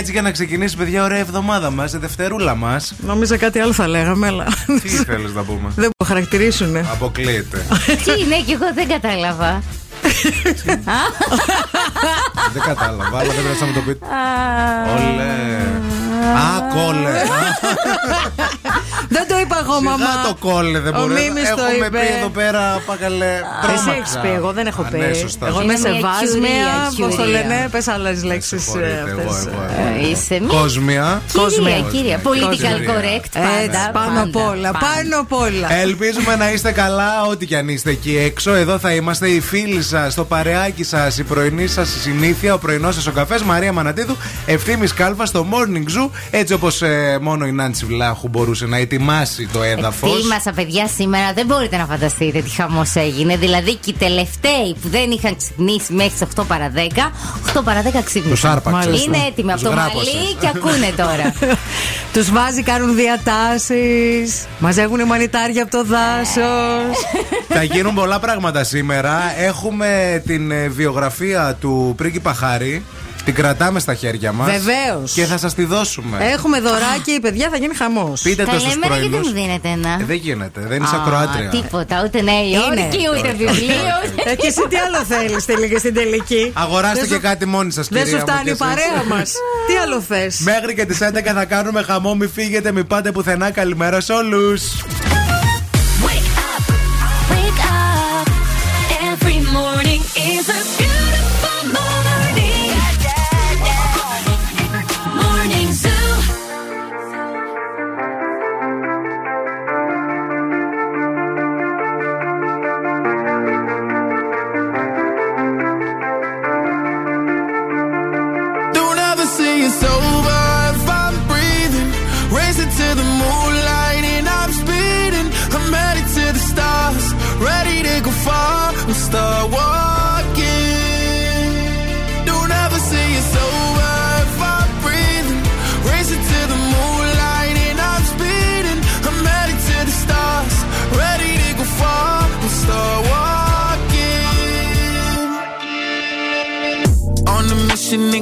Έτσι για να ξεκινήσει, παιδιά, ωραία εβδομάδα μας, η Δευτερούλα μας. Νόμιζα κάτι άλλο θα λέγαμε, αλλά. Τι θέλεις να πούμε; Δεν μου χαρακτηρίσουν. Αποκλείεται. Τι είναι και εγώ δεν κατάλαβα. δεν κατάλαβα, αλλά δεν πρέπει να το πείτε. Όλε. Α, κόλλε. Δεν το είπα εγώ, μαμά. Σιγά το κόλλε δεν μπορεί. το Έχουμε είπε. πει εδώ πέρα, πάκαλε. Εσύ έχεις πει, εγώ δεν έχω Α, πει. ναι, σωστά. Εγώ είμαι Είναι μια σεβάσμια. κιουρία, Πώς το κιουρία. λένε, πες άλλες λέξεις. Συγχωρείτε, εγώ, εγώ, εγώ. Είσαι μια Κόσμια. κυρία, Κόσμια. κυρία. Political Κόσμια. correct Έτσι, πάντα. πάνω απ' πάντα, όλα. πάντα. Πάνω απ' όλα. Ελπίζουμε να είστε καλά, ό,τι κι αν είστε εκεί έξω. Εδώ θα είμαστε οι φίλοι σας, το παρεάκι σας, η πρωινή σας συνήθεια, ο πρωινός σας ο καφές. Μαρία Μανατίδου, ευθύνη κάλφα στο morning zoo. Έτσι όπως μόνο η Νάντσι Βλάχου μπορούσε να ετοιμάσει το έδαφος. Ετοίμασα, παιδιά, σήμερα δεν μπορείτε να φανταστείτε τι χαμός έγινε. Δηλαδή και οι τελευταίοι που δεν είχαν ξυπνήσει μέχρι τις 8 παρα 10, 8 παρα 10 ξύπνησαν. Τους άρπαξες. Μάλιστα. Είναι έτοιμοι από Τους το γράπωσες. μαλλί και ακούνε τώρα. Τους βάζει, κάνουν διατάσεις. Μαζεύουν μανιτάρια από το δάσος. Θα γίνουν πολλά πράγματα σήμερα. Έχουμε την ε, βιογραφία του πρίγκιπα Χάρη. Την κρατάμε στα χέρια μας. Βεβαίως. Και θα σας τη δώσουμε. Έχουμε δωράκι, παιδιά, θα γίνει χαμός. Πείτε Τα το στους λέμε γιατί πρωινού. μου δίνετε ένα; Δεν γίνεται, δεν είσαι Α, ακροάτρια. Τίποτα, ούτε Νέα Υόρκη, ούτε βιβλίο. Ε, και εσύ τι άλλο θέλεις τελικά στην τελική; Αγοράστε Δεν και σου- κάτι μόνοι σας, κυρία Δεν σου μου, φτάνει και η εσείς. παρέα μας. Τι άλλο θες; Μέχρι και τις 11 θα κάνουμε χαμό. Μην φύγετε, μην πάτε πουθενά. Καλημέρα σε όλους. Wake up, wake up. Every morning is a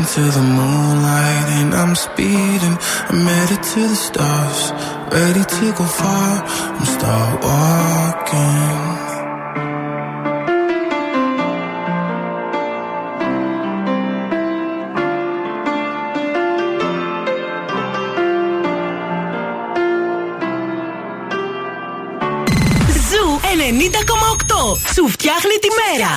racing to the moonlight, and I'm speeding. I'm headed to the stars, ready to go far. I'm start walking. Ζου 90,8. Σου φτιάχνει τη μέρα.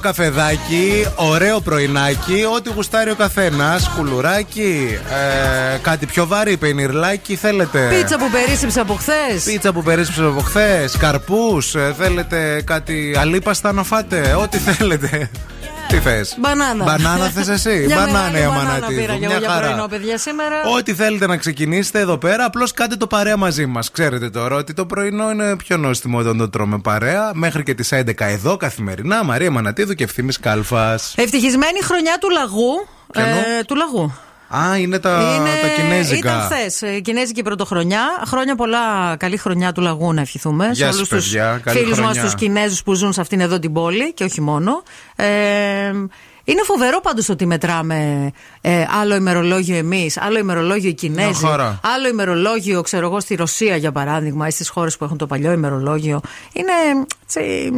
Καφεδάκι, ωραίο πρωινάκι, ό,τι γουστάρει ο καθένας. Κουλουράκι, ε, κάτι πιο βαρύ, πενιρλάκι, θέλετε; Πίτσα που περίσσεψε από χθες. Πίτσα που περίσσεψε από χθες, καρπούς, θέλετε κάτι αλίπαστα να φάτε, ό,τι θέλετε. Τι θε. Μπανάνα. Μπανάνα θες εσύ. Μια Μπανάνα η μεγάλη μπανάνα αμανατίδου. πήρα και εγώ Μια για χαρά. πρωινό, παιδιά, σήμερα. Ό,τι θέλετε να ξεκινήσετε εδώ πέρα, απλώς κάντε το παρέα μαζί μας. Ξέρετε τώρα ότι το πρωινό είναι πιο νόστιμο όταν το τρώμε παρέα. Μέχρι και τις 11 εδώ καθημερινά. Μαρία Μανατίδου και ευθύνη Κάλφας. Ευτυχισμένη χρονιά του λαγού. Ποιανού; Ε, του λαγού. Α, είναι τα, Είναι- τα κινέζικα. Ήταν χθες. Κινέζικη πρωτοχρονιά. Χρόνια πολλά. Καλή χρονιά του λαγού να ευχηθούμε. Γεια σε σας, όλου τους παιδιά. Καλή φίλους μας, χρονιά. τους Κινέζους που ζουν σε αυτήν εδώ την πόλη και όχι μόνο. Ε, είναι φοβερό πάντως ότι μετράμε ε, άλλο ημερολόγιο εμείς, άλλο ημερολόγιο οι Κινέζοι, Μια χαρά. άλλο ημερολόγιο, ξέρω εγώ, στη Ρωσία για παράδειγμα ή στις χώρες που έχουν το παλιό ημερολόγιο. Είναι. τσι, Τι;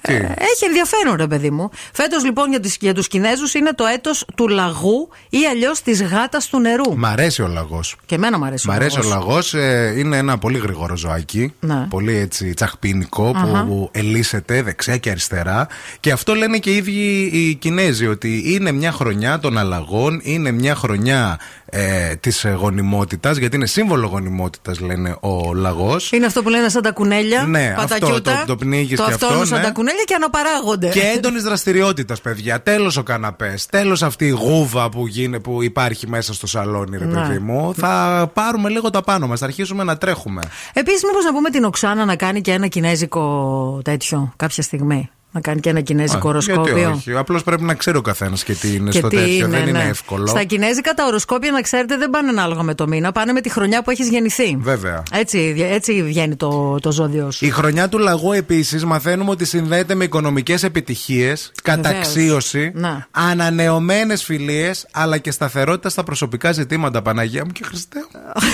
Ε, έχει ενδιαφέρον, ρε παιδί μου. Φέτος λοιπόν για, τις, για τους Κινέζους είναι το έτος του λαγού ή αλλιώς της γάτας του νερού. Μ' αρέσει ο λαγός. Και εμένα μου αρέσει Μ' ο αρέσει ο λαγός. λαγός. είναι ένα πολύ γρήγορο ζωάκι. Ναι. Πολύ έτσι τσαχπίνικο που ελίσσεται δεξιά και αριστερά. Και αυτό λένε και οι ίδιοι οι Κινέζοι. Ότι είναι μια χρονιά των αλλαγών, είναι μια χρονιά ε, της γονιμότητας. Γιατί είναι σύμβολο γονιμότητας, λένε ο λαγός. Είναι αυτό που λένε σαν τα κουνέλια. Ναι, πατακιούτα, αυτό, το- το πνίγεις το και αυτόνου αυτό, σαν ναι. τα κουνέλια και αναπαράγονται. Και έντονης δραστηριότητας, παιδιά. Τέλος ο καναπές. Τέλος αυτή η γούβα που, γίνει, που υπάρχει μέσα στο σαλόνι, ρε Ναι. παιδί μου. Θα πάρουμε λίγο τα πάνω μας. Θα αρχίσουμε να τρέχουμε. Επίσης, μήπως να πούμε την Οξάνα να κάνει και ένα κινέζικο τέτοιο κάποια στιγμή; να κάνει και ένα κινέζικο οροσκόπιο. Γιατί όχι. Απλώς πρέπει να ξέρει ο καθένας και τι είναι και στο τι τέτοιο. Είναι, δεν ναι. είναι εύκολο. Στα κινέζικα τα οροσκόπια, να ξέρετε, δεν πάνε ανάλογα με το μήνα. Πάνε με τη χρονιά που έχεις γεννηθεί. Βέβαια. Έτσι, έτσι βγαίνει το, το ζώδιο σου. Η χρονιά του λαγού επίσης μαθαίνουμε ότι συνδέεται με οικονομικές επιτυχίες, καταξίωση, ναι. ανανεωμένες φιλίες, αλλά και σταθερότητα στα προσωπικά ζητήματα. Παναγία μου και Χριστέ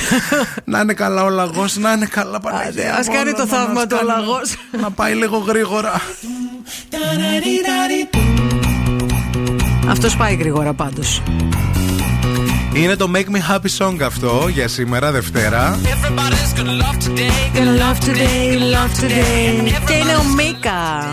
να είναι καλά ο λαγός, να είναι καλά Παναγία. Α κάνει το θαύμα του ο λαγός. Να πάει λίγο γρήγορα. Αυτός πάει γρήγορα πάντως. Είναι το Make Me Happy Song αυτό για σήμερα, Δευτέρα. Και είναι ο Μίκα.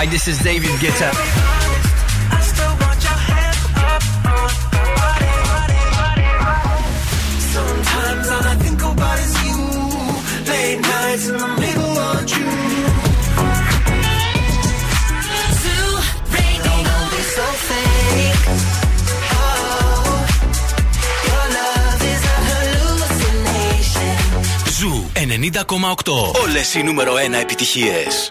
Hi, this is David Guetta. Ζου Όλες οι νούμερο 1 επιτυχίες.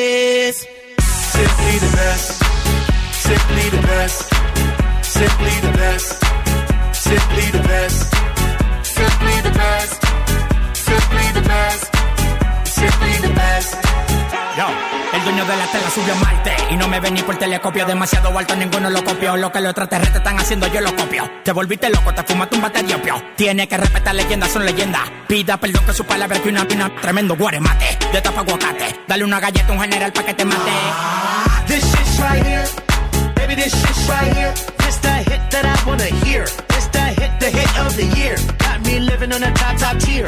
Simply the best. Simply the best. Simply the best. Simply the best. Simply the best. Simply the best. Simply the best. Yo, el dueño de la tela subió a Marte y no me ven ni por telescopio. Demasiado alto, ninguno lo copió. Lo que los extraterrestres están haciendo, yo lo copio. Te volviste loco, te fumaste un bate de opio. Tiene que respetar leyendas, son leyendas. Pida perdón que su palabra que una pina. Tremendo guaremate, de tapa aguacate. Dale una galleta a un general pa' que te mate. This shit's right here. Baby, this shit's right here. This the hit that I wanna hear. This the hit, the hit of the year. Got me living on a top, top tier.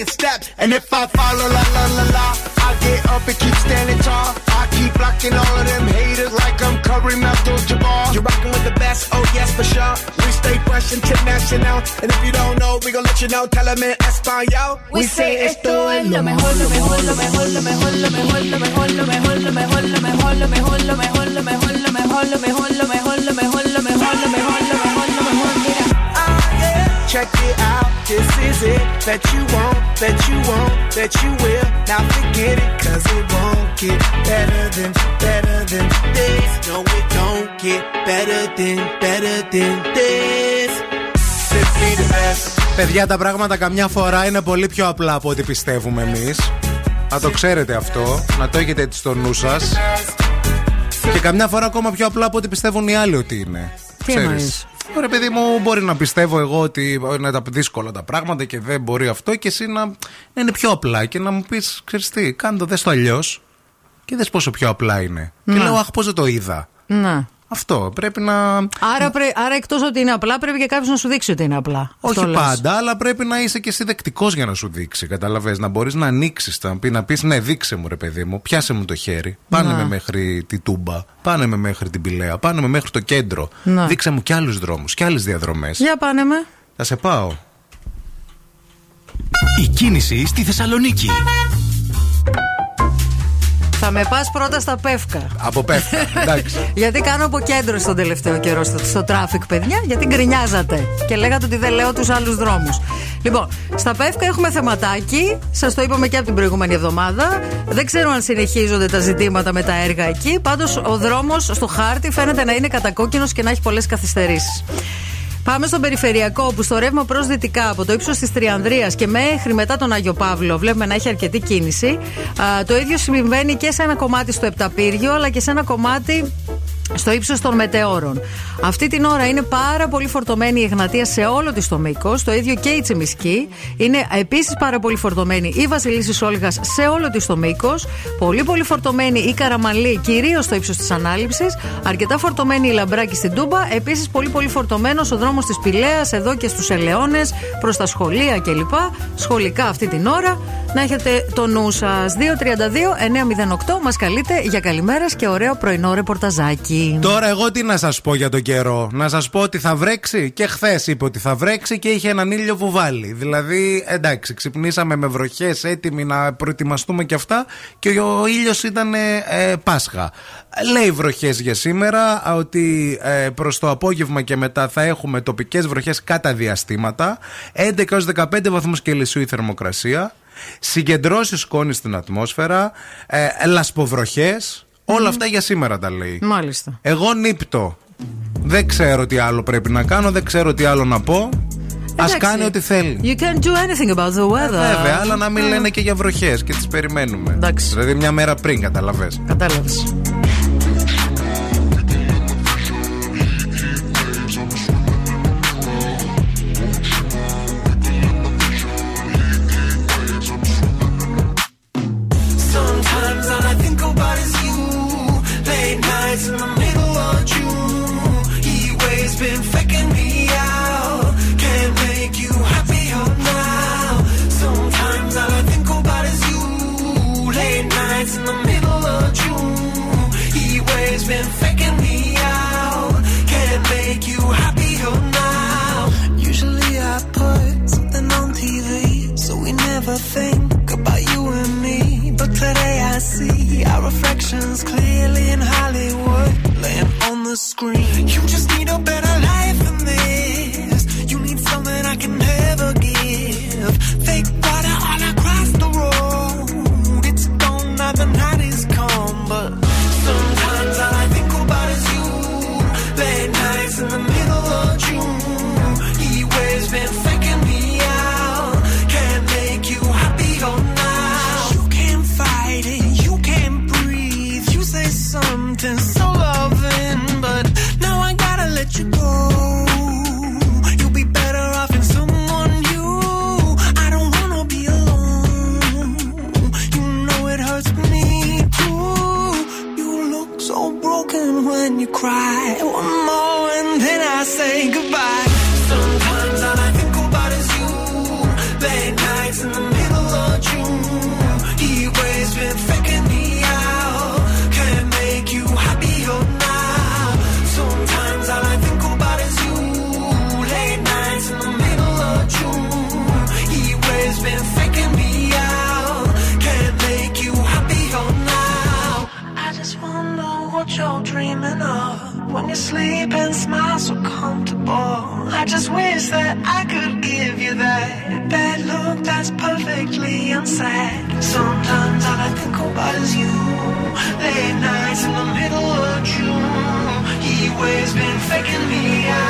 giant steps. And if I follow la la la la, I get up and keep standing tall. I keep blocking all of them haters like I'm Kareem Abdul-Jabbar. You're rocking with the best, oh yes for sure. We stay fresh international, and if you don't know, we gon' let you know. Tell them in Espanol. We say esto es lo mejor, lo mejor, lo mejor, lo mejor, lo mejor, lo mejor, lo mejor, lo mejor, lo mejor, lo mejor, lo mejor, lo mejor, lo mejor, lo mejor, lo mejor, lo mejor, lo mejor, lo mejor, lo mejor. Check it out, this is it. Bet you won't, bet you won't, bet you will. Now forget it, cause it won't get better than, better than this. No, it don't get better than, better than this. Simply the best. Παιδιά, τα πράγματα καμιά φορά είναι πολύ πιο απλά από ό,τι πιστεύουμε εμείς. Να το ξέρετε αυτό, να το έχετε έτσι στο νου σας. Και καμιά φορά ακόμα πιο απλά από ό,τι πιστεύουν οι άλλοι ότι είναι. Τι Ξέρεις. Εννοείς; Ωραία, παιδί μου, μπορεί να πιστεύω εγώ ότι είναι τα δύσκολα τα πράγματα και δεν μπορεί αυτό και εσύ να, να είναι πιο απλά και να μου πεις, ξέρεις τι, κάνε το δες το αλλιώς και δες πόσο πιο απλά είναι. Και Να. λέω, Αχ, πώς δεν το είδα. Να. Αυτό πρέπει να. Άρα, πρέ, άρα εκτός ότι είναι απλά, πρέπει και κάποιος να σου δείξει ότι είναι απλά. Όχι Αυτό λες. πάντα, αλλά πρέπει να είσαι και εσύ δεκτικός για να σου δείξει. Καταλαβες, να μπορείς να ανοίξεις, να πει, να πεις, ναι, δείξε μου, ρε παιδί μου, πιάσε μου το χέρι. Πάνε Να. με μέχρι τη Τούμπα, πάνε με μέχρι την Πηλαία, πάνε με μέχρι το κέντρο. Να. Δείξε μου κι άλλους δρόμους, κι άλλες διαδρομές. Για πάνε με. Θα σε πάω. Η κίνηση στη Θεσσαλονίκη. Θα με πας πρώτα στα πεύκα. Από πέφτα. Εντάξει. Γιατί κάνω αποκέντρωση τον τελευταίο καιρό στο, στο traffic, παιδιά, γιατί γκρινιάζατε και λέγατε ότι δεν λέω τους άλλους δρόμους. Λοιπόν, στα Πεύκα έχουμε θεματάκι. Σας το είπαμε και από την προηγούμενη εβδομάδα. Δεν ξέρω αν συνεχίζονται τα ζητήματα με τα έργα εκεί. Πάντως, ο δρόμος στο χάρτη φαίνεται να είναι κατακόκκινος και να έχει πολλές καθυστερήσεις. Πάμε στον περιφερειακό, όπου στο ρεύμα προς δυτικά από το ύψος της Τριανδρίας και μέχρι μετά τον Άγιο Παύλο βλέπουμε να έχει αρκετή κίνηση. Α, το ίδιο συμβαίνει και σε ένα κομμάτι στο Επταπύργιο, αλλά και σε ένα κομμάτι στο ύψος των μετεώρων. Αυτή την ώρα είναι πάρα πολύ φορτωμένη η Εγνατία σε όλο της το μήκος. Το ίδιο και η Τσιμισκή. Είναι επίσης πάρα πολύ φορτωμένη η Βασιλίση Όλγας σε όλο της το μήκος. Πολύ πολύ φορτωμένη η Καραμαλή, κυρίως στο ύψος της Ανάληψης. Αρκετά φορτωμένη η Λαμπράκη στην Τούμπα. Επίσης πολύ πολύ φορτωμένος ο δρόμος της Πηλαίας εδώ και στους Ελαιώνες προς τα σχολεία κλπ. Σχολικά αυτή την ώρα. Να έχετε το νου σας. 232-908 μας καλείτε για καλημέρα και ωραίο πρωινό ρεπορταζάκι. Εκεί. Τώρα εγώ τι να σας πω για τον καιρό. Να σας πω ότι θα βρέξει. Και χθες είπε ότι θα βρέξει και είχε έναν ήλιο βουβάλι. Δηλαδή, εντάξει, ξυπνήσαμε με βροχές έτοιμοι να προετοιμαστούμε και αυτά. Και ο ήλιος ήταν ε, ε, Πάσχα. Λέει βροχές για σήμερα α, ότι ε, προς το απόγευμα και μετά θα έχουμε τοπικές βροχές κατά διαστήματα. 11 έως 15 βαθμούς Κελσίου η θερμοκρασία. Συγκεντρώσεις σκόνης στην ατμόσφαιρα. Ε, λασποβροχές. Όλα αυτά για σήμερα τα λέει. Μάλιστα. Εγώ νύπτω. Δεν ξέρω τι άλλο πρέπει να κάνω, δεν ξέρω τι άλλο να πω. Α Εντάξει. κάνει ό,τι θέλει. You can't do anything about the weather. Βέβαια, αλλά να μην λένε και για βροχές και τις περιμένουμε. Δηλαδή μια μέρα πριν, καταλαβέ. Κατάλαβες. The screen. You just need a better life unsaid. Sometimes all I think about is you. Late nights in the middle of June. He waves been faking me out.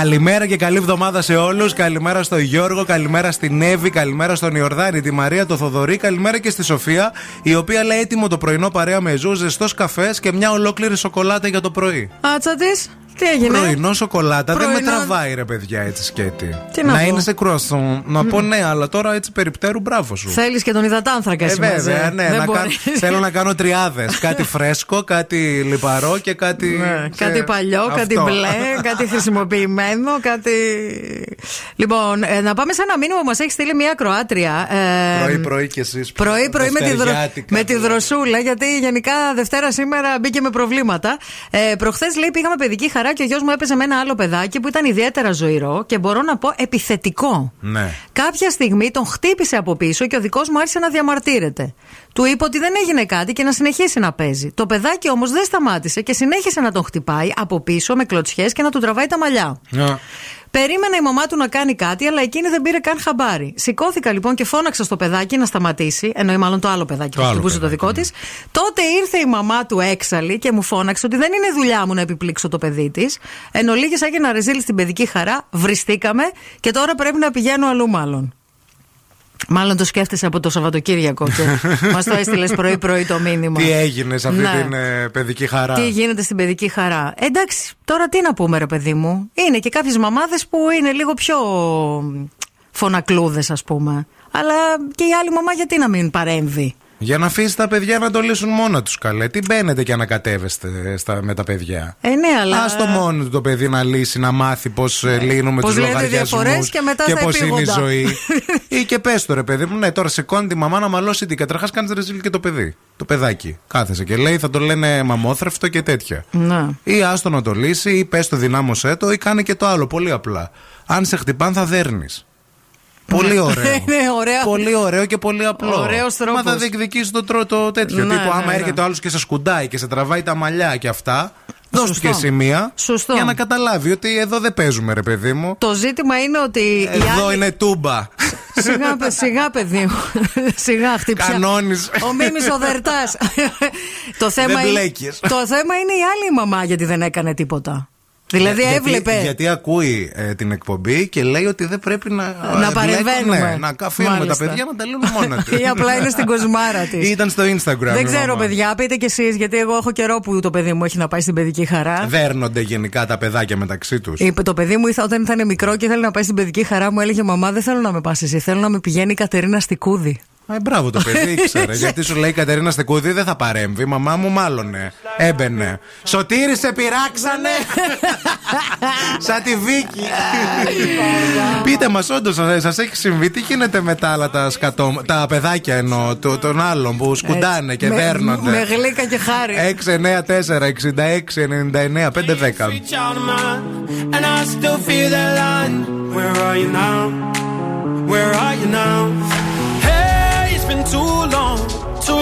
Καλημέρα και καλή εβδομάδα σε όλους. Καλημέρα στον Γιώργο, καλημέρα στην Εύη, καλημέρα στον Ιορδάνη, τη Μαρία, το Θοδωρή, καλημέρα και στη Σοφία, η οποία λέει έτοιμο το πρωινό παρέα με ζού, ζεστό καφές και μια ολόκληρη σοκολάτα για το πρωί. Άτσα της, τι έγινε; Πρωινό σοκολάτα δεν Πρωινό- με τραβάει, ρε παιδιά, έτσι σκέτη. Τι να πω. είναι σε κρουασόν. Να πω ναι, αλλά τώρα έτσι περιπτέρου μπράβο σου. Θέλεις και τον υδατάνθρακα Ε, εσύ μαζί. βέβαια, ναι. Δεν Να μπορείς. κάνω, θέλω να κάνω τριάδες. κάτι φρέσκο, κάτι λιπαρό και κάτι. Ναι, σε- κάτι παλιό, κάτι αυτό. μπλε, κάτι χρησιμοποιημένο, κάτι. Λοιπόν, ε, να πάμε σε ένα μήνυμα που μας έχει στείλει μια Κροάτρια. ε, Πρωί-πρωί κι εσείς. Πρωί-πρωί με, τη δρο... με τη δροσούλα, γιατί γενικά Δευτέρα σήμερα μπήκε με προβλήματα. Ε, Προχθές λέει πήγαμε παιδική χαρά και ο γιος μου έπαιζε με ένα άλλο παιδάκι που ήταν ιδιαίτερα ζωηρό και μπορώ να πω επιθετικό. Ναι. Κάποια στιγμή τον χτύπησε από πίσω και ο δικός μου άρχισε να διαμαρτύρεται. Του είπε ότι δεν έγινε κάτι και να συνεχίσει να παίζει. Το παιδάκι όμως δεν σταμάτησε και συνέχισε να τον χτυπάει από πίσω με κλωτσιές και να του τραβάει τα μαλλιά. Περίμενα η μαμά του να κάνει κάτι, αλλά εκείνη δεν πήρε καν χαμπάρι. Σηκώθηκα λοιπόν και φώναξα στο παιδάκι να σταματήσει, εννοεί μάλλον το άλλο παιδάκι που άλλο χτυπούσε το παιδάκι, δικό της. Τότε ήρθε η μαμά του έξαλλη και μου φώναξε ότι δεν είναι δουλειά μου να επιπλήξω το παιδί της. Εν ολίγε έγινε ρεζίλ στην παιδική χαρά, βριστήκαμε και τώρα πρέπει να πηγαίνω αλλού μάλλον. Μάλλον το σκέφτεσαι από το Σαββατοκύριακο και μας το έστειλες πρωί-πρωί το μήνυμα. Τι έγινε σε αυτή Ναι. την ε, παιδική χαρά; Τι γίνεται στην παιδική χαρά; Εντάξει, τώρα τι να πούμε, ρε παιδί μου; Είναι και κάποιες μαμάδες που είναι λίγο πιο φωνακλούδες, ας πούμε. Αλλά και η άλλη μαμά γιατί να μην παρέμβει; Για να αφήσει τα παιδιά να το λύσουν μόνα τους, καλέ. Τι μπαίνετε και ανακατεύεστε στα, με τα παιδιά. Ε, ναι, αλλά. Α το μόνο του το παιδί να λύσει, να μάθει πώς λύνουμε Πώς τους λύνεται λογαριασμούς. διαφορές και μετά στα πώς είναι η επίγοντα. ζωή. Ή και πες το ρε παιδί μου, ναι, τώρα σηκώνει τη μαμά να μαλώσει την. Καταρχά κάνεις ρεζίλ και το παιδί. Το παιδάκι. Κάθεσε και λέει, θα το λένε μαμόθρευτο και τέτοια. Ναι. Ή άστο να το λύσει, ή πες το δυνάμωσέ το, ή κάνει και το άλλο. Πολύ απλά. Αν σε χτυπάν, θα δέρνεις. Πολύ ωραίο. Είναι ωραίο. Πολύ ωραίο και πολύ απλό. Ωραίος τρόπος. Μα θα διεκδικήσει το, τρό- το τέτοιο. Ναι, τύπου, άμα ναι, έρχεται ναι. ο άλλος και σε σκουντάει και σε τραβάει τα μαλλιά και αυτά. Δώσ' του Σωστό. και σημεία. Σωστό. Για να καταλάβει ότι εδώ δεν παίζουμε, ρε παιδί μου. Το ζήτημα είναι ότι. η Εδώ άλλη- είναι τούμπα. Σιγά, παι- σιγά, παιδί μου. Σιγά, χτυπιά. Κανόνεις. Ο Μίμης ο Δερτάς. το, θέμα Δεν είναι, μπλέκεις. το θέμα είναι η άλλη μαμά γιατί δεν έκανε τίποτα. Δηλαδή γιατί, έβλεπε. Γιατί ακούει ε, την εκπομπή και λέει ότι δεν πρέπει να. Να ε, παρεμβαίνουμε. Ναι, να αφήνουμε τα Μάλιστα. παιδιά να τα λύνουν μόνα τους. Ή απλά είναι στην κοσμάρα της. Ήταν στο Instagram. Δεν η ξέρω, μαμά. παιδιά, πείτε κι εσείς, γιατί εγώ έχω καιρό που το παιδί μου έχει να πάει στην παιδική χαρά. Δέρνονται γενικά τα παιδάκια μεταξύ τους. Είπε το παιδί μου ήθελε- όταν ήταν μικρό και ήθελε να πάει στην παιδική χαρά, μου έλεγε Μαμά, δεν θέλω να με πας εσύ. Θέλω να με πηγαίνει η Κατερίνα Στικούδη. Ε, μπράβο το παιδί, ήξερε. γιατί σου λέει η Κατερίνα Στεκούδη δεν θα παρέμβει. Η μαμά μου μάλλονε. Έμπαινε. Σωτήρι σε πειράξανε. Σαν τη Βίκη. Πείτε μας, όντως σας έχει συμβεί τι γίνεται με τα άλλα τα, σκατό, τα παιδάκια εννοώ, το- των άλλων που σκουντάνε και Με- δέρνονται. Με γλύκα και χάρη. 694-6699-510. Reach out of mine, and I still feel that line. Where are you now? Where are you now?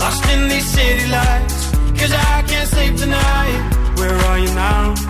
Lost in these city lights, cause I can't sleep tonight. Where are you now?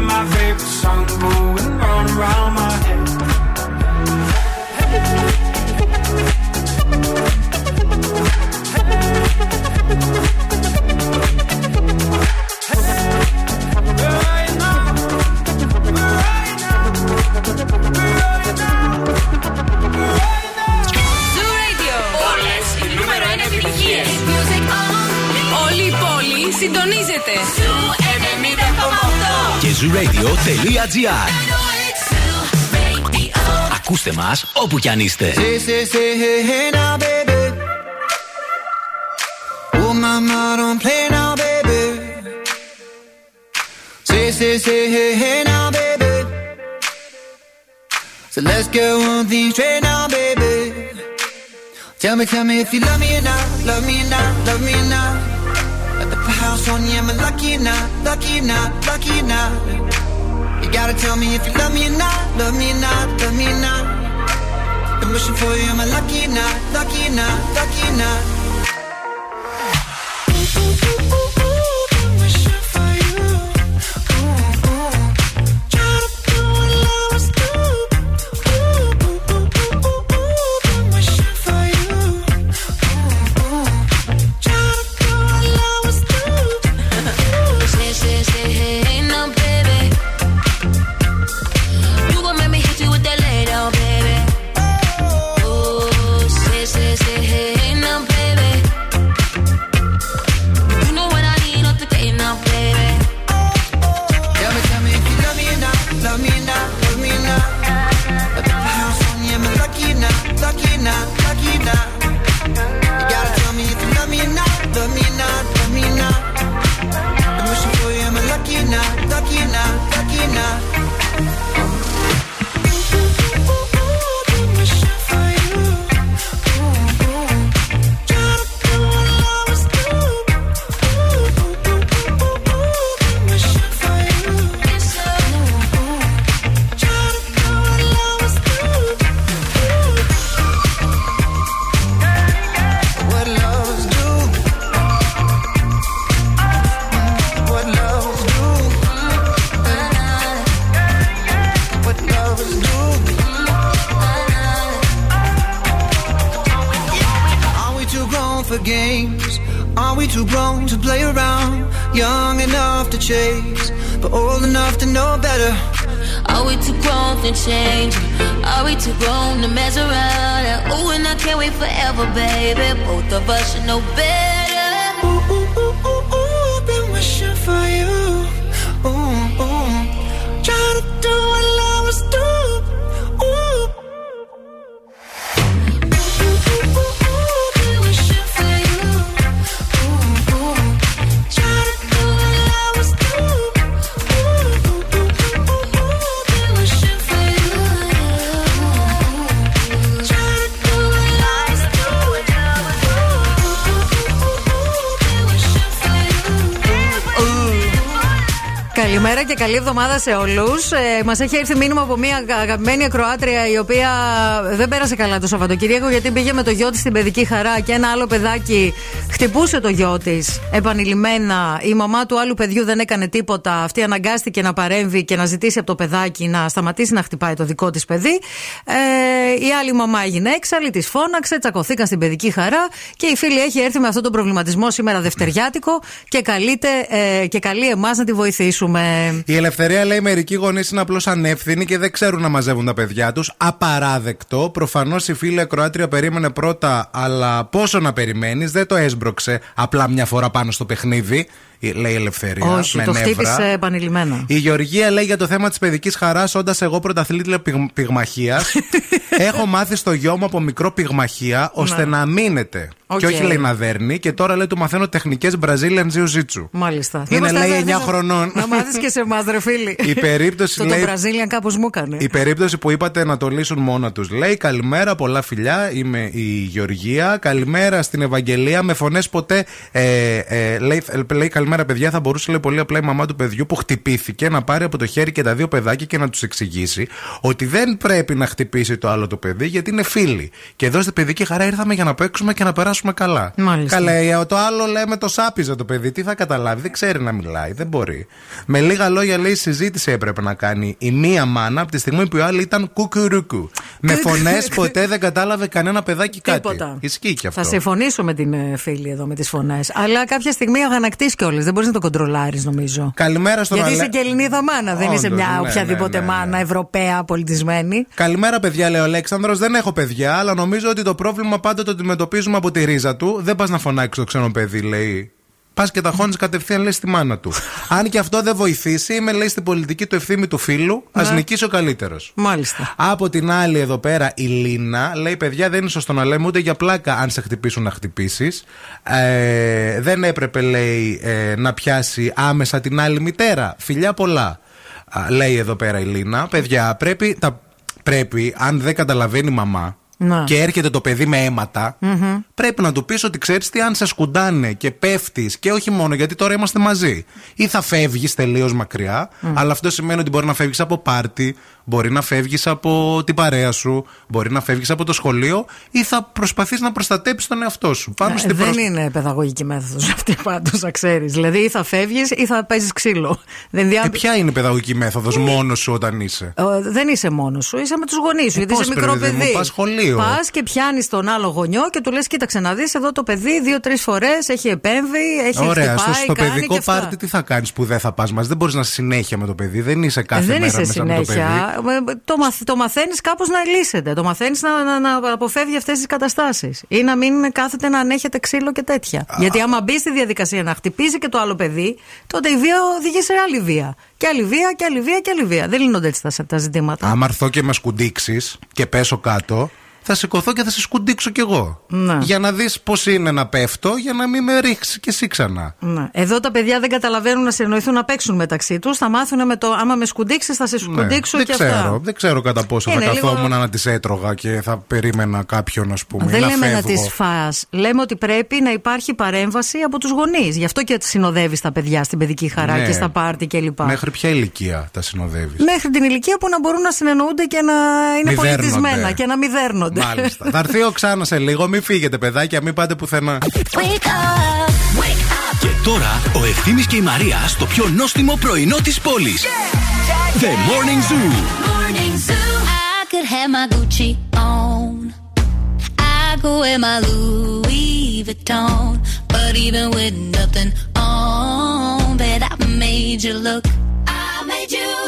My favorite song going round round my head. Zoo 90,8. Και zooradio.gr Ακούστε μας όπου κι αν είστε. Say, say, say, hey, hey now, baby. Oh, mama, don't play now, baby. Say, say, say, hey, hey now, baby. So let's get one thing straight now, baby. Tell me, tell me if you love me or not, love me or not, love me or not. On you, am I lucky or not, lucky or not, lucky or not? You gotta tell me if you love me or not, love me or not, love me or not. I'm wishing for you, am I lucky or not, lucky or not, lucky or not? Εβδομάδα σε όλους. Ε, Μας έχει έρθει μήνυμα από μια αγαπημένη ακροάτρια η οποία δεν πέρασε καλά το Σαββατοκύριακο γιατί πήγε με το γιο της στην παιδική χαρά και ένα άλλο παιδάκι χτυπούσε το γιο της επανειλημμένα. Η μαμά του άλλου παιδιού δεν έκανε τίποτα. Αυτή αναγκάστηκε να παρέμβει και να ζητήσει από το παιδάκι να σταματήσει να χτυπάει το δικό της παιδί. Ε, η άλλη μαμά έγινε έξαλλη, της φώναξε, τσακωθήκαν στην παιδική χαρά και η φίλη έχει έρθει με αυτόν τον προβληματισμό σήμερα Δευτεριάτικο και καλείται ε, και καλεί εμάς να τη βοηθήσουμε. Η Ελευθερία λέει μερικοί γονείς είναι απλώς ανεύθυνοι και δεν ξέρουν να μαζεύουν τα παιδιά τους. Απαράδεκτο. Προφανώς η φίλη ακροάτρια περίμενε πρώτα, αλλά πόσο να περιμένεις, δεν το έσμπρωξε απλά μια φορά πάνω στο παιχνίδι. Λέει η Ελευθερία. Όχι, με τα νεύρα. χτύπησε επανειλημμένα. Η Γεωργία λέει για το θέμα της παιδικής χαράς, όντας εγώ πρωταθλήτρια πυγ- πυγμαχίας. έχω μάθει στο γιο μου από μικρό πυγμαχία, ώστε Ναι. να αμύνεται. Οκ. Και όχι λέει να δέρνει. Και τώρα λέει του μαθαίνω τεχνικές Brazilian Jiu-Jitsu. Μάλιστα. Είναι, Μήπως λέει, θες να 9 έρθεις να- χρονών. Να μάθεις και σε εμάς, ρε φίλοι. Η περίπτωση, το, λέει- Το Brazilian κάπως μου έκανε. Η περίπτωση που είπατε να το λύσουν μόνα τους. Λέει καλημέρα, πολλά φιλιά. Είμαι η Γεωργία. Καλημέρα στην Ευαγγελία. Με φωνές ποτέ. Ε, ε, λέει, ε, λέει καλημέρα, παιδιά. Θα μπορούσε λέει, πολύ απλά η μαμά του παιδιού που χτυπήθηκε να πάρει από το χέρι και τα δύο παιδάκια και να τους εξηγήσει ότι δεν πρέπει να χτυπήσει το άλλο το παιδί γιατί είναι φίλοι. Και εδώ στην παιδική χαρά ήρθαμε για να παίξουμε και να περάσουμε καλά. Μάλιστα. Καλά, ε, το άλλο λέμε το σάπιζε το παιδί. Τι θα καταλάβει, δεν ξέρει να μιλάει, δεν μπορεί. Με λίγα λόγια, λέει, συζήτηση έπρεπε να κάνει η μία μάνα από τη στιγμή που η άλλη ήταν κουκουρούκου. Με φωνές ποτέ δεν κατάλαβε κανένα παιδάκι κάτι. Τίποτα. Ισχύει και αυτό. Θα συμφωνήσω με την ε, φίλη εδώ με τις φωνές. Αλλά κάποια στιγμή αγανακτείς κιόλας. Δεν μπορείς να το κοντρολάρεις, νομίζω. Καλημέρα στον Γιατί Ale- είσαι και Ελληνίδα μάνα, δεν είσαι Όντως, μια ναι, οποιαδήποτε ναι, ναι, ναι. μάνα Ευρωπαία πολιτισμένη. Καλημέρα, παιδιά, λέει ο Αλέξανδρος. Δεν έχω παιδιά, αλλά νομίζω ότι το πρόβλημα πάντα το αντιμετωπίζουμε από τη ρίζα του. Δεν πας να φωνάξεις το ξένο παιδί, λέει. Πας και τα χώνεις κατευθείαν, λέει, στη μάνα του. Αν και αυτό δεν βοηθήσει, είμαι, λέει, στην πολιτική του ευθύνη του φίλου. Α Ναι. νικήσει ο καλύτερος. Μάλιστα. Από την άλλη, εδώ πέρα, η Λίνα λέει: Παιδιά, δεν είναι σωστό να λέμε ούτε για πλάκα αν σε χτυπήσουν να χτυπήσεις. Ε, δεν έπρεπε, λέει, ε, να πιάσει άμεσα την άλλη μητέρα. Φιλιά πολλά. Α, λέει εδώ πέρα η Λίνα. Παιδιά, πρέπει, τα, πρέπει αν δεν καταλαβαίνει η μαμά Να. και έρχεται το παιδί με αίματα, Μμμ. πρέπει να του πεις ότι ξέρεις τι, αν σε σκουντάνε και πέφτεις και όχι μόνο γιατί τώρα είμαστε μαζί. Ή θα φεύγεις τελείως μακριά, αλλά αυτό σημαίνει ότι μπορεί να φεύγεις από πάρτι, μπορεί να φεύγεις από την παρέα σου, μπορεί να φεύγεις από το σχολείο ή θα προσπαθείς να προστατέψεις τον εαυτό σου. Πάνω Ε, στην δεν προσ- είναι παιδαγωγική μέθοδος αυτή πάντως, να ξέρεις. Δηλαδή ή θα φεύγεις ή θα παίζεις ξύλο. Δεν, διά... Ε, ποια είναι η παιδαγωγική μέθοδος μόνος σου όταν είσαι; Ε, δεν είσαι μόνος σου, είσαι με τους γονείς σου. γιατί πώς, είσαι μικρό παιδί μου, παιδί. πας σχολείο. Πας και πιάνεις τον άλλο γονιό και του λες: Κοίταξε να δεις, εδώ το παιδί δύο-τρεις φορές έχει επέμβει, έχει Ωραία, χτυπάει, στο, στο κάνει παιδικό και αυτά. πάρτι τι θα κάνεις που δεν θα πας μαζί. Δεν μπορείς να είσαι συνέχεια με το παιδί. Δεν είσαι κάθε δεν μέρα είσαι μέσα με το παιδί. Συνέχεια. Ε, Το, μαθ, το μαθαίνεις κάπως να λύσεται. Το μαθαίνεις να, να, να αποφεύγει αυτές τις καταστάσεις. Ή να μην κάθεται να ανέχεται ξύλο και τέτοια. Γιατί άμα μπει στη διαδικασία να χτυπήσει και το άλλο παιδί, τότε η βία οδηγεί σε άλλη βία. Και άλλη βία και άλλη βία και άλλη βία. Δεν λύνονται έτσι τα, τα ζητήματα. Άμα έρθω και με σκουντίξεις και πέσω κάτω, θα σηκωθώ και θα σε σκουντίξω κι εγώ. Ναι. Για να δεις πώς είναι να πέφτω, για να μην με ρίξει κι εσύ ξανά. Ναι. Εδώ τα παιδιά δεν καταλαβαίνουν να συνεννοηθούν να παίξουν μεταξύ τους. Θα μάθουν με το άμα με σκουντίξεις, θα σε σκουντίξω Ναι. και δεν ξέρω, αυτά. δεν ξέρω κατά πόσο Είναι θα λίγο- καθόμουν να τις έτρωγα και θα περίμενα κάποιον, ας πούμε. Δεν να λέμε να φεύγω. τις φά. Λέμε ότι πρέπει να υπάρχει παρέμβαση από τους γονείς. Γι' αυτό και συνοδεύεις τα παιδιά στην παιδική χαρά Ναι. και στα πάρτι κλπ. Μέχρι ποια ηλικία τα συνοδεύεις; Μέχρι την ηλικία που να μπορούν να συνεννοούνται και να είναι Μηδέρνονται. πολιτισμένα και να μηδέρνονται. Μάλιστα. θα έρθει ο Ξάνας σε λίγο, μην φύγετε παιδάκια, μην πάτε πουθενά. Και τώρα ο Ευθύμης και η Μαρία στο πιο νόστιμο πρωινό της πόλης. The Morning Zoo. I could have my Gucci on. I go wear my Louis Vuitton. But even with nothing on, bet I made you look. I made you look.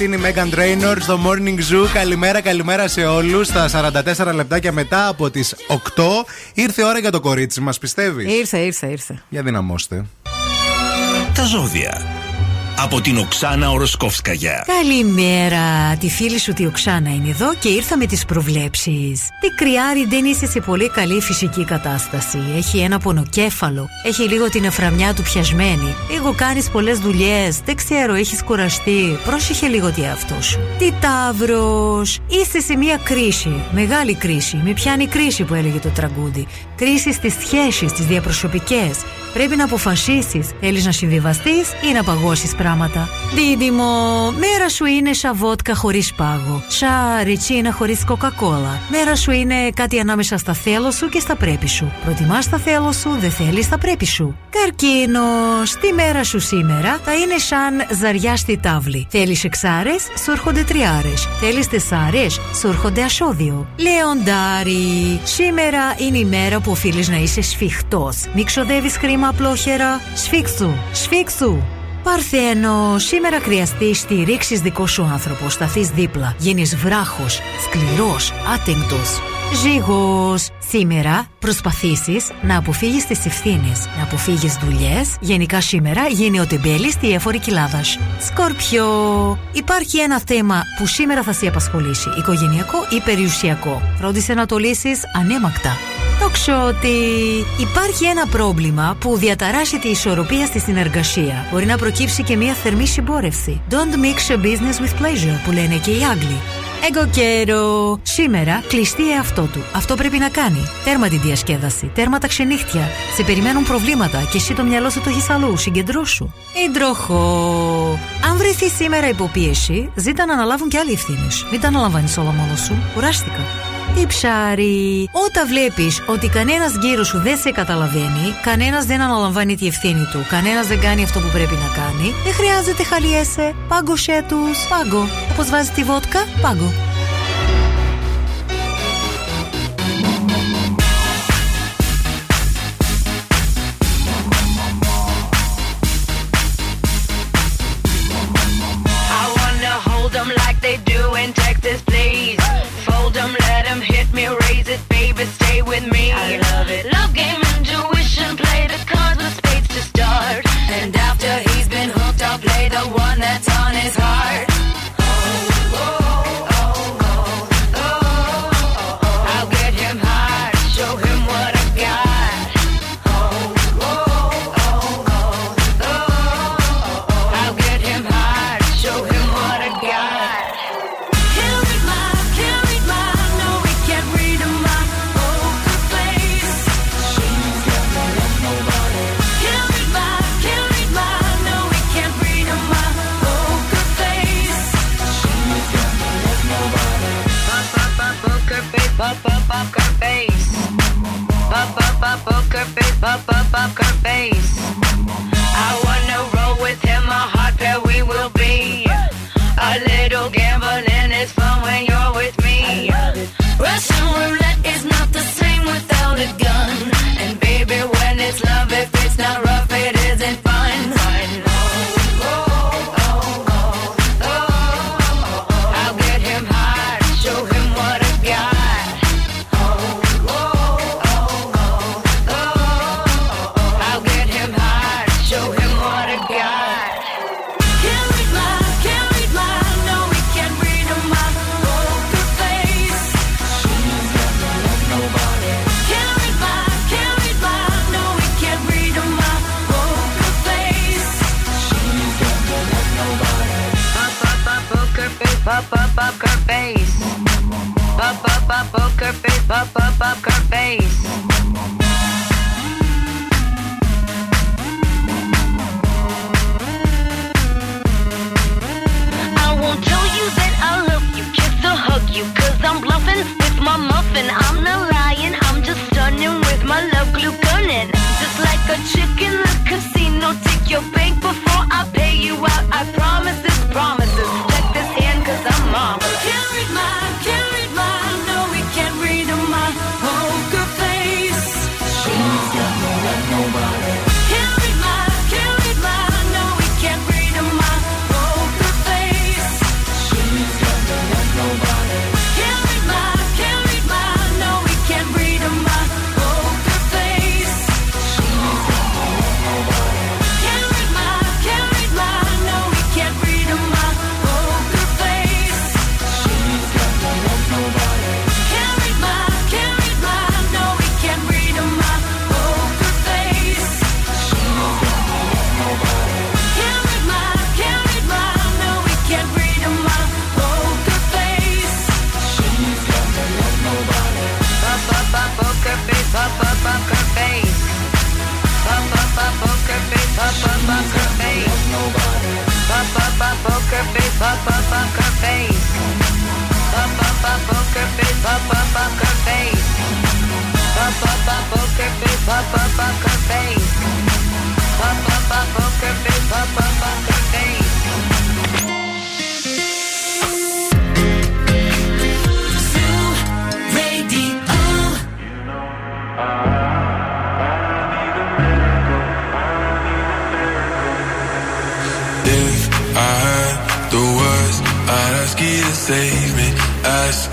Αυτή είναι η Megan Trainor στο Morning Zoo. Καλημέρα, καλημέρα σε όλους. Στα 44 λεπτάκια μετά από τις 8 ήρθε η ώρα για το κορίτσι μας, πιστεύεις; Ήρθε, ήρθε, ήρθε. Για δυναμώστε. Τα ζώδια. Από την Οξάνα Οροσκόφσκαγια. Καλημέρα. Τη φίλη σου τη Οξάνα είναι εδώ και ήρθα με τις προβλέψεις. Τι κρυάρι δεν είσαι σε πολύ καλή φυσική κατάσταση. Έχει ένα πονοκέφαλο. Έχει λίγο την εφραμιά του πιασμένη. Λίγο κάνεις πολλές δουλειές. Δεν ξέρω, έχεις κουραστεί. Πρόσεχε λίγο τι αυτό σου. Τι ταύρος. Είστε σε μια κρίση. Μεγάλη κρίση. Με πιάνει κρίση που έλεγε το τραγούδι. Κρίση στις σχέσεις, τις διαπροσωπικές. Πρέπει να αποφασίσεις. Θέλεις να συμβιβαστείς ή να παγώσεις πράγματα; Δίδυμο, μέρα σου είναι σαν βότκα χωρίς πάγο. Σαν ριτσίνα χωρίς κοκακόλα. Μέρα σου είναι κάτι ανάμεσα στα θέλω σου και στα πρέπει σου. Προτιμάς τα θέλω σου, δεν θέλεις τα πρέπει σου. Καρκίνο, τη μέρα σου σήμερα θα είναι σαν ζαριά στη τάβλη. Θέλεις εξάρες, σου έρχονται τριάρες. Θέλεις τεσσάρες, σου έρχονται ασώδιο. Λεοντάρι, σήμερα είναι η μέρα που οφείλεις να είσαι σφιχτός. Μην ξοδεύεις χρήμα απλόχερα. Σφίξου, σφίξου. Παρθένο, σήμερα χρειαστεί στηρίξεις δικό σου άνθρωπο. Σταθείς δίπλα. Γίνεις βράχος, σκληρός, άτεγκτος. Ζήγο, σήμερα προσπαθήσεις να αποφύγεις τις ευθύνες, να αποφύγεις δουλειές. Γενικά σήμερα γίνει ο τεμπέλης στη έφορη κοιλάδα. Σκορπιό, υπάρχει ένα θέμα που σήμερα θα σε απασχολήσει, οικογενειακό ή περιουσιακό; Φρόντισε να το λύσει ανέμακτα. Τοξότη. Υπάρχει ένα πρόβλημα που διαταράσσει τη ισορροπία στη συνεργασία. Μπορεί να προκύψει και μια θερμή συμπόρευση. Don't mix your business with pleasure, που λένε και οι Άγγλοι. Εγώ καιρό. Σήμερα κλειστεί εαυτό του. Αυτό πρέπει να κάνει. Τέρμα τη διασκέδαση. Τέρμα τα ξενύχτια. Σε περιμένουν προβλήματα και εσύ το μυαλό σου το έχεις αλλού. Συγκεντρώσου. Υδροχό. Αν βρεθεί σήμερα υποπίεση, ζήτα να αναλάβουν και άλλοι ευθύνες. Μην τα αναλαμβάνεις όλα μόνος σου. Κουράστηκα. Τι ψάρι. Όταν βλέπεις ότι κανένας γύρω σου δεν σε καταλαβαίνει, κανένας δεν αναλαμβάνει τη ευθύνη του, κανένας δεν κάνει αυτό που πρέπει να κάνει, δεν χρειάζεται χαλιέσαι. Πάγκοσέ τους. Πάγκο. Όπως βάζεις τη βότκα, πάγκο. up, up, up her face. Poker face. Pop up up poker face. Pop up poker face. I won't tell you that I love you, kiss or hug you, I'm bluffing with my muffin. I'm not lying, I'm just stunning with my love glue gunning. Just like a chick in the casino, take your bank before I pay you out. I promise up, up, up her face. Up, up, up, poker face. Up, up, up poker face. Up, up, up, up face.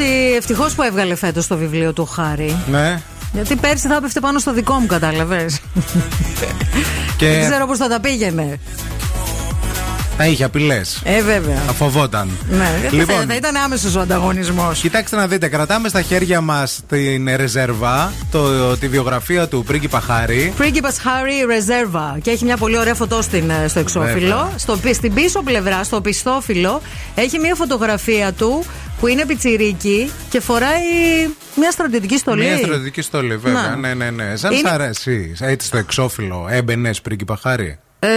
ότι ευτυχώς που έβγαλε φέτος το βιβλίο του ο Χάρη. Ναι. Γιατί πέρσι θα έπεφτε πάνω στο δικό μου, κατάλαβες. Και Δεν ξέρω πώς θα τα πήγαινε. θα είχε απειλές. Ε, βέβαια. Θα φοβόταν. Ναι, δεν Λοιπόν. θα, θα ήταν άμεσος ο ανταγωνισμός. Κοιτάξτε να δείτε, κρατάμε στα χέρια μας την ρεζέρβα, το, τη βιογραφία του πρίγκιπα Χάρη. Πρίγκιπας Harry Reserva και έχει μια πολύ ωραία φωτό στην, ε, στο εξώφυλλο. Βέβαια. Στο, πι- στην πίσω πλευρά, στο πιστόφυλλο, έχει μια φωτογραφία του που είναι πιτσιρίκι και φοράει μια στρατιωτική στολή. Μια στρατιωτική στολή, βέβαια. Να. Ναι, ναι, ναι. Σαν Είναι- σ' αρέσει. Έτσι στο εξώφυλλο. Έμπαινε πρίγκιπα Χάρη. Ε,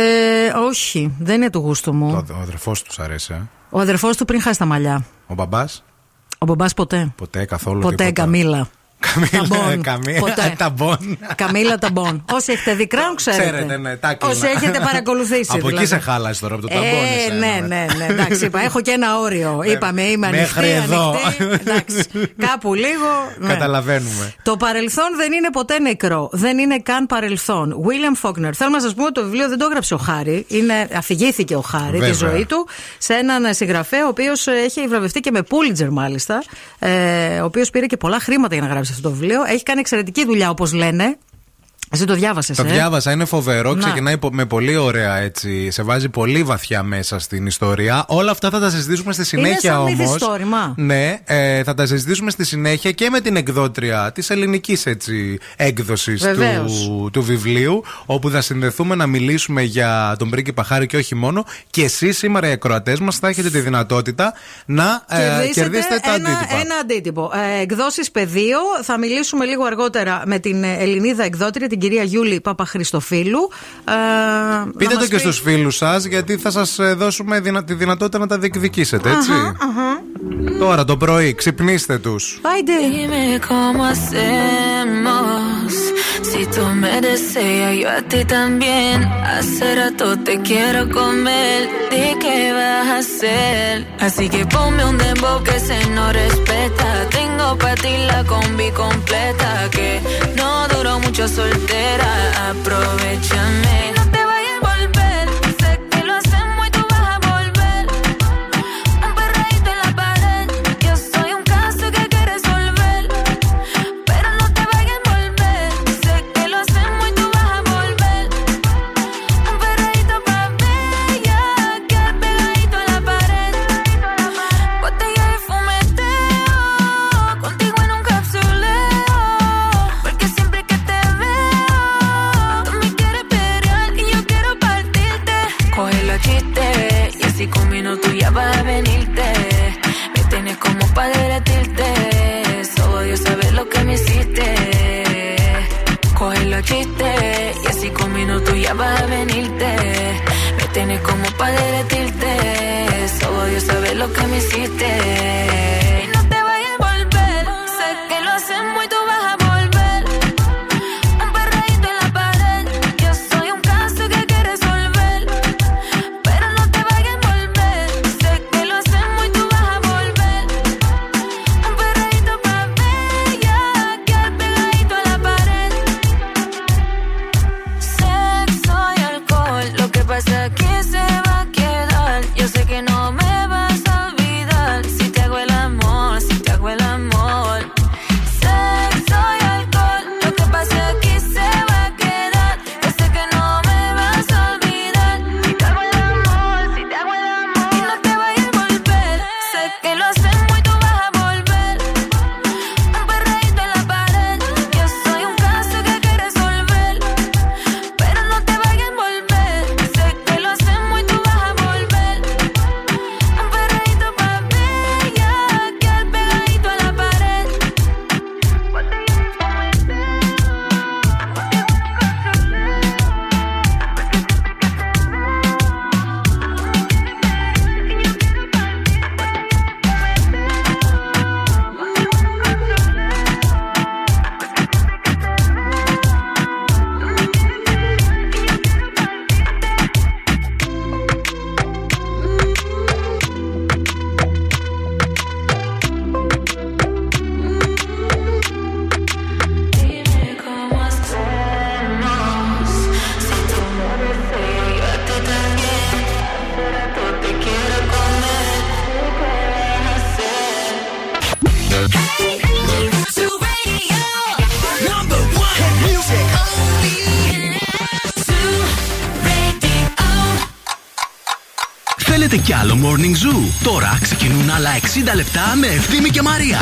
όχι, δεν είναι του γούστου μου. Ο, ο αδερφός του σ' αρέσει. ε. Ο αδερφός του πριν χάσει τα μαλλιά. Ο μπαμπάς; Ο μπαμπάς ποτέ. Ποτέ καθόλου. Ποτέ τίποτα. Καμίλα. Ταμπόν. Καμία. Ποτέ. Ταμπόν. Καμίλα Ταμπόν. Όσοι έχετε δει Crown, ξέρετε. Ξέρετε, ναι, το κλίμα. Όσοι έχετε παρακολουθήσει. Από εκεί δηλαδή. σε χάλασε τώρα από το ταμπόν. Ε, εσένα, ναι, ναι, ναι. Εντάξει, είπα, έχω και ένα όριο. Είπαμε, είμαι ανοιχτή. μέχρι εδώ. ανοιχτή. Εντάξει, κάπου λίγο. ναι. Καταλαβαίνουμε. Το παρελθόν δεν είναι ποτέ νεκρό. Δεν είναι καν παρελθόν. William Faulkner. Θέλω να σας πούμε ότι το βιβλίο δεν το έγραψε ο Χάρη. Είναι, αφηγήθηκε ο Χάρη Βέβαια. τη ζωή του σε έναν συγγραφέα ο οποίος έχει βραβευτεί και με Pulitzer μάλιστα. Ε, ο οποίος πήρε και πολλά χρήματα για να γράψει αυτό το βιβλίο. Έχει κάνει εξαιρετική δουλειά όπως λένε. Εσύ το διάβασες. Το διάβασα, είναι φοβερό. Να. Ξεκινάει πο- με πολύ ωραία έτσι. Σε βάζει πολύ βαθιά μέσα στην ιστορία. Όλα αυτά θα τα συζητήσουμε στη συνέχεια σαν όμως. μυθιστόρημα. Ναι, ε, θα τα συζητήσουμε στη συνέχεια και με την εκδότρια της ελληνικής έκδοσης Βεβαίως. του, του βιβλίου. Όπου θα συνδεθούμε να μιλήσουμε για τον πρίγκιπα Χάρη και όχι μόνο. Και εσείς σήμερα οι ακροατές μας θα έχετε τη δυνατότητα να ε, κερδίσετε τα ένα, αντίτυπα. ένα αντίτυπο. Ε, Εκδόσεις πεδίο. Θα μιλήσουμε λίγο αργότερα με την ε, Ελληνίδα εκδότρια, την κυρία Γιούλη Παπαχριστοφίλου. Ε, Πείτε να το μας και πει- στους φίλους σας γιατί θα σας ε, δώσουμε δυνα- τη δυνατότητα να τα διεκδικήσετε, έτσι. Αχα, αχα. Τώρα το πρωί, ξυπνήστε τους. Άιντε. Dime cómo hacemos. Si tú me deseas, yo a ti también. Hace rato te quiero comer. ¿De qué vas a hacer? Así que ponme un dembow que se no respeta. Tengo para ti la combi completa. Que no duró mucho soltera. Aprovechame. Y así con minutos ya vas a venirte. Me tienes como para derretirte. Solo Dios sabe lo que me hiciste. Τώρα ξεκινούν άλλα 60 λεπτά με Ευθύμη και Μαρία.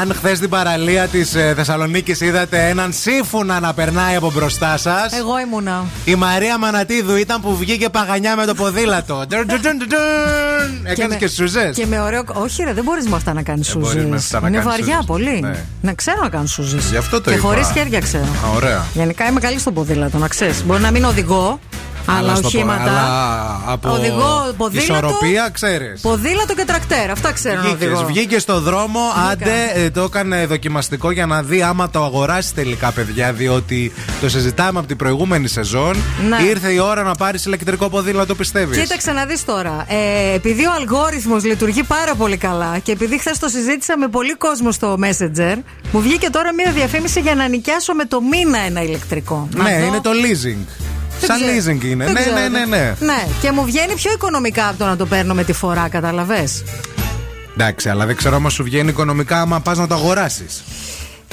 Αν χθες στην παραλία της Θεσσαλονίκης είδατε έναν σύμφωνα να περνάει από μπροστά σας. Εγώ ήμουνα. Η Μαρία Μανατίδου ήταν που βγήκε παγανιά με το ποδήλατο. Έκανες με- και σουζές. Και με ωραίο. Όχι, ρε, δεν μπορείς με αυτά να κάνεις μπορείς με σούζε. αυτά να Είναι κάνεις βαριά σούζες. πολύ. Ναι. Να ξέρω να κάνω σούζε. Γι' αυτό το Και είπα. χωρίς χέρια ξέρω. Α, Ωραία. Γενικά είμαι καλή στο ποδήλατο, να ξέρεις. Μπορεί να μην οδηγώ, Άλλα στο πο- οχήματα. αλλά από Οδηγώ ποδήλατο. ισορροπία, ξέρεις. Ποδήλατο και τρακτέρ. Αυτά ξέρω να οδηγώ. Βγήκες στο δρόμο, Βγήκα. άντε ε, το έκανε δοκιμαστικό για να δει άμα το αγοράσεις τελικά, παιδιά. Διότι το συζητάμε από την προηγούμενη σεζόν. Ναι. Ήρθε η ώρα να πάρεις ηλεκτρικό ποδήλατο, πιστεύεις; Κοίταξε να δεις τώρα. Ε, επειδή ο αλγόριθμος λειτουργεί πάρα πολύ καλά και επειδή χθες το συζήτησα με πολύ κόσμο στο Messenger, μου βγήκε τώρα μία διαφήμιση για να νοικιάσω με το μήνα ένα ηλεκτρικό. Να Ναι, δω. είναι το leasing. Δεν Σαν ξέρω. leasing είναι. Δεν Ναι, ξέρω. ναι, ναι, ναι. Ναι, και μου βγαίνει πιο οικονομικά από το να το παίρνω με τη φορά, καταλαβέ. Εντάξει, αλλά δεν ξέρω άμα σου βγαίνει οικονομικά άμα πας να το αγοράσεις.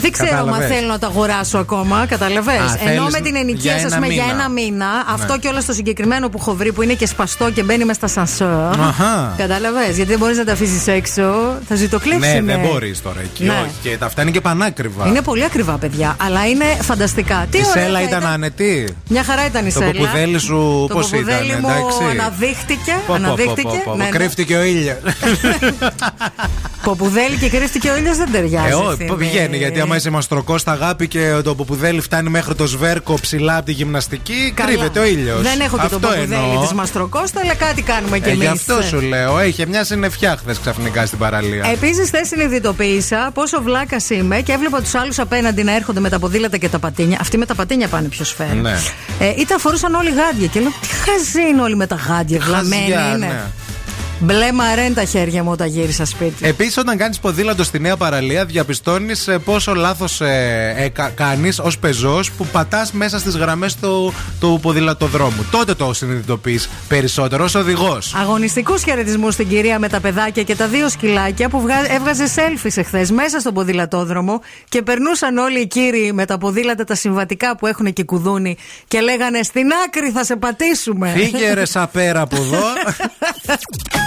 Δεν ξέρω αν Κατάλαβες. θέλω να το αγοράσω ακόμα, καταλαβέ. Α, Ενώ θέλεις με την για ενοικίαση, α ένα πούμε, για μήνα. ένα μήνα, αυτό Ναι. και όλο το συγκεκριμένο που έχω βρει που είναι και σπαστό και μπαίνει με στα σανσέρ. Αχα. Κατάλαβε. Γιατί δεν μπορείς να τα αφήσεις έξω. Θα ζητοκλέψει. Ναι, δεν μπορείς τώρα εκεί. Ναι. Όχι. Και τα αυτά είναι και πανάκριβα. Είναι πολύ ακριβά, παιδιά, αλλά είναι φανταστικά. Τι Η ωραία σέλα θα ήταν άνετη. Μια χαρά ήταν η Το σέλα. ποπουδέλι σου Το πώς ήταν, ποπουδέλι μου εντάξει; αναδείχτηκε. Πω, πω, πω, αναδείχτηκε. πω, πω, Ναι, ναι. Κρύφτηκε ο ήλιος. Ποπουδέλι και κρύφτηκε ο ήλιος δεν ταιριάζει. Ε, όχι, ευθύνη. πηγαίνει. Γιατί άμα είσαι μαστροκός στα αγάπη και το ποπουδέλι φτάνει μέχρι το σβέρκο ψηλά από τη γυμναστική, Καλά. κρύβεται ο ήλιος. Δεν έχω και τον ποπουδέλι της Μαστροκώστα, αλλά κάτι κάνουμε κι Ε, εμείς. γι' αυτό σου λέω. Είχε μια συννεφιά χθες ξαφνικά στην παραλία. Επίσης, χθες συνειδητοποίησα πόσο βλάκας είμαι και έβλεπα τους άλλους απέναντι να έρχονται με τα ποδήλατα και τα πατίνια. Αυτοί με τα πατίνια πάνε πιο σφαίρα. Ναι. Ε, ήταν φορούσαν όλοι γάντια και λέω τι χαζοί είναι όλοι με τα γάντια. Βλαμμένοι Χαζιά, είναι. ναι. Μπλε μαρέν τα χέρια μου όταν γύρισα σπίτι. Επίσης, όταν κάνεις ποδήλατο στη νέα παραλία, διαπιστώνεις πόσο λάθος ε, ε, κάνεις ως πεζός που πατάς μέσα στις γραμμές του, του ποδηλατοδρόμου. Τότε το συνειδητοποιείς περισσότερο ως οδηγός. Αγωνιστικούς χαιρετισμούς στην κυρία με τα παιδάκια και τα δύο σκυλάκια που βγα... έβγαζε selfies εχθές μέσα στον ποδηλατόδρομο και περνούσαν όλοι οι κύριοι με τα ποδήλατα τα συμβατικά που έχουν και κουδούνι και λέγανε Στην άκρη θα σε πατήσουμε. Φύγε ρε σαπέρα από εδώ.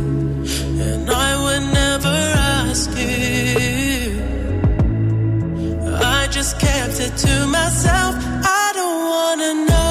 to myself. I don't wanna know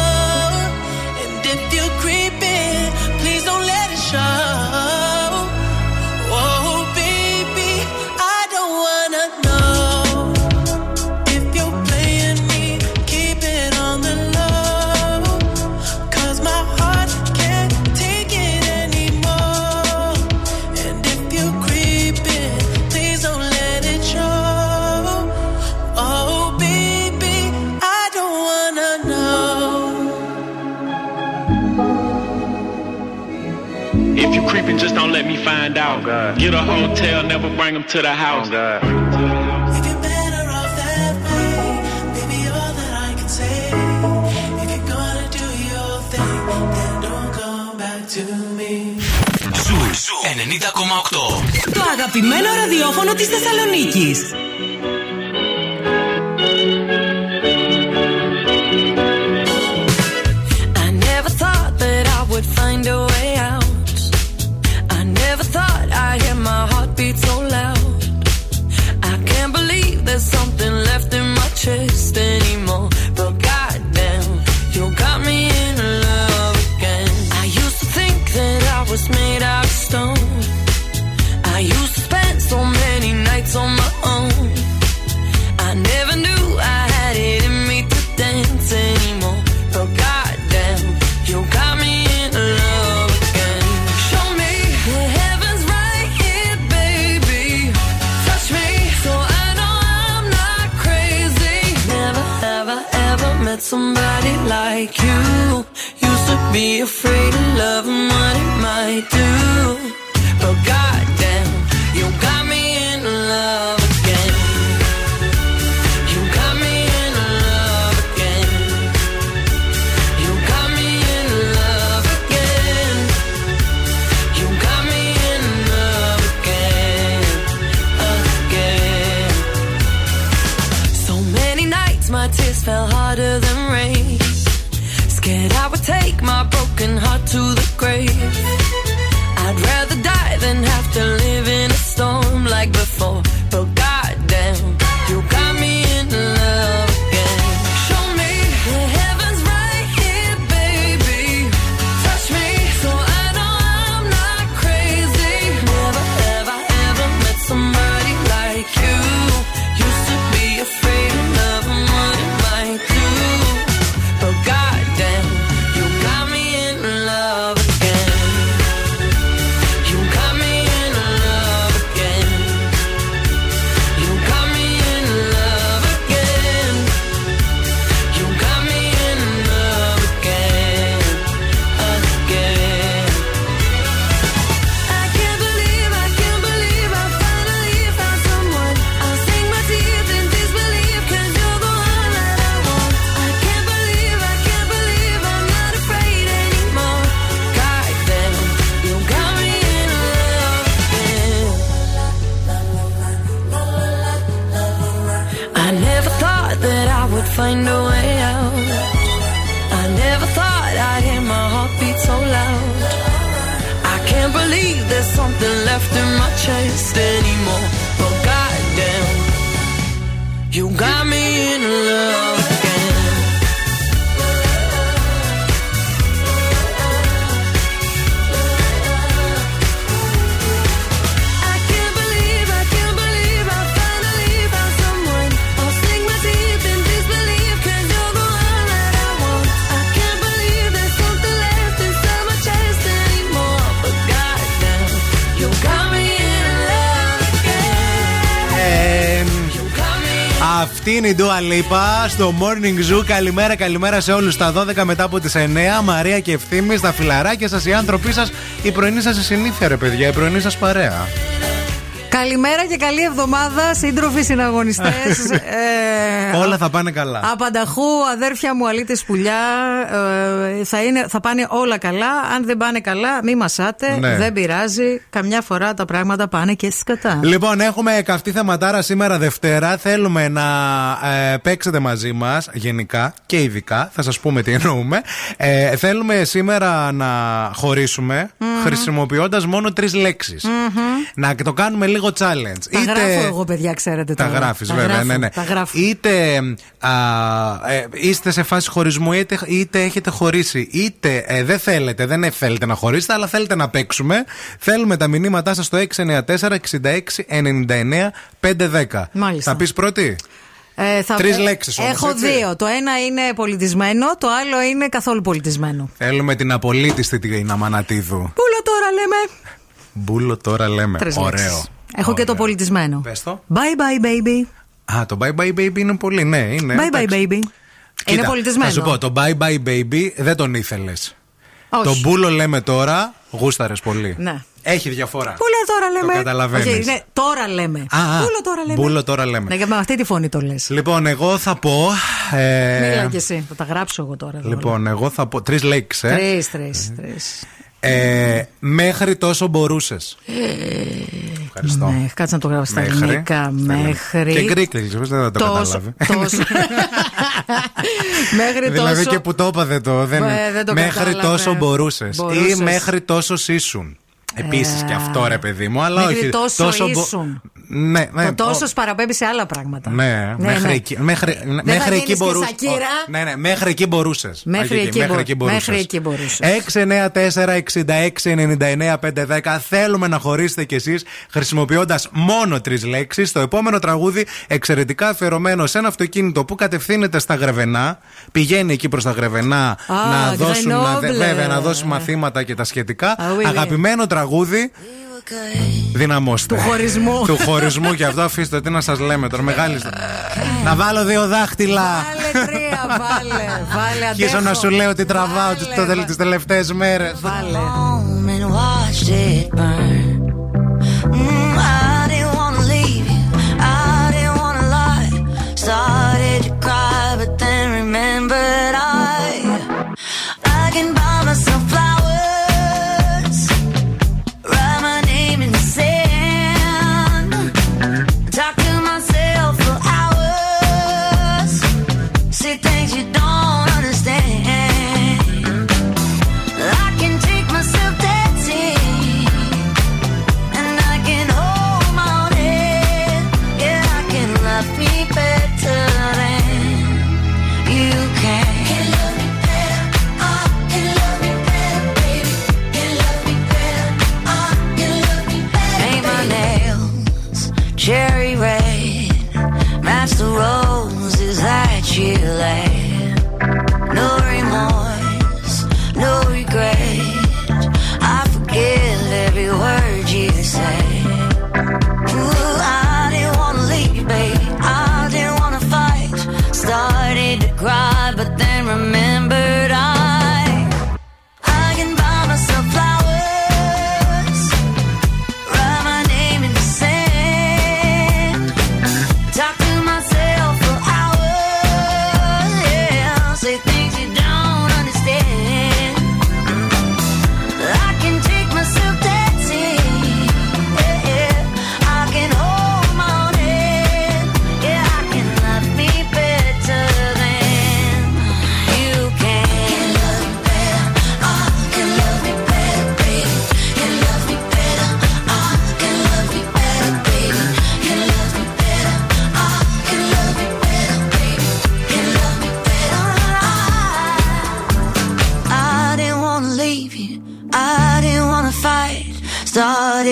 find out. Oh Get a hotel, never bring them to the house. Oh Ζου Το αγαπημένο ραδιόφωνο της Θεσσαλονίκης. είπα στο Morning Zoo. Καλημέρα, καλημέρα σε όλους. Τα 12 μετά από τις 9. Μαρία και ευθύνη, τα φιλαράκια σας, οι άνθρωποι σας, η πρωινή σας συνήθεια, ρε παιδιά, η πρωινή σας παρέα. Καλημέρα και καλή εβδομάδα, σύντροφοι συναγωνιστές. ε, Όλα θα πάνε καλά. Απανταχού, αδέρφια μου, αλήτε πουλιά. Ε, θα, είναι, θα πάνε όλα καλά. Αν δεν πάνε καλά, μη μασάτε. Ναι. Δεν πειράζει. Καμιά φορά τα πράγματα πάνε και σκατά. Λοιπόν, έχουμε καυτή θεματάρα σήμερα Δευτέρα. Θέλουμε να ε, παίξετε μαζί μας, γενικά και ειδικά. Θα σας πούμε τι εννοούμε. Ε, θέλουμε σήμερα να χωρίσουμε χρησιμοποιώντας μόνο τρεις λέξεις. Να το κάνουμε λίγο challenge. Τα είτε... γράφω εγώ, παιδιά, ξέρετε τώρα. Τα γράφει, βέβαια. Γράφω, ναι, ναι. Τα γράφω. Είτε α, ε, είστε σε φάση χωρισμού, είτε, είτε έχετε χωρίσει, είτε ε, δεν θέλετε, δεν θέλετε να χωρίσετε, αλλά θέλετε να παίξουμε. Θέλουμε τα μηνύματά σας στο 694 66 99 510. Μάλιστα. Θα πεις πρώτη; Ε, Τρεις λέξεις Έχω έτσι. δύο. Το ένα είναι πολιτισμένο, το άλλο είναι καθόλου πολιτισμένο. Θέλουμε την απολύτιστη την Αμανατίδου. Μπούλο τώρα λέμε. Μπούλο τώρα λέμε. Τρεις Ωραίο. Λέξεις. Έχω και το πολιτισμένο. Πες το. Bye bye baby. Α, το bye bye baby είναι πολύ, ναι. Είναι, bye bye baby. Κοίτα, είναι πολιτισμένο. Θα σου πω, το bye bye baby δεν τον ήθελες. Το μπούλο λέμε τώρα, γούσταρες πολύ. Ναι. Έχει διαφορά. Πούλο τώρα λέμε. Το καταλαβαίνει. Ναι, τώρα λέμε. Α, Πούλο τώρα λέμε. Πούλο τώρα λέμε. Ναι, με αυτή τη φωνή το λες. Λοιπόν, εγώ θα πω. Ε... Μίλα και εσύ. Θα τα γράψω εγώ τώρα. Εδώ, λοιπόν, εγώ θα πω. Τρεις λέξει, ε. Τρεις, τρεις. Ε, μέχρι τόσο μπορούσες. Ε... Ευχαριστώ. Ναι, κάτσε να το γράψω στα Μέχρι. ελληνικά. Μέχρι. Και γκρίκλι, δεν θα το Τόσο- κατάλαβε. τόσο- Μέχρι δηλαδή τόσο. και που το είπα δεν το. Δεν, Ε, δεν το μέχρι κατάλαβε. τόσο μπορούσες. Ή Μπορούσες. μέχρι τόσο ήσουν. Επίσης και αυτό ρε παιδί μου, αλλά Μέχρι όχι. τόσο μπο- ήσουν. Ναι, ναι. Το τόσος παραπέμπει σε άλλα πράγματα. Ναι, μέχρι ναι. εκεί, μέχρι, θα μέχρι γίνεις εκεί και μπορούσες. Σακύρα. Ναι, ναι, μέχρι εκεί μπορούσες. Μέχρι εκεί μπο- μέχρι εκεί μπορούσες. 694-6699-510. Θέλουμε να χωρίσετε κι εσείς χρησιμοποιώντας μόνο τρεις λέξεις. Το επόμενο τραγούδι εξαιρετικά αφιερωμένο σε ένα αυτοκίνητο που κατευθύνεται στα Γρεβενά. Πηγαίνει εκεί προς τα Γρεβενά να δώσουν, να, δε- Grenoble. βέβαια, να δώσουν μαθήματα και τα σχετικά. Ah, oui, oui. Αγαπημένο τραγούδι. Δυναμώστε. Του χωρισμού. Του χωρισμού και αυτό αφήστε τι να σας λέμε τώρα. Μεγάλης. να βάλω δύο δάχτυλα. Βάλε τρία, βάλε. Βάλε Αρχίζω αντέχω. να σου λέω τι τραβάω τις τελευταίες μέρες. Βάλε.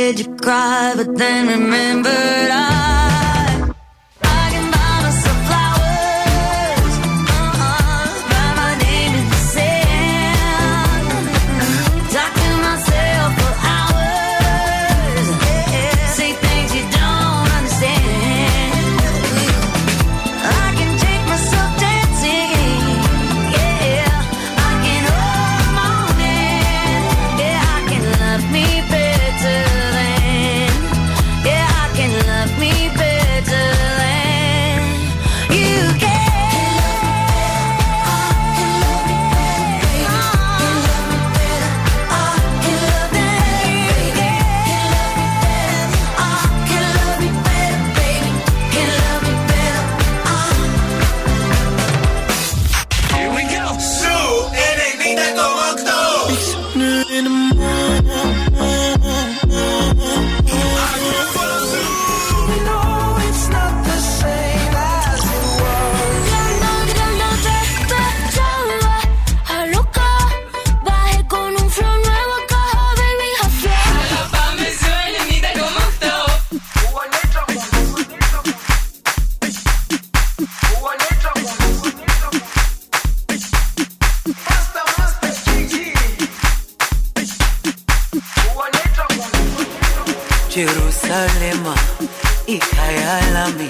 said you cried, but then remembered. I Jerusalem, ikayalami.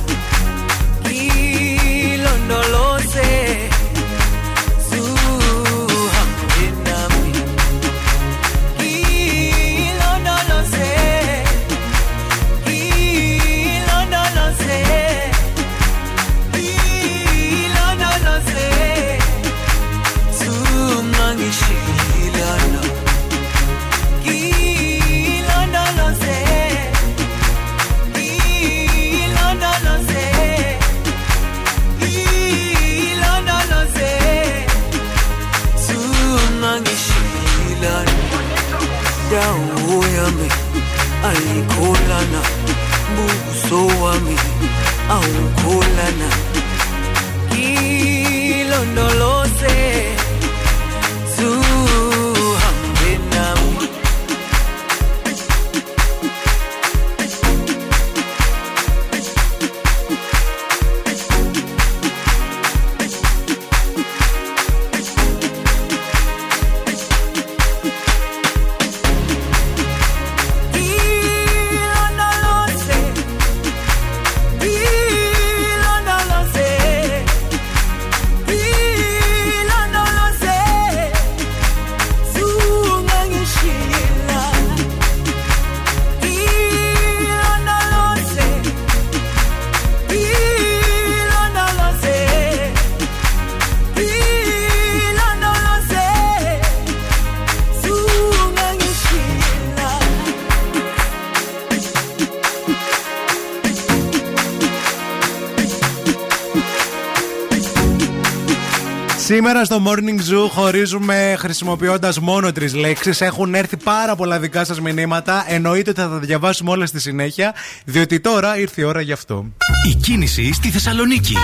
Σήμερα στο Morning Zoo χωρίζουμε χρησιμοποιώντας μόνο τρεις λέξεις. Έχουν έρθει πάρα πολλά δικά σας μηνύματα. Εννοείται ότι θα τα διαβάσουμε όλα στη συνέχεια, διότι τώρα ήρθε η ώρα γι' αυτό. Η κίνηση στη Θεσσαλονίκη.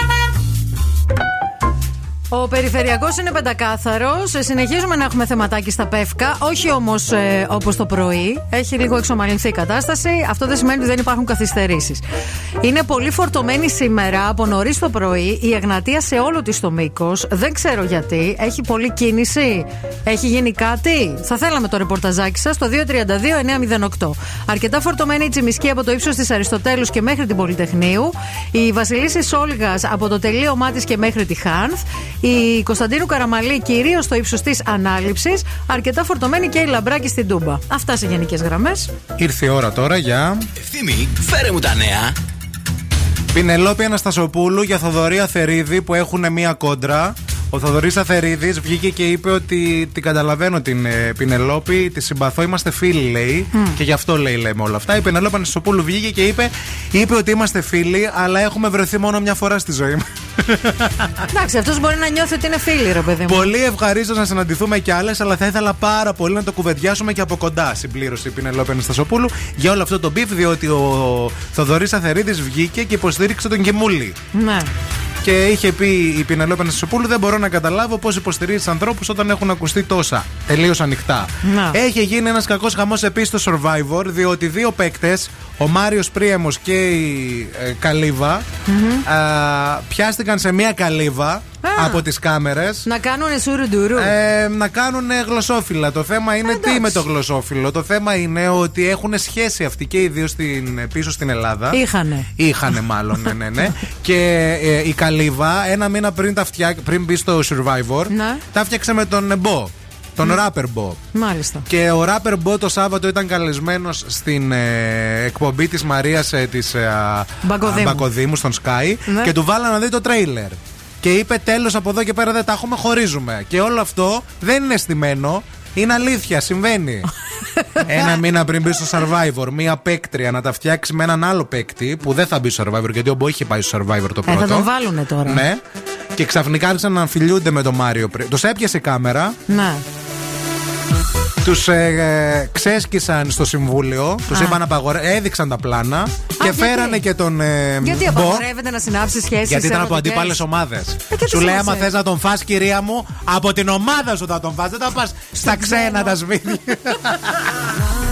Ο περιφερειακός είναι πεντακάθαρος. Συνεχίζουμε να έχουμε θεματάκι στα πεύκα. Όχι όμως ε, όπως το πρωί. Έχει λίγο εξομαλυνθεί η κατάσταση. Αυτό δεν σημαίνει ότι δεν υπάρχουν καθυστερήσεις. Είναι πολύ φορτωμένη σήμερα από νωρίς το πρωί η Εγνατία σε όλο της το μήκος. Δεν ξέρω γιατί. Έχει πολλή κίνηση. Έχει γίνει κάτι. Θα θέλαμε το ρεπορταζάκι σας στο 232-908. Αρκετά φορτωμένη η Τσιμισκή από το ύψος της Αριστοτέλους και μέχρι την Πολυτεχνείου. Η Βασιλίση Σόλγας από το τελείωμά της και μέχρι τη Χάνθ. Η Κωνσταντίνου Καραμαλή κυρίως στο ύψος της Ανάληψης. Αρκετά φορτωμένη και η Λαμπράκη στην Τούμπα. Αυτά σε γενικές γραμμές. Ήρθε η ώρα τώρα για. Ευθύμη, φέρε μου τα νέα. Πινελόπη Αναστασοπούλου για Θοδωρία Θερίδη που έχουν μία κόντρα. Ο Θοδωρής Αθερίδης βγήκε και είπε ότι την καταλαβαίνω την ε, Πινελόπη, τη συμπαθώ, είμαστε φίλοι λέει. Και γι' αυτό λέει λέμε όλα αυτά. Η Πινελόπη Αναστασοπούλου βγήκε και είπε, είπε ότι είμαστε φίλοι, αλλά έχουμε βρεθεί μόνο μια φορά στη ζωή μας. Εντάξει, αυτός μπορεί να νιώθει ότι είναι φίλοι, ρε παιδί μου. Πολύ ευχαρίστως να συναντηθούμε κι άλλες, αλλά θα ήθελα πάρα πολύ να το κουβεντιάσουμε και από κοντά. Συμπλήρωσε η Πινελόπη Αναστασοπούλου για όλο αυτό το beef, διότι ο Θοδωρής Αθερίδης βγήκε και υποστήριξε τον Κιμούλη. Ναι. Και είχε πει η Πινελόπη Αναστασοπούλου: Δεν μπορώ να καταλάβω πώς υποστηρίζει ανθρώπους όταν έχουν ακουστεί τόσα. Τελείως ανοιχτά. Να. Έχει γίνει ένας κακός χαμός επίσης στο Survivor, διότι δύο παίκτες, ο Μάριος Πρίεμος και η ε, καλυβα α, πιάστηκαν σε μία καλύβα από τις κάμερες. Να κάνουν σουρουντουρού. Ε, να κάνουν γλωσσόφυλλα. Το θέμα είναι τι με το γλωσσόφυλλο; Το θέμα είναι ότι έχουν σχέση αυτοί και οι δύο στην, πίσω στην Ελλάδα. Είχανε. Είχανε μάλλον, ναι, ναι, ναι. και ε, η Καλύβα ένα μήνα πριν, τα φτιά... πριν μπει στο Survivor, Ναι. τα φτιάξε με τον Μπο. Τον rapper Μπο. Μάλιστα. Και ο rapper Μπο το Σάββατο ήταν καλεσμένος στην ε, εκπομπή της Μαρίας ε, της Μπακοδήμου. Μπακοδήμου στον Sky Ναι. και του βάλανε να δει το τρέιλερ. Και είπε τέλος από εδώ και πέρα δεν τα έχουμε, χωρίζουμε. Και όλο αυτό δεν είναι στημένο. Είναι αλήθεια, συμβαίνει. Ένα μήνα πριν μπει στο Survivor, μία παίκτρια να τα φτιάξει με έναν άλλο παίκτη που δεν θα μπει στο Survivor, γιατί ο Μπο είχε πάει στο Survivor το Ε, πρώτο. θα τον βάλουνε τώρα. Ναι. Και ξαφνικά άρχισαν να αμφιλιούνται με τον Μάριο. πριν. Τους έπιασε η κάμερα Ναι. Τους ε, ξέσκισαν στο συμβούλιο, τους είπαν απαγορεύουν, έδειξαν τα πλάνα και φέρανε και τον. Ε, γιατί απαγορεύεται να συνάψει σχέσεις. Γιατί ήταν από αντίπαλε ομάδες. Ε, σου λέει, άμα θες να τον φά, κυρία μου, από την ομάδα σου θα τον φά. Δεν θα πας στα ξένα τα σπίτια.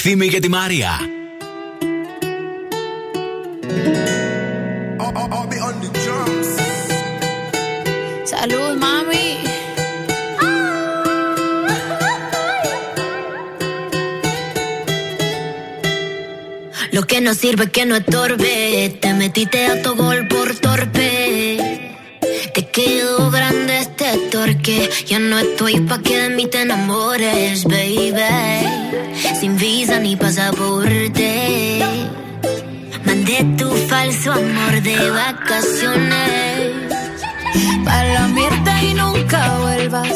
Ευθύμη και τη Μάρια. Salud, mami. Ah. Lo que no sirve que no estorbe. Te metiste a tu gol por torpe. Te quedó grande este torque. Ya no estoy pa' que de mí te enamores, baby sin visa ni pasaporte. Mandé tu falso amor de vacaciones. Para la mierda y nunca vuelvas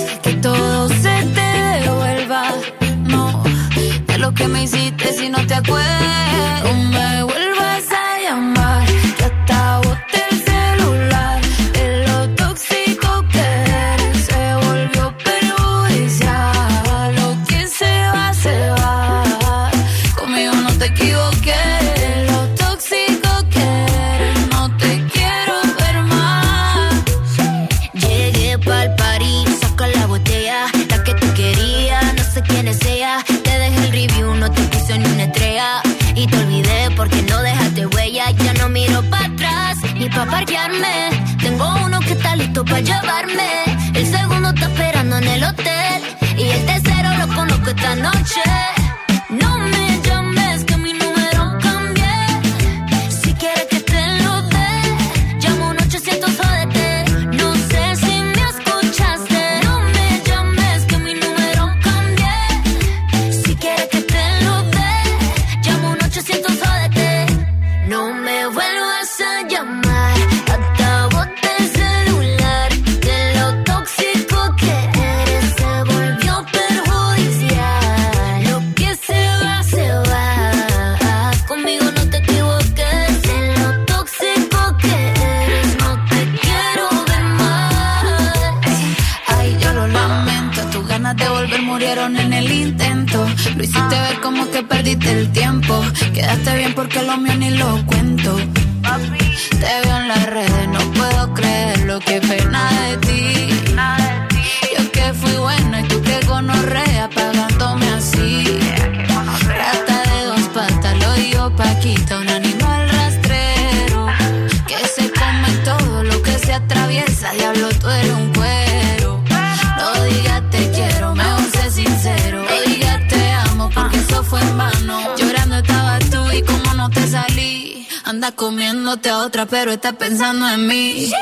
pero está pensando en mí.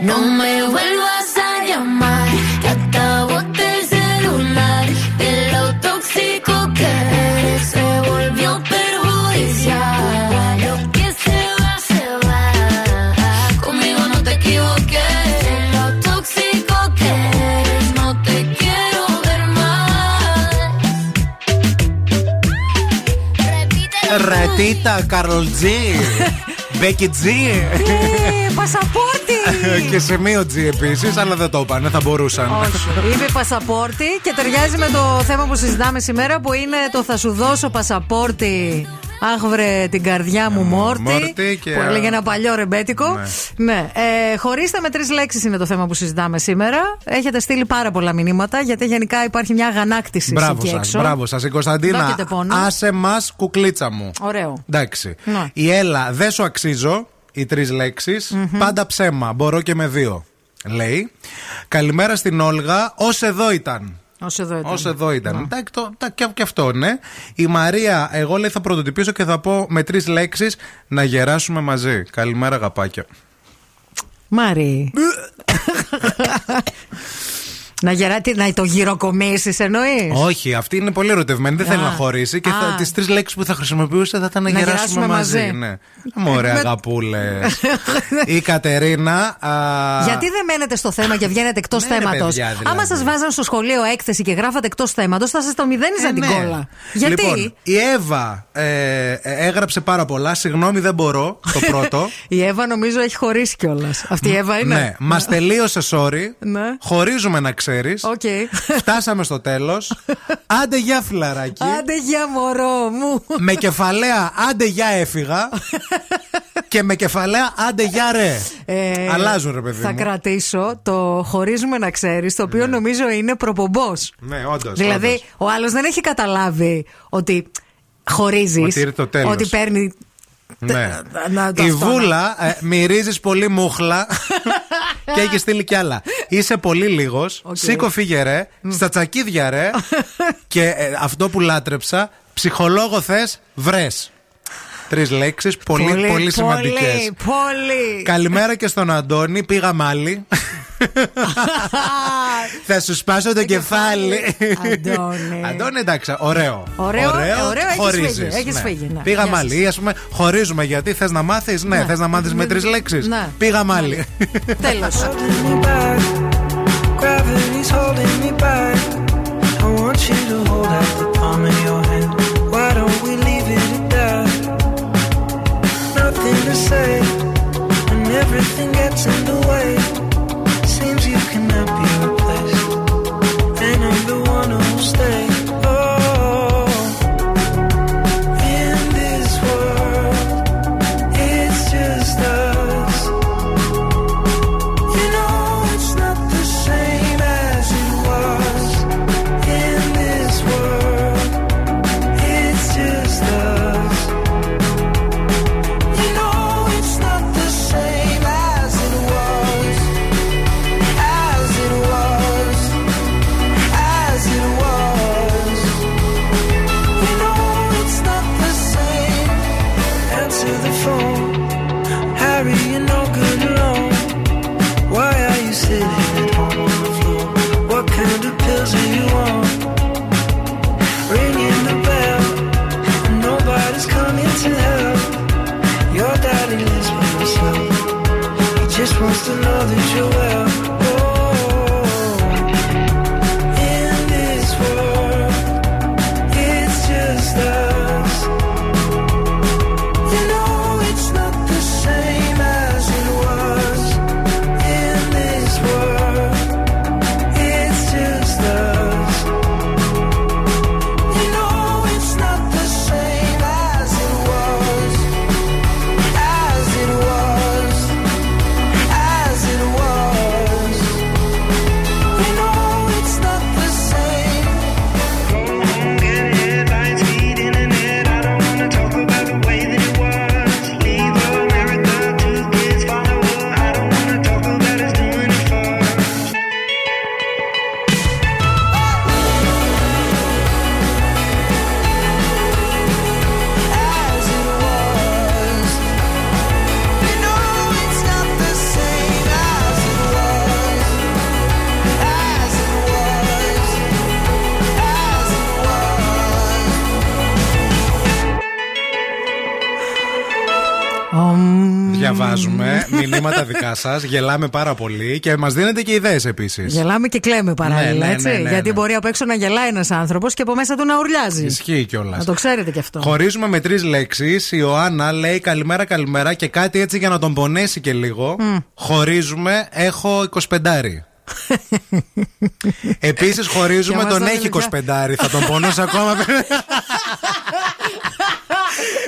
No me vuelvas a llamar, que acabo el celular. De lo tóxico que eres, se volvió perjudicial. Lo que se va, se va. Conmigo no te equivoques. De lo tóxico que eres, no te quiero ver más. Repítelo. Retita, Carol G. Μπέκι G. Ε, Πασαπόρτι! και σημείο G επίσης, αλλά δεν το είπανε, θα μπορούσαν. Όχι. Είπε πασαπόρτι και ταιριάζει με το θέμα που συζητάμε σήμερα που είναι το θα σου δώσω πασαπόρτι. Αχ, βρε την καρδιά μου Μόρτι. Μόρτι και- Που έλεγε ένα παλιό ρεμπέτικο. Ναι. Ε, χωρίστε με τρεις λέξεις είναι το θέμα που συζητάμε σήμερα. Έχετε στείλει πάρα πολλά μηνύματα γιατί γενικά υπάρχει μια αγανάκτηση Μπράβο εκεί σας, έξω. μπράβο σας. Η Κωνσταντίνα, Δόκεται πόνο. άσε μας κουκλίτσα μου. Ωραίο. Εντάξει. Ναι. Η Έλα, δεν σου αξίζω. Οι τρεις λέξεις. Πάντα ψέμα. Μπορώ και με δύο. Λέει. Καλημέρα στην Όλγα. Ω εδώ ήταν. Όσο εδώ ήταν. Όσο εδώ ήταν. Εντάξει, το- τα- και, και αυτό, ναι. Η Μαρία, εγώ λέει θα πρωτοτυπήσω και θα πω με τρεις λέξεις να γεράσουμε μαζί. Καλημέρα, αγαπάκια. Μάρι. Να, γερά, τι, να το γυροκομίσεις εννοείς; Όχι, αυτή είναι πολύ ερωτευμένη. Δεν Α. θέλει να χωρίσει και Α. τις τρεις λέξεις που θα χρησιμοποιούσε θα ήταν να, Να γεράσουμε, γεράσουμε μαζί. μαζί. Ναι. Μωρέ, Με- αγαπούλες. Η Κατερίνα. α, Γιατί δεν μένετε στο θέμα και βγαίνετε εκτός Ναι, ρε, θέματος; παιδιά, δηλαδή. Άμα σας βάζαν στο σχολείο έκθεση και γράφατε εκτός θέματος, θα σας το μηδένιζαν Ε, την ναι. κόλλα. Γιατί; Λοιπόν, η Εύα ε, ε, έγραψε πάρα πολλά. Συγγνώμη, δεν μπορώ. Το πρώτο. Η Εύα νομίζω έχει χωρίσει κιόλας. Αυτή η Εύα είναι; ναι, μας τελείωσε, sorry. Ναι. Χωρίζουμε να ξέρει. Οκ. Φτάσαμε στο τέλος. Άντε για φιλαράκι. Άντε για μωρό μου. με κεφαλαία άντε για έφυγα. και με κεφαλαία άντε για ρε. Ε, Αλλάζουν, ρε παιδί Θα μου. κρατήσω το χωρίζουμε να ξέρεις, το οποίο νομίζω είναι προπομπός. Ναι, όντως. Δηλαδή, ο άλλος δεν έχει καταλάβει ότι χωρίζεις. Ότι ήρθε το τέλος. Ότι παίρνει. Ναι. να το Η αυτό, Βούλα, ε, μυρίζεις πολύ μούχλα και έχει στείλει κι άλλα. Είσαι πολύ λίγος. Σήκω φύγε ρε. Στα τσακίδια ρε. και ε, αυτό που λάτρεψα, ψυχολόγο θες, βρες. Τρεις λέξεις, πολύ, πολύ, πολύ, σημαντικές. πολύ. Καλημέρα και στον Αντώνη. Πήγα μάλι. Θα σου σπάσω το κεφάλι. Αντώνη. Αντώνη, εντάξει, ωραίο. Ωραίο, ε, ωραίο, έχεις χωρίζεις, φύγει, έχεις φύγει, ναι. Πήγα Γεια μάλι. Ή, ας πούμε, χωρίζουμε γιατί θες να μάθεις; Ναι, Ναι. θες να μάθεις με τρεις λέξεις. Ναι. Πήγα μάλι. Τέλος. Gravity's holding me back. I want you to hold out the palm of your say, and everything gets in the way. To help. Your daddy lives by himself. He just wants to know that you're well. Διαβάζουμε μηνύματα δικά σας, γελάμε πάρα πολύ και μας δίνετε και ιδέες επίσης. Γελάμε και κλαίμε παράλληλα, Ναι, ναι, έτσι. ναι, ναι, Γιατί ναι. μπορεί απ' έξω να γελάει ένας άνθρωπος και από μέσα του να ουρλιάζει. Ισχύει κιόλας. Να το ξέρετε κι αυτό. Χωρίζουμε με τρεις λέξεις. Η Ιωάννα λέει καλημέρα, καλημέρα και κάτι έτσι για να τον πονέσει και λίγο. Μμ. Χωρίζουμε, έχω 25. Επίσης χωρίζουμε, Και μας τον τα έχει 25. παιδιά. Θα τον πονούσε ακόμα.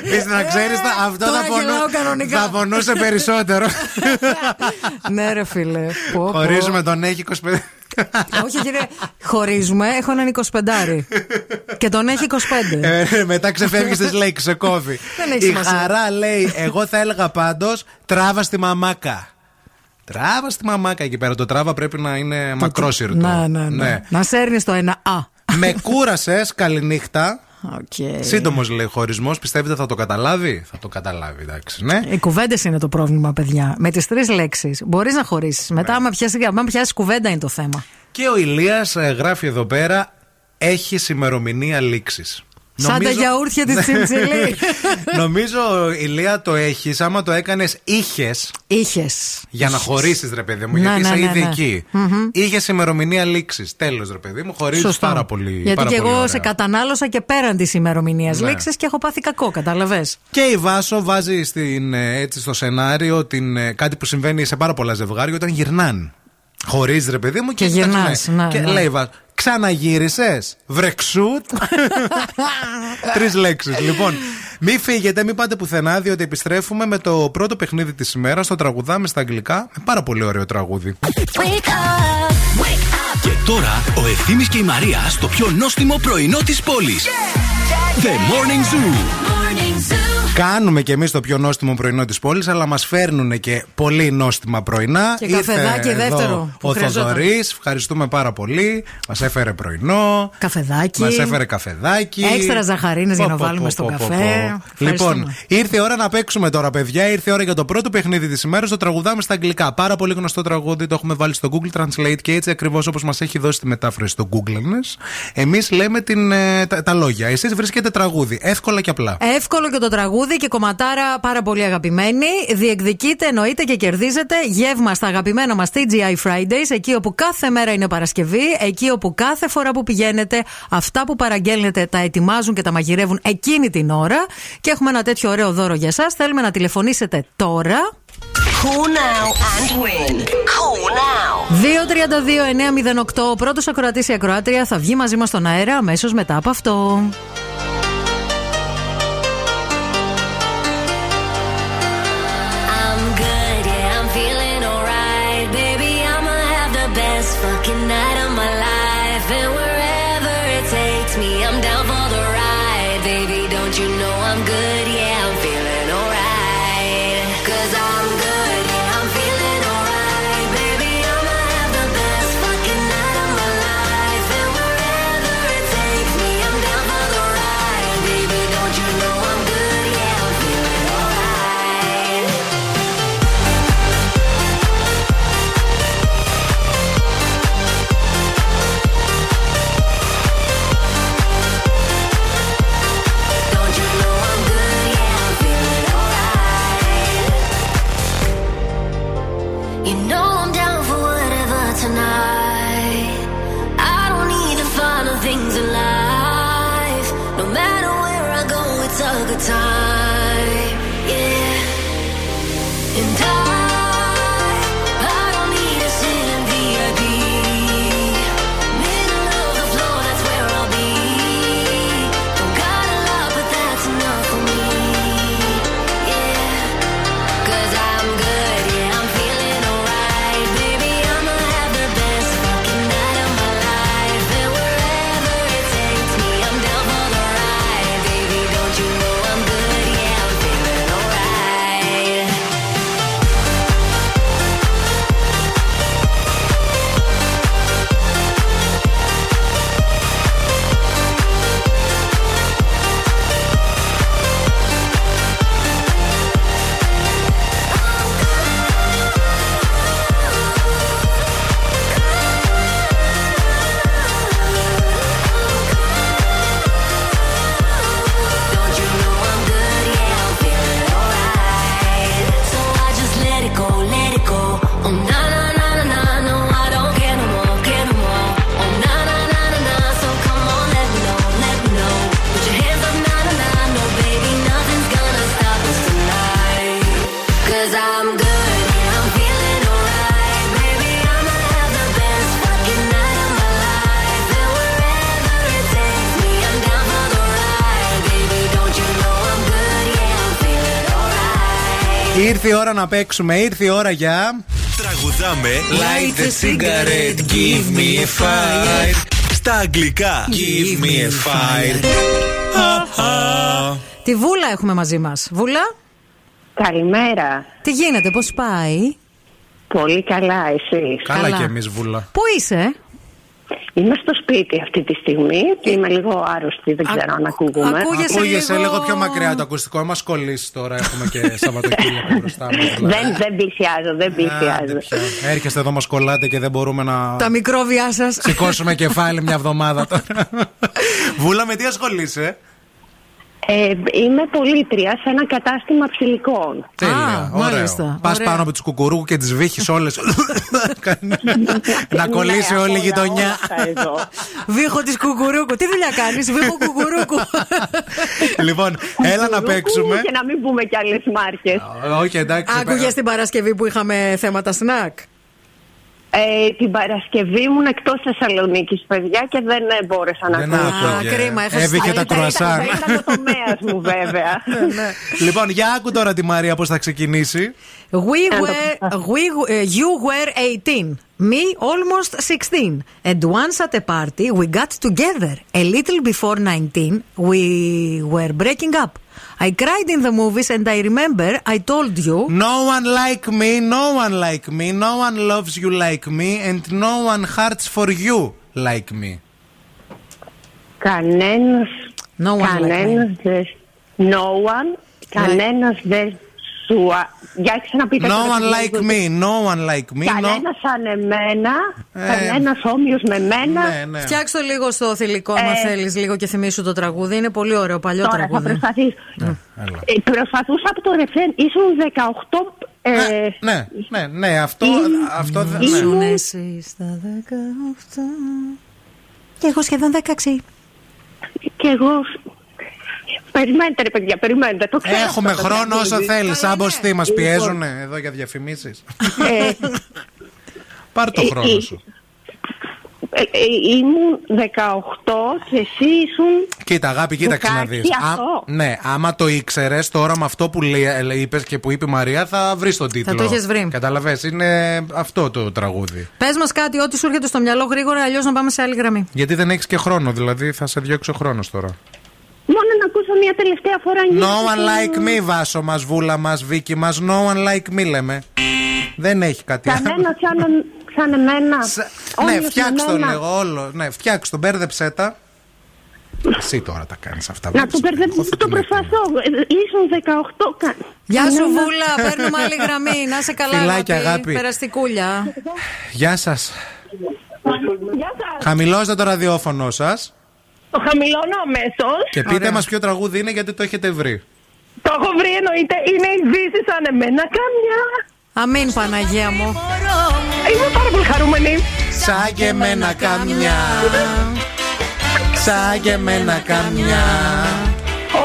Επίση να ξέρεις, αυτό Τώρα θα, πονού- γελάω κανονικά. θα πονούσε περισσότερο. ναι, ρε φίλε. Πω, πω. Χωρίζουμε, τον έχει 25. Όχι, κύριε, χωρίζουμε. Έχω έναν 25. και τον έχει 25. Ε, μετά ξεφεύγεις τι λέξει, σε κόβει. Δεν έχει Η σημασία. χαρά λέει: Εγώ θα έλεγα πάντως τράβα στη μαμάκα. Τράβα στη μαμάκα εκεί πέρα. Το τράβα πρέπει να είναι μακρόσυρτο. Να, ναι, ναι. Να σέρνεις το ένα Α. Με κούρασες, καληνύχτα. Okay. Σύντομος λέει χωρισμός. Πιστεύετε θα το καταλάβει; Θα το καταλάβει, εντάξει. Ναι. Οι κουβέντες είναι το πρόβλημα, παιδιά. Με τις τρεις λέξεις μπορείς να χωρίσεις. Μετά, άμα πιάσεις, άμα πιάσεις κουβέντα, είναι το θέμα. Και ο Ηλίας ε, γράφει εδώ πέρα: Έχεις ημερομηνία λήξης. Σαν τα γιαούρτια της Τσιμψιλή. Νομίζω, Ηλία, το έχεις. Άμα το έκανες, είχες. Είχες. Για να χωρίσεις, ρε παιδί μου, Ναι, γιατί ναι, είσαι ναι, ήδη ναι. εκεί. Μμμ. Είχες ημερομηνία λήξης. Τέλος, ρε παιδί μου, χωρίζει Σωστό. πάρα πολύ. Γιατί πάρα και πολύ εγώ ωραία. σε κατανάλωσα και πέραν της ημερομηνίας Ναι. λήξης και έχω πάθει κακό, κατάλαβες. Και η Βάσο βάζει στην, ε, έτσι στο σενάριο την, ε, κάτι που συμβαίνει σε πάρα πολλά ζευγάρια όταν γυρνάνε. Χωρίζει ρε παιδί μου και, Και κοιτάξτε, γυρνάς, ναι. ναι, Και ναι. λέει η Βάσο, ξαναγύρισες. Βρεξούτ. Τρεις λέξεις. Λοιπόν, μη φύγετε, μην πάτε πουθενά, διότι επιστρέφουμε με το πρώτο παιχνίδι της ημέρας. Το τραγουδάμε στα αγγλικά. Με πάρα πολύ ωραίο τραγούδι. Και τώρα ο Ευθύμης και η Μαρία στο πιο νόστιμο πρωινό της πόλης. The Morning Zoo. Κάνουμε και εμείς το πιο νόστιμο πρωινό της πόλης, αλλά μας φέρνουν και πολύ νόστιμα πρωινά. Και καφεδάκι εδώ δεύτερο που Ο χρειαζόταν. Θοδωρής, ευχαριστούμε πάρα πολύ. Μας έφερε πρωινό. Καφεδάκι. Μας έφερε καφεδάκι. Έξτρα ζαχαρίνες για Πω, να πω, βάλουμε πω, στο πω, καφέ. πω, πω. Ευχαριστούμε. Λοιπόν, ήρθε η ώρα να παίξουμε τώρα, παιδιά. Ήρθε η ώρα για το πρώτο παιχνίδι της ημέρας. Το τραγουδάμε στα αγγλικά. Πάρα πολύ γνωστό τραγούδι. Το έχουμε βάλει στο Google Translate και έτσι ακριβώς όπως μας έχει δώσει τη μετάφραση στο Google. Εμείς λέμε την, ε, τα, τα λόγια. Εσείς βρίσκετε τραγούδι. Εύκολα και απλά. Εύκολο και το τραγούδι και κομματάρα πάρα πολύ αγαπημένη. Διεκδικείτε, εννοείται και κερδίζετε γεύμα στα αγαπημένα μας TGI Fridays, εκεί όπου κάθε μέρα είναι Παρασκευή, εκεί όπου κάθε φορά που πηγαίνετε, αυτά που παραγγέλνετε τα ετοιμάζουν και τα μαγειρεύουν εκείνη την ώρα. Και έχουμε ένα τέτοιο ωραίο δώρο για εσά. Θέλουμε να τηλεφωνήσετε τώρα. Call now and win. Call now. 232-908. Ο πρώτος ακροατής ή ακροάτρια θα βγει μαζί μας στον αέρα αμέσως μετά από αυτό. Time. Ήρθε η ώρα να παίξουμε, ήρθε η ώρα για. Τραγουδάμε Light a cigarette, give me a fire. Στα αγγλικά Give me a fire Τη Βούλα έχουμε μαζί μας. Βούλα; Καλημέρα. Τι γίνεται, πώς πάει; Πολύ καλά, εσείς. Καλά κι εμείς, Βούλα. Πού είσαι, Είμαι στο σπίτι αυτή τη στιγμή και είμαι λίγο άρρωστη, δεν ξέρω αν ακούγουμε. Ακούγεσαι λίγο... πιο μακριά το ακουστικό. Μα κολλήσει τώρα. Έχουμε και Σαββατοκύριακο μπροστά μας. δεν, δεν πλησιάζω, δεν πλησιάζω. Έρχεστε εδώ, μα κολλάτε και δεν μπορούμε να Τα μικρόβια σας. σηκώσουμε κεφάλι μια εβδομάδα τώρα. Βούλα, με τι ασχολείσαι; Ε, είμαι πολίτρια σε ένα κατάστημα ψηλικών. Τέλεια, ωραίο. Πας πάνω από του κουκουρούκου και τις βύχεις όλες. να κολλήσει Ναι, όλη η όλα, γειτονιά. όλα αυτά εδώ. Βίχο τη κουκουρούκου. Τι δουλειά κάνεις, Βίχο κουκουρούκου. λοιπόν, έλα να παίξουμε. Και να μην πούμε κι άλλες μάρκες. Όχι, εντάξει. Άκουγες την Παρασκευή που είχαμε θέματα σνακ. Ε, την Παρασκευή ήμουν εκτός Θεσσαλονίκης, παιδιά, και δεν ε, μπόρεσα να Δεν ακούσω. άκουγε. κρίμα, έχασες Έβηχε τα κρουασάν. Δεν ήταν ο τομέα μου, βέβαια. Λοιπόν, για άκου τώρα τη Μαρία πώς θα ξεκινήσει. We were, we, uh, you were 18. Me almost 16. And once at a party, we got together. A little before 19, we were breaking up. I cried in the movies and I remember I told you. No one like me, no one like me, no one loves you like me, and no one hearts for you like me. Κανένας, No one κανένας δεν... No one, κανένας δεν σου... α- Για ξαναπείτε No το one λίγο. like me, no one like me, no. Κανένας σαν εμένα, Ε, κανένας όμοιος με μένα. Ναι, ναι. Φτιάξτε το λίγο στο θηλυκό, άμα Ε, θέλεις, λίγο και θυμίσου το τραγούδι. Είναι πολύ ωραίο, παλιό Τώρα θα τραγούδι. προσπαθήσω. Ναι, Ε, προσπαθούσα από το ρεφρέν, ήσουν 18... Ε, Ναι, ναι, ναι, αυτό, αυτό δεν. Ήσουν Ναι. εσύ στα 18. Και εγώ σχεδόν 16. Και εγώ... Περιμένετε ρε παιδιά, περιμένετε. Το ξέρω Έχουμε αυτό το χρόνο όσο τραγούδι. θέλεις. Σαν τι μας Λοιπόν, πιέζουν εδώ για διαφημίσεις; ε, Πάρ το ε, χρόνο ε, σου. ε, ε, ήμουν 18 και εσύ ήσουν... Κοίτα, αγάπη, κοίταξε να 16 δει. αυτό. Ναι, άμα το ήξερες, τώρα με αυτό που είπες και που είπε η Μαρία, θα βρεις τον τίτλο. το έχεις βρει. Καταλαβες, είναι αυτό το τραγούδι. Πες μας κάτι, ό,τι σου έρχεται στο μυαλό γρήγορα, αλλιώς να πάμε σε άλλη γραμμή. Γιατί δεν έχεις και χρόνο, δηλαδή θα σε διώξει ο χρόνος τώρα. Μόνο να ακούσω μια τελευταία φορά No one like me, Βάσο μας, Βούλα μας, Βίκη μας. No one like me, λέμε. Δεν έχει κάτι άλλο. Κανένα σαν, σαν εμένα. Ναι, Όλος φτιάξ το με μένα. λίγο όλο. Ναι, φτιάξ το, μπέρδεψέ τα. Εσύ τώρα τα κάνεις αυτά. Να το μπερδεύω, το προσπαθώ. Ε, Ήσουν 18. κα- Γεια σου, κανένα- Βούλα. Παίρνουμε άλλη γραμμή. Να σε καλά, Φιλάκια, αγάπη. Περαστικούλια. Γεια σας. Γεια σας. Χαμηλώστε το ραδιόφωνο σας Το χαμηλώνω αμέσως. και πείτε μας ποιο τραγούδι είναι γιατί το έχετε βρει. Το έχω βρει εννοείται. Είναι η Δύση σαν εμένα. Καμιά. Αμήν, Παναγία μου. Είμαι πάρα πολύ χαρούμενη. Σαν και εμένα καμιά. Σαν και εμένα καμιά.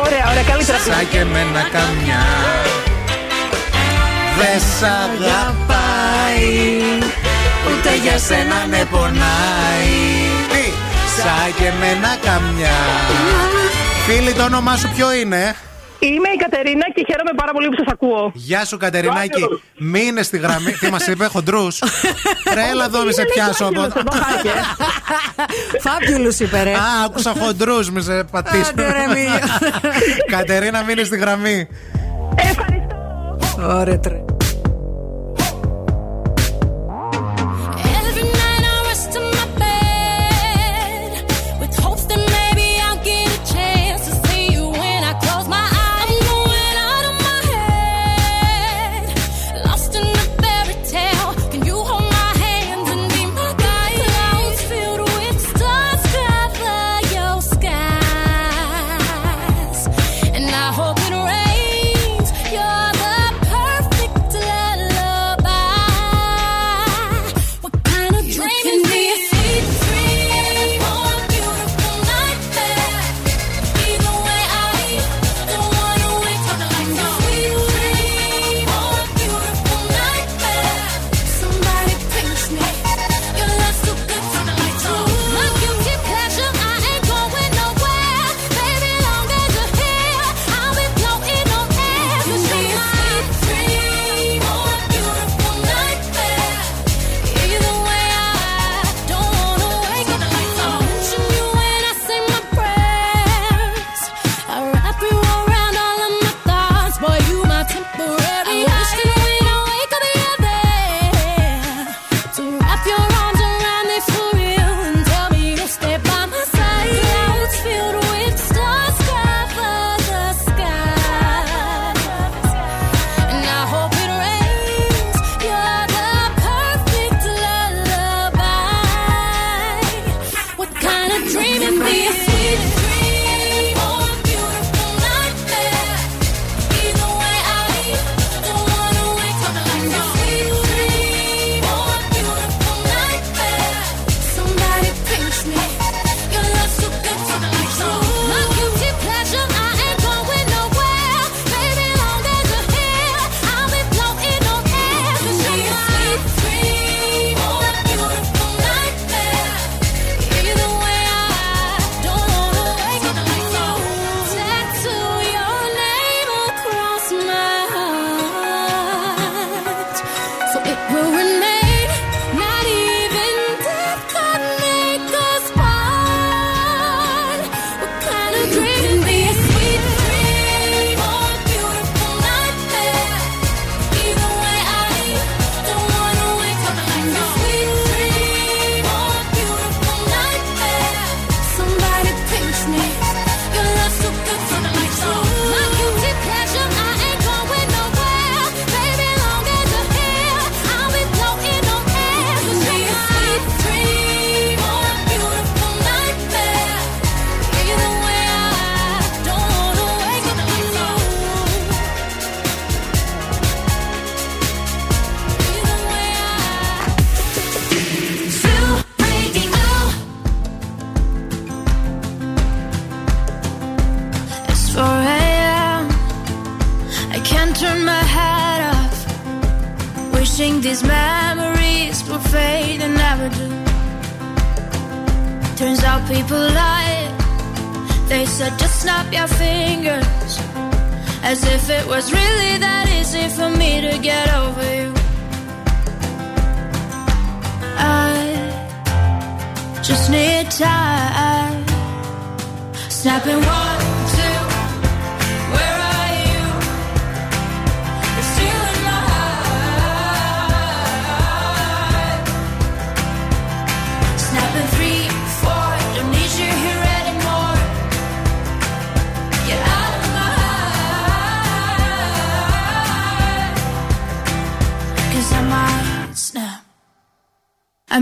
Ωραία, ωραία, καλύτερα. Σαν και εμένα καμιά. Δε σ' αγαπάει. Ούτε για σένα με πονάει. Τι, Σαν και εμένα καμιά. Φίλοι, το όνομά σου ποιο είναι; Είμαι η Κατερίνα και χαίρομαι πάρα πολύ που σας ακούω. Γεια σου Κατερινάκη, μείνε στη γραμμή. Τι μας είπε, χοντρούς; Τρέλα εδώ, μη σε πιάσω από εδώ. Φάπιουλους είπε, ρε. Α, άκουσα χοντρούς, μη σε πατήσω. Άντε, ρε, μη. Κατερίνα, μείνε στη γραμμή. Ωραία,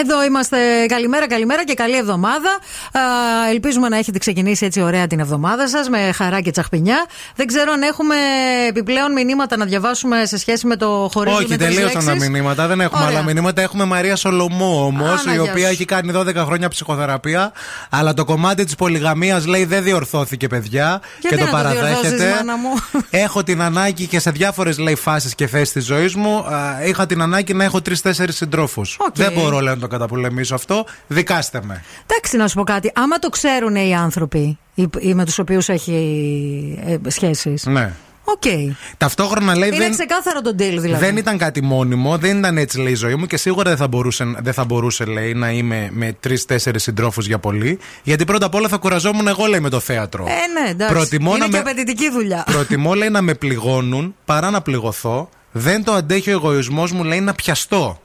Εδώ είμαστε. Καλημέρα, καλημέρα και καλή εβδομάδα. Α, ελπίζουμε να έχετε ξεκινήσει έτσι ωραία την εβδομάδα σας με χαρά και τσαχπινιά. Δεν ξέρω αν έχουμε επιπλέον μηνύματα να διαβάσουμε σε σχέση με το χωρί Όχι, τελείωσαν τα μηνύματα. Δεν έχουμε Ωραία. άλλα μηνύματα. Έχουμε Μαρία Σολομού όμως, Άνα, η γεια οποία σου. έχει κάνει 12 χρόνια ψυχοθεραπεία. Αλλά το κομμάτι της πολυγαμίας λέει δεν διορθώθηκε, παιδιά. Γιατί και το να το διορθώσεις, παραδέχεται. μάνα μου; Έχω την ανάγκη και σε διάφορες λέει φάσεις και θέσεις της ζωής μου. α, είχα την ανάγκη να έχω τρει-τέσσερι συντρόφους. Δεν μπορώ, λέω, να το καταπολεμήσω αυτό. Δικάστε με. Εντάξει, να σου πω κάτι. Άμα το ξέρουν οι άνθρωποι οι, οι με τους οποίους έχει ε, σχέσεις. Ναι. Οκ. Ταυτόχρονα λέει Είναι δεν, ξεκάθαρο το deal δηλαδή. δεν ήταν κάτι μόνιμο, δεν ήταν έτσι λέει η ζωή μου και σίγουρα δεν θα μπορούσε, δεν θα μπορούσε λέει να είμαι με τρεις-τέσσερις συντρόφους για πολύ. Γιατί πρώτα απ' όλα θα κουραζόμουν εγώ λέει με το θέατρο. Ε, ναι, εντάξει. Προτιμώ Είναι να και με- απαιτητική δουλειά. Προτιμώ λέει να με πληγώνουν παρά να πληγωθώ. Δεν το αντέχει ο εγωισμός μου λέει να πιαστώ.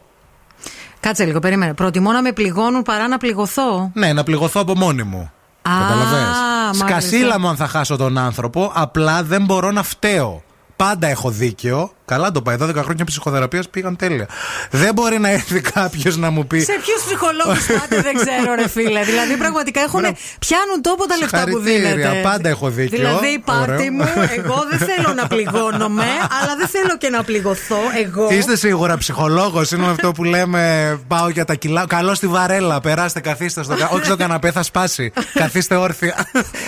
Κάτσε λίγο, περίμενε. Προτιμώ να με πληγώνουν παρά να πληγωθώ. Ναι, να πληγωθώ από μόνη μου. Α, Καταλαβες. μάλιστα. Σκασίλα μου αν θα χάσω τον άνθρωπο, απλά δεν μπορώ να φταίω. Πάντα έχω δίκαιο. Καλά το πάει. 12 χρόνια ψυχοθεραπείας πήγαν τέλεια. Δεν μπορεί να έρθει κάποιος να μου πει. Σε ποιους ψυχολόγους πάτε, δεν ξέρω, ρε φίλε. Δηλαδή, πραγματικά έχουν, πιάνουν τόπο τα λεφτά που Συγχαρητήρια, δίνετε. πάντα έχω δίκιο. Δηλαδή, πάρτι Ωραίο. μου, εγώ δεν θέλω να πληγώνομαι, αλλά δεν θέλω και να πληγωθώ. Εγώ. Είστε σίγουρα ψυχολόγος. Είναι αυτό που λέμε πάω για τα κιλά. Καλώ στη βαρέλα. Περάστε, καθίστε στο κα- Όχι στο καναπέ, θα σπάσει. καθίστε όρθια.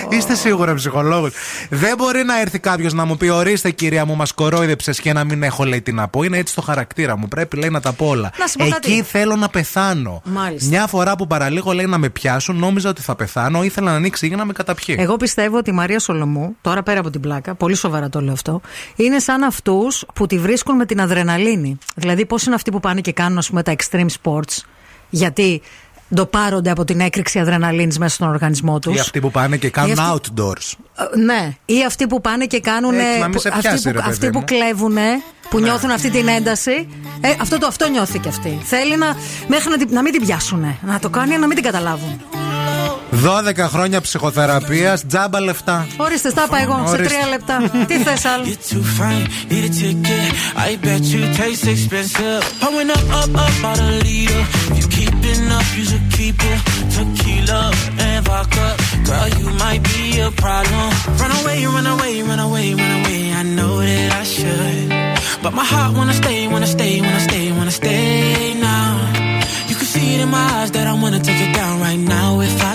Είστε σίγουρα ψυχολόγος. Δεν μπορεί να έρθει κάποιος να μου πει: Ορίστε, κυρία μου, μας κορόιδεψες και να μην έχω λέει τι να πω. Είναι έτσι το χαρακτήρα μου. Πρέπει λέει να τα πω όλα. Να σου πω κάτι. Εκεί θέλω να πεθάνω. Μάλιστα. Μια φορά που παραλίγο λέει να με πιάσουν, νόμιζα ότι θα πεθάνω. Ήθελα να ανοίξει για να με καταπιεί. Εγώ πιστεύω ότι η Μαρία Σολομού, τώρα πέρα από την πλάκα, πολύ σοβαρά το λέω αυτό, είναι σαν αυτούς που τη βρίσκουν με την αδρεναλίνη. Δηλαδή, πώς είναι αυτοί που πάνε και κάνουν, ας πούμε, τα extreme sports, γιατί ντοπάρονται από την έκρηξη αδρεναλίνης μέσα στον οργανισμό τους. Ή αυτοί που πάνε και κάνουν Ή αυτοί- outdoors. Ναι, ή αυτοί που πάνε και κάνουν. Έτσι, να μην σε αυτοί πιάσει, που, ρε παιδί αυτοί που μου. κλέβουν που νιώθουν αυτή την ένταση. Ε, αυτό το αυτό νιώθει και αυτή. Θέλει να, μέχρι να, την- να μην την πιάσουν. Να το κάνει να μην την καταλάβουν. 12 χρόνια ψυχοθεραπεία, τζάμπα λεφτά. Ορίστε, στα είπα εγώ σε Ορίστε. τρία λεπτά. Τι θε άλλο. too fine, need a ticket. I bet you taste expensive. Pouring up, up, up out a leader. If you keeping up, you should keep it. Tequila and vodka, girl, you might be a problem. Run away, run away, run away, run away. I know that I should, but my heart wanna stay, wanna stay, wanna stay, wanna stay now. You can see it in my eyes that I wanna take it down right now if I could.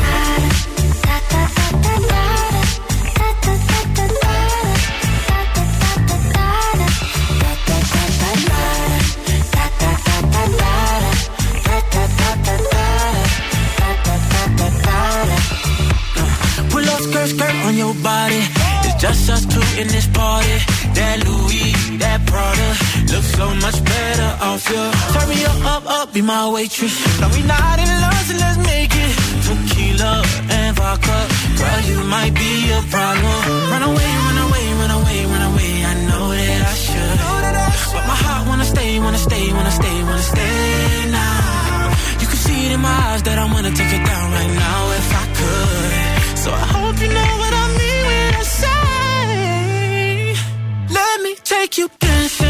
be my waitress. No, we not in love, so let's make it. Tequila and vodka, girl, you might be a problem. Run away, run away, run away, run away. I know that I should, but my heart wanna stay, wanna stay, wanna stay, wanna stay now. You can see it in my eyes that I wanna take it down right now if I could. So I hope you know what I mean when I say, let me take you dancing.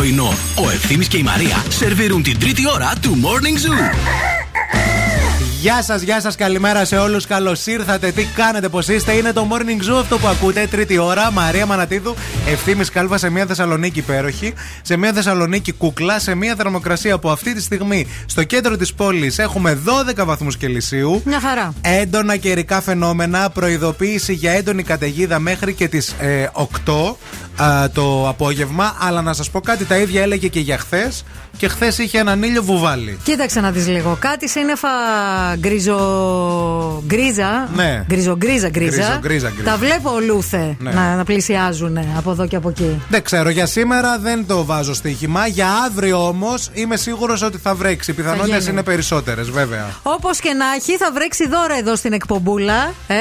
Πρωινό. Ο Ευθύμης και η Μαρία σερβίρουν την τρίτη ώρα του Morning Zoo. Γεια σας, γεια σας, καλημέρα σε όλους. Καλώς ήρθατε. Τι κάνετε, πώς είστε. Είναι το morning zoo αυτό που ακούτε. Τρίτη ώρα. Μαρία Μανατίδου, ευθύνη κάλβα σε μια Θεσσαλονίκη υπέροχη. Σε μια Θεσσαλονίκη κουκλά. Σε μια θερμοκρασία που αυτή τη στιγμή στο κέντρο της πόλης έχουμε 12 βαθμούς Κελσίου. Μια χαρά. Έντονα καιρικά φαινόμενα. Προειδοποίηση για έντονη καταιγίδα μέχρι και τις 8 α, το απόγευμα. Αλλά να σας πω κάτι, τα ίδια έλεγε και για χθες. Και χθες είχε έναν ήλιο βουβάλι. Κοίταξε να δεις λίγο. Κάτι σύννεφα γκριζο. γκρίζα. Ναι. Γκριζογκρίζα γκρίζα. Γκριζογκρίζα γκρίζα. Τα βλέπω ολούθε Ναι. να, να πλησιάζουν από εδώ και από εκεί. Δεν ξέρω, για σήμερα δεν το βάζω στοίχημα. Για αύριο όμως είμαι σίγουρος ότι θα βρέξει. Οι πιθανότητες γίνει. είναι περισσότερες, βέβαια. Όπως και να έχει, θα βρέξει δώρα εδώ στην εκπομπούλα. Ε;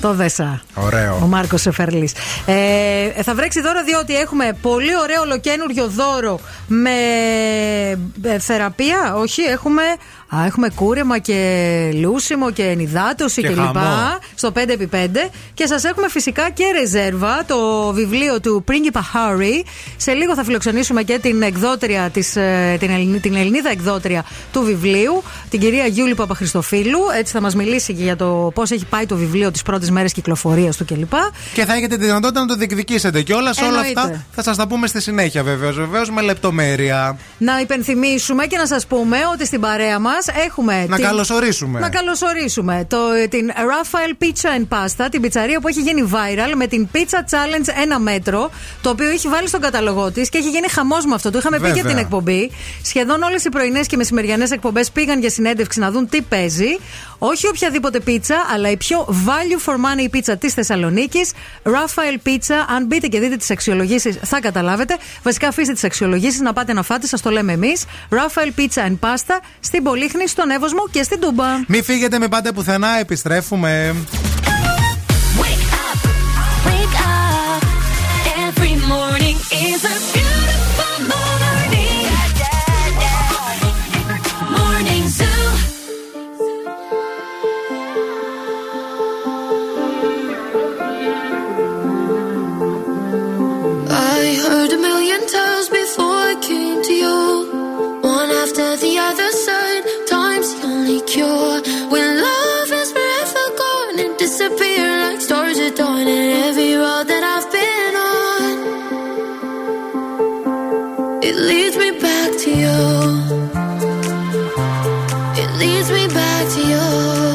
Το δέσα. Ωραίο. Ο Μάρκος Εφερλή. Ε, θα βρέξει δώρα διότι έχουμε πολύ ωραίο ολοκένουργιο δώρο με ε, θεραπεία. Όχι, έχουμε, α, έχουμε κούρεμα και λούσιμο και ενυδάτωση Και κλπ. χαμό. Στο 5x5. Και σας έχουμε φυσικά και ρεζέρβα το βιβλίο του Πρίγκιπα Harry. Σε λίγο θα φιλοξενήσουμε και την εκδότρια της, ε, την, Ελληνι- την Ελληνίδα εκδότρια του βιβλίου, την κυρία Γιούλη Παπαχριστοφίλου. Έτσι θα μας μιλήσει και για το πώς έχει πάει το βιβλίο τις πρώτες μέρες κυκλοφορίας του κλπ. Και θα έχετε τη δυνατότητα να το διεκδικήσετε κιόλας. Όλα Εννοείται. αυτά θα σας τα πούμε στη συνέχεια, βεβαίως. Βεβαίως με λεπτομέρεια. Να υπενθυμίσουμε και να σας πούμε ότι στην παρέα μας έχουμε. Να την... καλωσορίσουμε. Να καλωσορίσουμε το, την Rafael Pizza and Pasta, την πιτσαρία που έχει γίνει viral με την Pizza Challenge ένα μέτρο, το οποίο έχει βάλει στον καταλογό της και έχει γίνει χαμός με αυτό. Το είχαμε Βέβαια. πει για την εκπομπή. Σχεδόν όλες οι πρωινές και μεσημεριανές εκπομπές πήγαν για συνέντευξη να δουν τι παίζει. Όχι οποιαδήποτε πίτσα, αλλά η πιο value for money πίτσα της Θεσσαλονίκης. Rafael Pizza. Αν μπείτε και δείτε τις αξιολογήσεις, θα καταλάβετε. Βασικά, αφήστε τις αξιολογήσεις να πάτε να φάτε, σας το λέμε εμείς. Rafael Pizza and Pasta στην Πολύχνη, στον Εύωσμο και στην Τούμπα. Μην φύγετε, μην πάτε πουθενά, επιστρέφουμε. back to you.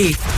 City.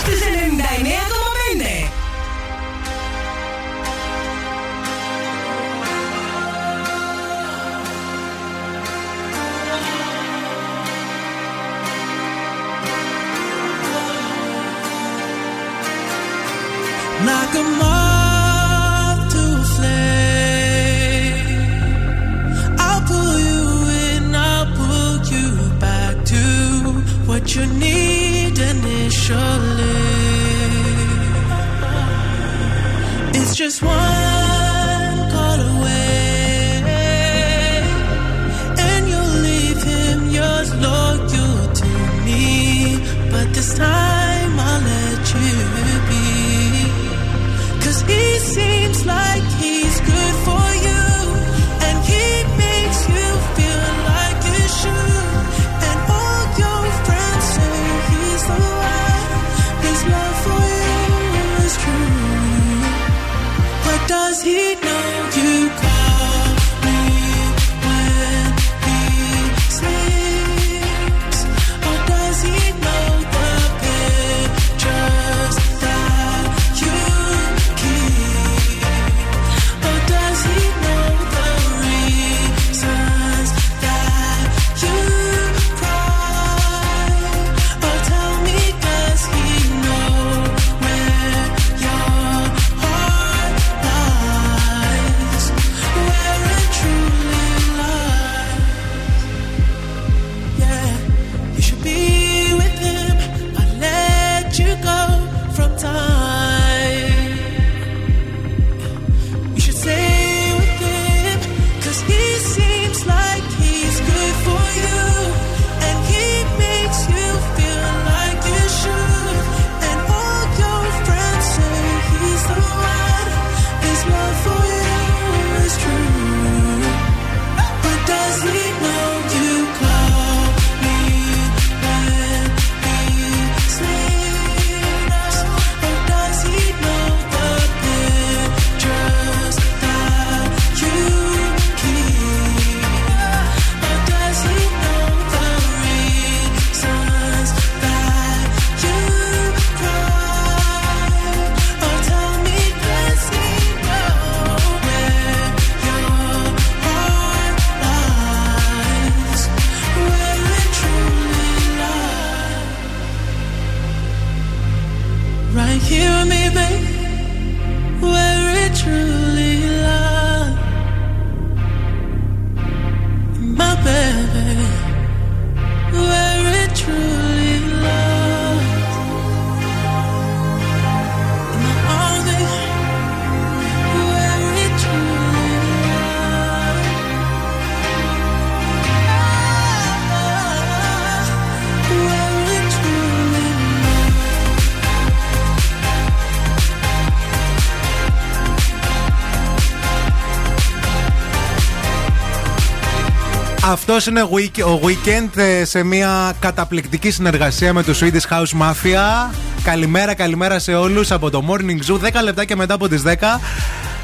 Αυτός είναι week- ο weekend ε, σε μια καταπληκτική συνεργασία με το Swedish House Mafia. Καλημέρα, καλημέρα σε όλους από το Morning Zoo. 10 λεπτά και μετά από τις 10.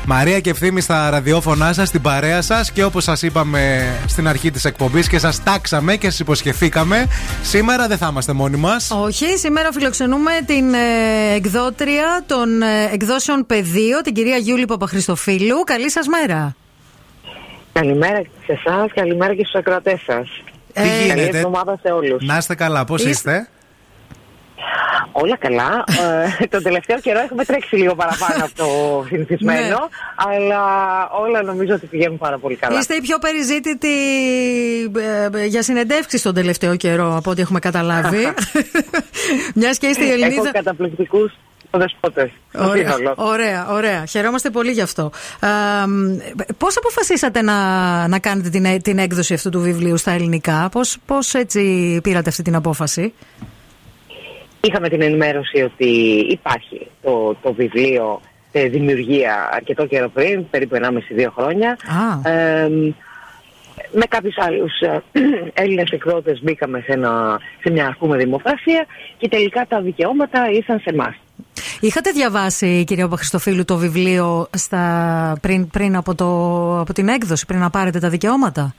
Μαρία και ευθύμη στα ραδιόφωνά σας, στην παρέα σας και όπως σας είπαμε στην αρχή της εκπομπής και σας τάξαμε και σας υποσχεθήκαμε, σήμερα δεν θα είμαστε μόνοι μας. Όχι, σήμερα φιλοξενούμε την ε, εκδότρια των ε, εκδόσεων Πεδίο, την κυρία Γιούλη Παπαχρηστοφίλου. Καλή σας μέρα. Καλημέρα σε εσάς, καλημέρα και στους ακροατές σας. Τι Καλή γίνεται, εβδομάδα σε όλους. να είστε καλά, πώς Είστε- είστε; Όλα καλά. Ε, τον τελευταίο καιρό έχουμε τρέξει λίγο παραπάνω από το συνηθισμένο, Ναι. αλλά όλα νομίζω ότι πηγαίνουν πάρα πολύ καλά. Είστε η πιο περιζήτητη ε, ε, για συνεντεύξεις τον τελευταίο καιρό, από ό,τι έχουμε καταλάβει. Μιας και είστε η Ελληνίδα. Έχω καταπληκτικούς δεσπότε. Ωραία, ωραία, ωραία. Χαιρόμαστε πολύ γι' αυτό. Ε, πώς αποφασίσατε να, να κάνετε την, έ- την έκδοση αυτού του βιβλίου στα ελληνικά, πώς, πώς έτσι πήρατε αυτή την απόφαση; Είχαμε την ενημέρωση ότι υπάρχει το, το βιβλίο σε δημιουργία αρκετό καιρό πριν, περίπου 1,5-2 χρόνια. Α. Ε, με κάποιους άλλους ε, Έλληνες εκδότες μπήκαμε σε, ένα, σε μια ας πούμε δημοκρασία και τελικά τα δικαιώματα ήρθαν σε εμάς. Είχατε διαβάσει, κυρία Παπαχρηστοφίλου, το βιβλίο στα, πριν, πριν από, το, από την έκδοση, πριν να πάρετε τα δικαιώματα;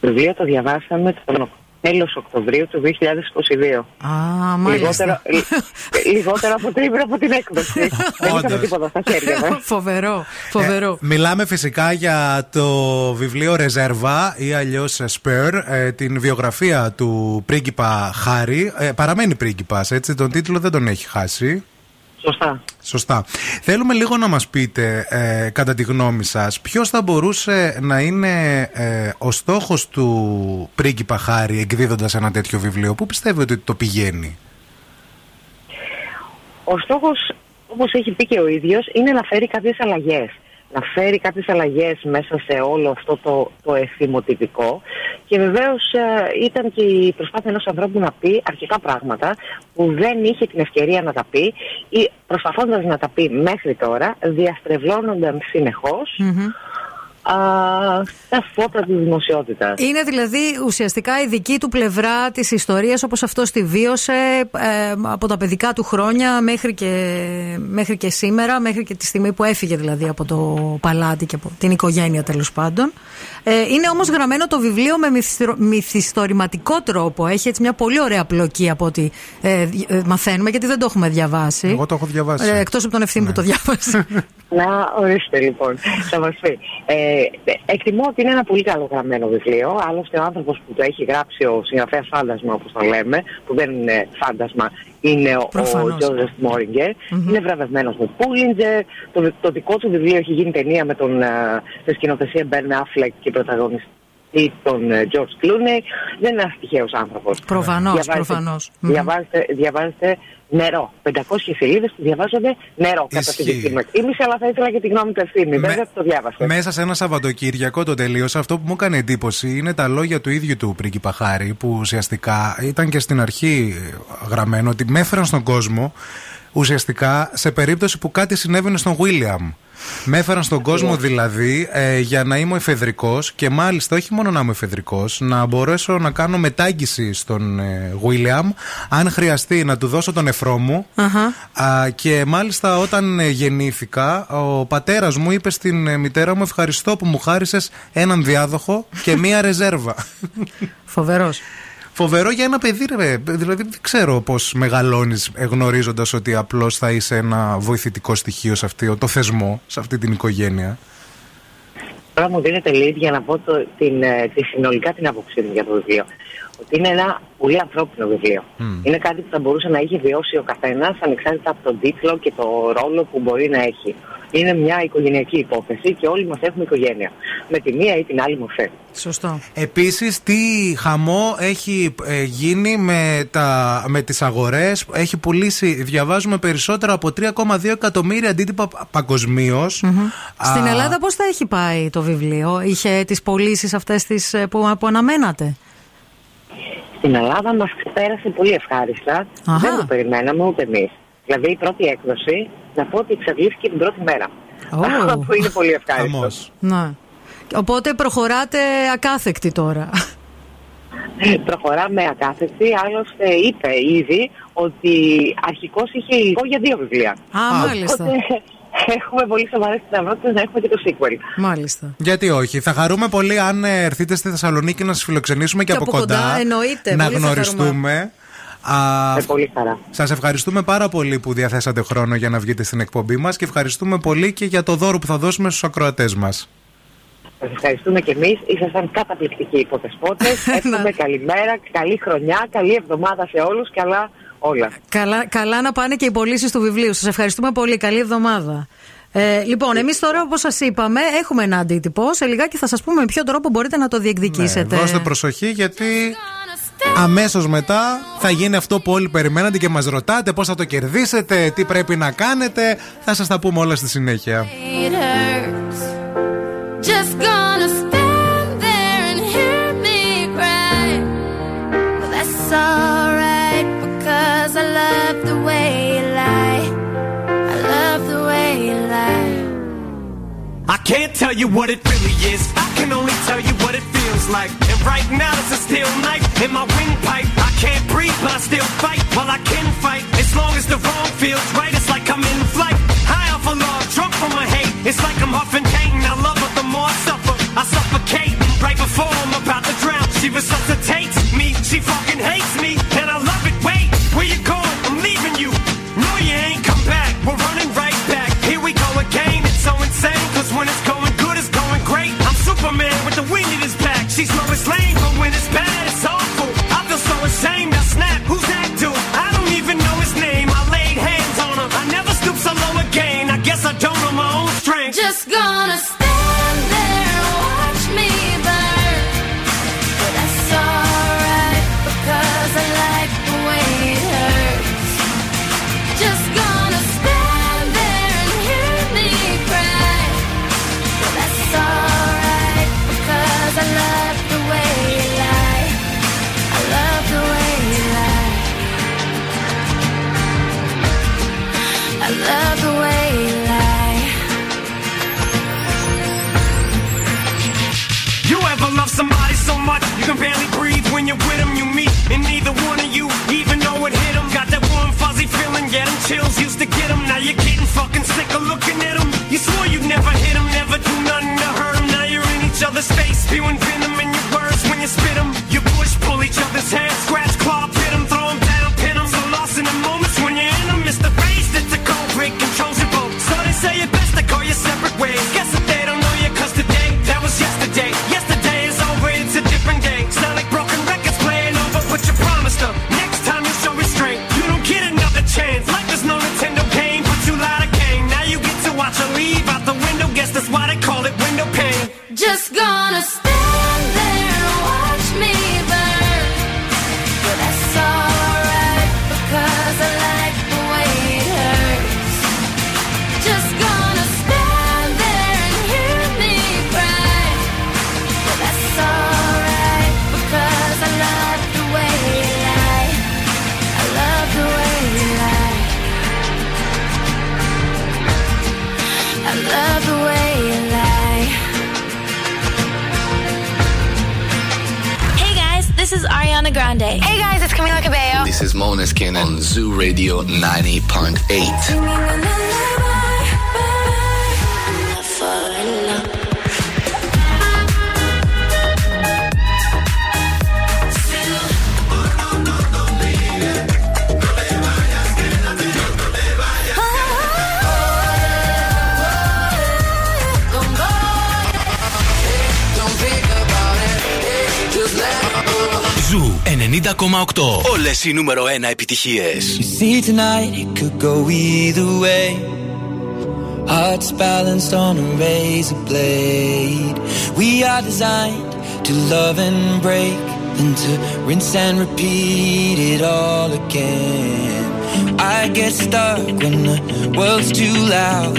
Το βιβλίο το διαβάσαμε τον τέλος Οκτωβρίου του 2022. Α, μάλιστα. Λιγότερο, λι- λιγότερο από τρίμηνο από την έκδοση. Δεν είχαμε Όντως. τίποτα στα χέρια μας. φοβερό, φοβερό. Μιλάμε φυσικά για το βιβλίο Ρεζέρβα ή αλλιώς Spur, ε, την βιογραφία του πρίγκιπα Χάρη. Ε, παραμένει πρίγκιπας, έτσι, τον τίτλο δεν τον έχει χάσει. Σωστά. Σωστά. Θέλουμε λίγο να μας πείτε, ε, κατά τη γνώμη σας, ποιος θα μπορούσε να είναι ε, ο στόχος του πρίγκιπα Χάρη εκδίδοντας ένα τέτοιο βιβλίο; Πού πιστεύετε ότι το πηγαίνει; Ο στόχος, όπως έχει πει και ο ίδιος, είναι να φέρει κάποιες αλλαγές. Να φέρει κάποιες αλλαγές μέσα σε όλο αυτό το, το ευθυμοτυπικό και βεβαίως ε, ήταν και η προσπάθεια ενός ανθρώπου να πει αρκετά πράγματα που δεν είχε την ευκαιρία να τα πει ή προσπαθώντας να τα πει μέχρι τώρα διαστρεβλώνονταν συνεχώς. Α, τα φώτα της δημοσιότητας. Είναι δηλαδή ουσιαστικά η δική του πλευρά της ιστορίας όπως αυτός τη βίωσε ε, από τα παιδικά του χρόνια μέχρι και, μέχρι και σήμερα, μέχρι και τη στιγμή που έφυγε δηλαδή από το παλάτι και από την οικογένεια τέλος πάντων. Ε, είναι όμως γραμμένο το βιβλίο με μυθιστρο- μυθιστορηματικό τρόπο. Έχει έτσι μια πολύ ωραία πλοκή από ό,τι ε, δι- ε, μαθαίνουμε γιατί δεν το έχουμε διαβάσει. Εγώ το έχω διαβάσει. Ε, εκτός από τον ευθύνη που το διάβασε. Να ορίστε λοιπόν, θα μας πει. Ε, εκτιμώ ότι είναι ένα πολύ καλό γραμμένο βιβλίο. Άλλωστε, ο άνθρωπος που το έχει γράψει, ο συγγραφέας φάντασμα, όπως το λέμε, που δεν είναι φάντασμα, είναι ο- ο Προφανώς. Τζόζεφ Μόριγκερ. Είναι βραβευμένος με Πούλιντζερ. Το, το δικό του βιβλίο έχει γίνει ταινία με τον, ε, τη σκηνοθεσία Μπέρν Αφλεκ και πρωταγωνιστή τον ε, George Clooney. Δεν είναι ένα τυχαίο άνθρωπος. Προφανώς, προφανώς. Μμμ. Διαβάζετε, διαβάζετε νερό. 500 σελίδες που διαβάζονται νερό κατά τη Ισχύει. δική μου εκτίμηση, αλλά θα ήθελα και τη γνώμη του ευθύνη. Με- Βέβαια το διάβασα. Μέσα σε ένα Σαββατοκύριακο το τελείωσα. Αυτό που μου έκανε εντύπωση είναι τα λόγια του ίδιου του πρίγκιπα Χάρη, που ουσιαστικά ήταν και στην αρχή γραμμένο ότι με έφεραν στον κόσμο ουσιαστικά σε περίπτωση που κάτι συνέβαινε στον Βίλιαμ. Με έφεραν στον κόσμο δηλαδή ε, για να είμαι ο εφεδρικός και μάλιστα όχι μόνο να είμαι εφεδρικός, να μπορέσω να κάνω μετάγγιση στον ε, Βίλιαμ, αν χρειαστεί να του δώσω τον εφρό μου. Α, και μάλιστα όταν ε, γεννήθηκα, ο πατέρας μου είπε στην ε, μητέρα μου ευχαριστώ που μου χάρισες έναν διάδοχο και μία ρεζέρβα. Φοβερός. Φοβερό για ένα παιδί, ρε. Δηλαδή δεν ξέρω πώς μεγαλώνεις γνωρίζοντα ότι απλώς θα είσαι ένα βοηθητικό στοιχείο σε αυτό το θεσμό, σε αυτή την οικογένεια. Τώρα μου δίνετε lead για να πω το, την, ε, τη συνολικά την άποψή μου για το βιβλίο. Ότι είναι ένα πολύ ανθρώπινο βιβλίο. Είναι κάτι που θα μπορούσε να είχε βιώσει ο καθένας ανεξάρτητα από τον τίτλο και το ρόλο που μπορεί να έχει. Είναι μια οικογενειακή υπόθεση και όλοι μας έχουμε οικογένεια. Με τη μία ή την άλλη μορφή. Σωστό. Επίσης τι χαμό έχει ε, γίνει με, τα, με τις αγορές; Έχει πουλήσει, διαβάζουμε περισσότερα από 3,2 εκατομμύρια αντίτυπα παγκοσμίως. Στην Ελλάδα πώς θα έχει πάει το βιβλίο, είχε τις πωλήσεις αυτές τις ε, που, που αναμένατε; Στην Ελλάδα μας πέρασε πολύ ευχάριστα. Αχα. Δεν το περιμέναμε ούτε εμείς. Δηλαδή η πρώτη έκδοση, να πω ότι εξαντλήθηκε την πρώτη μέρα. Ω. που είναι πολύ ευχάριστο. Ναι. Οπότε προχωράτε ακάθεκτη τώρα. Προχωράμε ακάθεστη. Άλλωστε είπε ήδη ότι αρχικώς είχε υλικό για δύο βιβλία. Α, μάλιστα. Οπότε έχουμε πολύ σοβαρές πιθανότητες να έχουμε και το sequel. Μάλιστα. Γιατί όχι. Θα χαρούμε πολύ αν ε, έρθετε στη Θεσσαλονίκη να σας φιλοξενήσουμε και, Και από κοντά, εννοείται. Να Πολύ θα γνωριστούμε. Α, Με πολύ χαρά. Σας ευχαριστούμε πάρα πολύ που διαθέσατε χρόνο για να βγείτε στην εκπομπή μας και ευχαριστούμε πολύ και για το δώρο που θα δώσουμε στους ακροατές μας. Σας ευχαριστούμε και εμείς. Ήσασταν καταπληκτικοί υποτεσπότες. Εύχομαι καλημέρα, καλή χρονιά, καλή εβδομάδα σε όλους. Καλά όλα. Καλά, καλά να πάνε και οι πωλήσεις του βιβλίου. Σας ευχαριστούμε πολύ. Καλή εβδομάδα. Ε, λοιπόν, εμείς τώρα, όπως σας είπαμε, έχουμε ένα αντίτυπο. Σε λιγάκι θα σας πούμε με ποιο τρόπο μπορείτε να το διεκδικήσετε. Ναι, δώστε προσοχή γιατί Αμέσως μετά θα γίνει αυτό που όλοι περιμένατε και μας ρωτάτε πώς θα το κερδίσετε, τι πρέπει να κάνετε. Θα σας τα πούμε όλα στη συνέχεια. Right now it's a steel knife in my windpipe. I can't breathe, but I still fight. Well, I can fight as long as the wrong feels right. It's like I'm in flight, high off of love, drunk from my hate. It's like I'm huffing pain. I love her the more I suffer. I suffocate right before I'm about to drown. She resuscitates me. She fucking hates me, and I love it. Wait, where you going? She's Lois Lane, but when it's bad, it's awful. I feel so ashamed. I snap. Who's that dude? I don't even know his name. I laid hands on him. I never stoop so low again. I guess I don't know my own strength. Just gonna can barely breathe when you're with them? You meet, and neither one of you even know it hit them. Got that warm, fuzzy feeling, get them chills, used to get them. Now you're getting fucking sick of looking at them. You swore you'd never hit them, never do nothing to hurt them. Now you're in each other's face, spewing venom in your words when you spit. You push, pull each other's hair, scratch, Just gonna Grande. Hey guys, it's Camila Cabello. This is Moneskin on Zoo Radio 90.8. 90,8. Όλες οι νούμερο 1 επιτυχίες. You see tonight it could go either way. Hearts balanced on a razor blade. We are designed to love and break, then to rinse and repeat it all again. I get stuck when the world's too loud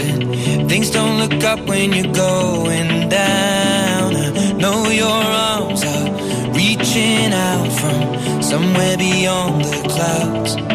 and things don't look up when you're going Somewhere beyond the clouds.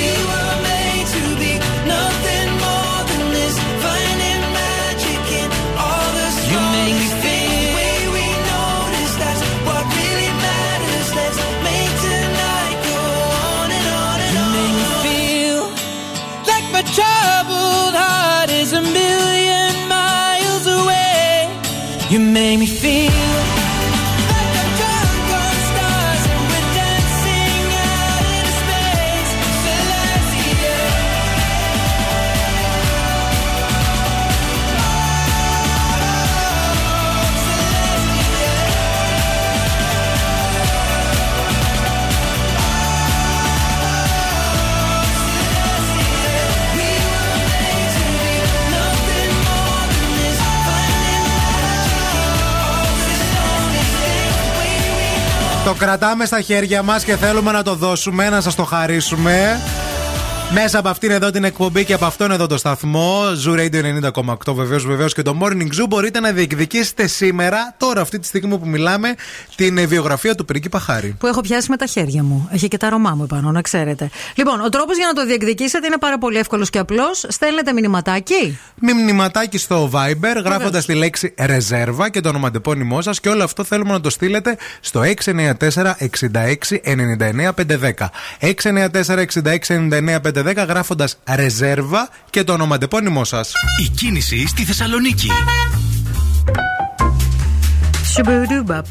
you are made to be nothing more than this finite magic in all this You make me feel we notice that What really matters. This Make tonight. Go on. make me feel. Κρατάμε στα χέρια μας και θέλουμε να το δώσουμε, να σας το χαρίσουμε. Μέσα από αυτήν εδώ την εκπομπή και από αυτόν εδώ το σταθμό, Zoo Radio 90,8 βεβαίως, βεβαίως και το Morning Zoo, μπορείτε να διεκδικήσετε σήμερα, τώρα αυτή τη στιγμή που μιλάμε, την ε, βιογραφία του πρίγκιπα Χάρη. Που έχω πιάσει με τα χέρια μου. Έχει και τα αρώμα μου επάνω, να ξέρετε. Λοιπόν, ο τρόπος για να το διεκδικήσετε είναι πάρα πολύ εύκολος και απλός. Στέλνετε μηνυματάκι. Με μηνυματάκι στο Viber, γράφοντας τη λέξη ρεζέρβα και το ονοματεπώνυμό σας και όλο αυτό θέλουμε να το στείλετε στο 694 66 99 510. 694 66 99 510 γράφοντας ρεζέρβα και το ονοματεπώνυμό σας. Η κίνηση στη Θεσσαλονίκη. Σουμπουρούμπαπ.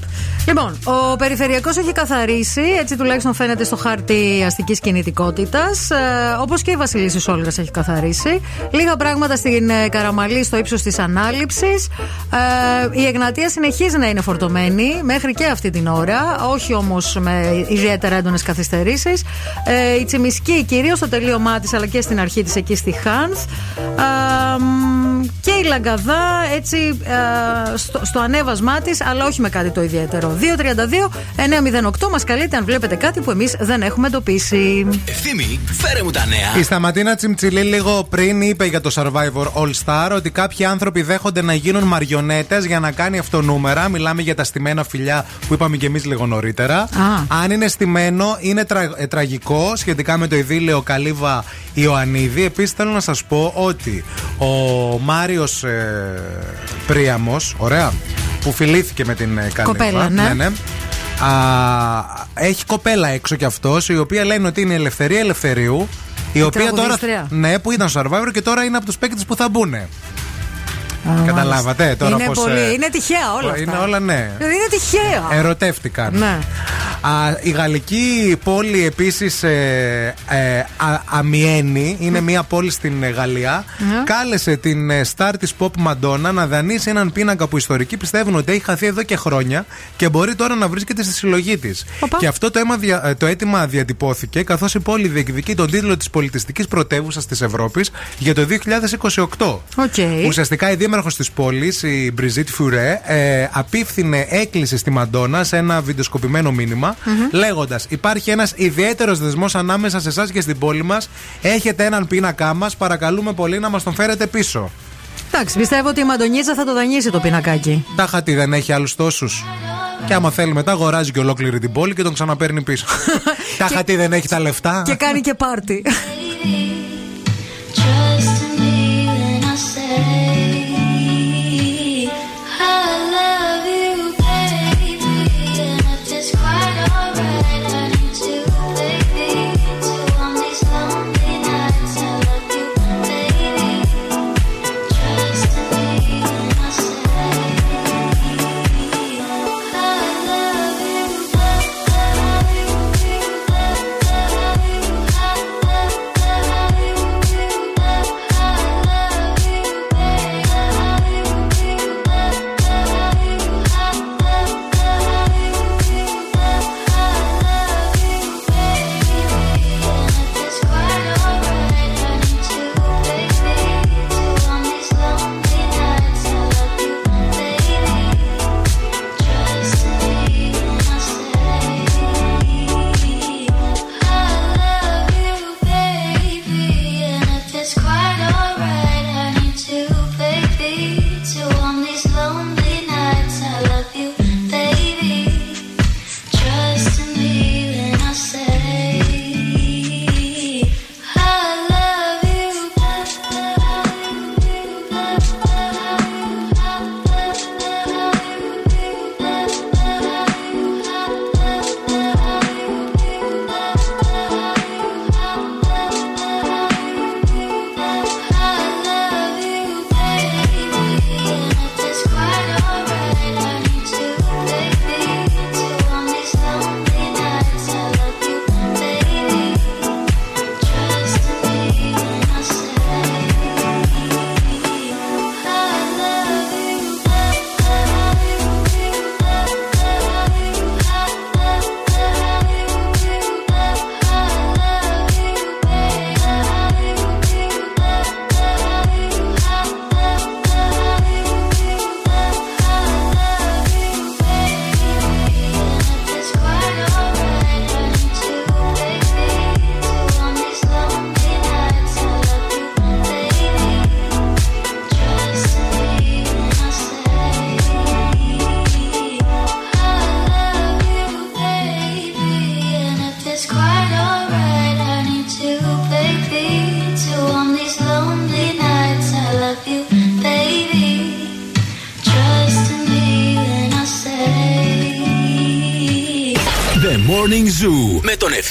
Λοιπόν, ο περιφερειακός έχει καθαρίσει, έτσι τουλάχιστον φαίνεται στο χάρτη αστικής κινητικότητας. Ε, Όπως και η Βασιλίση Όλγας έχει καθαρίσει. Λίγα πράγματα στην ε, Καραμαλή στο ύψος της ανάληψης. Ε, η Εγνατία συνεχίζει να είναι φορτωμένη μέχρι και αυτή την ώρα. Όχι όμως με ιδιαίτερα έντονες καθυστερήσεις. Ε, η Τσιμισκή κυρίως στο τελείωμά της αλλά και στην αρχή της εκεί στη Χάνθ. Ε, μ, και η Λαγκαδά έτσι ε, στο, στο ανέβασμά της, αλλά όχι με κάτι το ιδιαίτερο. 232-908 μας καλείτε αν βλέπετε κάτι που εμείς δεν έχουμε εντοπίσει. Ευθύμη, φέρε μου τα νέα. Η Σταματίνα Τσιμτσιλή λίγο πριν είπε για το Survivor All Star ότι κάποιοι άνθρωποι δέχονται να γίνουν μαριονέτες για να κάνει αυτό νούμερα. Μιλάμε για τα στημένα φιλιά που είπαμε και εμείς λίγο νωρίτερα. Αν είναι στημένο, είναι τρα- ε, τραγικό σχετικά με το ειδήλιο Καλύβα Ιωαννίδη. Επίσης θέλω να σας πω ότι ο Μάριος ε, Πρίαμος, ωραία, που φιλήθηκε με την ε, Καλύβα. Κοπέλα, ναι. Α, έχει κοπέλα έξω κι αυτός, η οποία λένε ότι είναι η Ελευθερία Ελευθερίου. Η, οποία τώρα. τραγουδίστρια. Ναι, που ήταν στο Survivor και τώρα είναι από τους παίκτες που θα μπουν. Καταλάβατε τώρα είναι, πώς, πολύ, ε, είναι τυχαία όλα αυτά. Είναι όλα ναι. Δηλαδή είναι τυχαία. Ερωτεύτηκαν. Ναι. Α, η γαλλική πόλη επίσης ε, ε, α- Αμιένη, είναι μια πόλη στην ε, Γαλλία, Ναι. κάλεσε την ε, στάρ της Pop Madonna να δανείσει έναν πίνακα που ιστορικοί πιστεύουν ότι έχει χαθεί εδώ και χρόνια και μπορεί τώρα να βρίσκεται στη συλλογή της. Και αυτό το, αίμα δια- ε, το αίτημα διατυπώθηκε καθώς η πόλη διεκδικεί τον τίτλο της πολιτιστικής πρωτεύουσας της Ευρώπης για το 2028. Οκ. Ουσιαστικά η δήμαρχος της πόλης, η Μπριζίτ Φουρέ, ε, απηύθυνε έκκληση στη Μαντόνα σε ένα βιντεοσκοπημένο μήνυμα, Μμμ. λέγοντας: Υπάρχει ένας ιδιαίτερος δεσμός ανάμεσα σε εσάς και στην πόλη μας. Έχετε έναν πίνακά μας. Παρακαλούμε πολύ να μας τον φέρετε πίσω. Εντάξει, πιστεύω ότι η Μαντονίτσα θα το δανείσει το πινακάκι. Τάχα τι δεν έχει άλλους τόσους. Και άμα θέλει μετά, αγοράζει και ολόκληρη την πόλη και τον ξαναπαίρνει πίσω. Τάχα τι δεν έχει τα λεφτά. Και κάνει και πάρτι.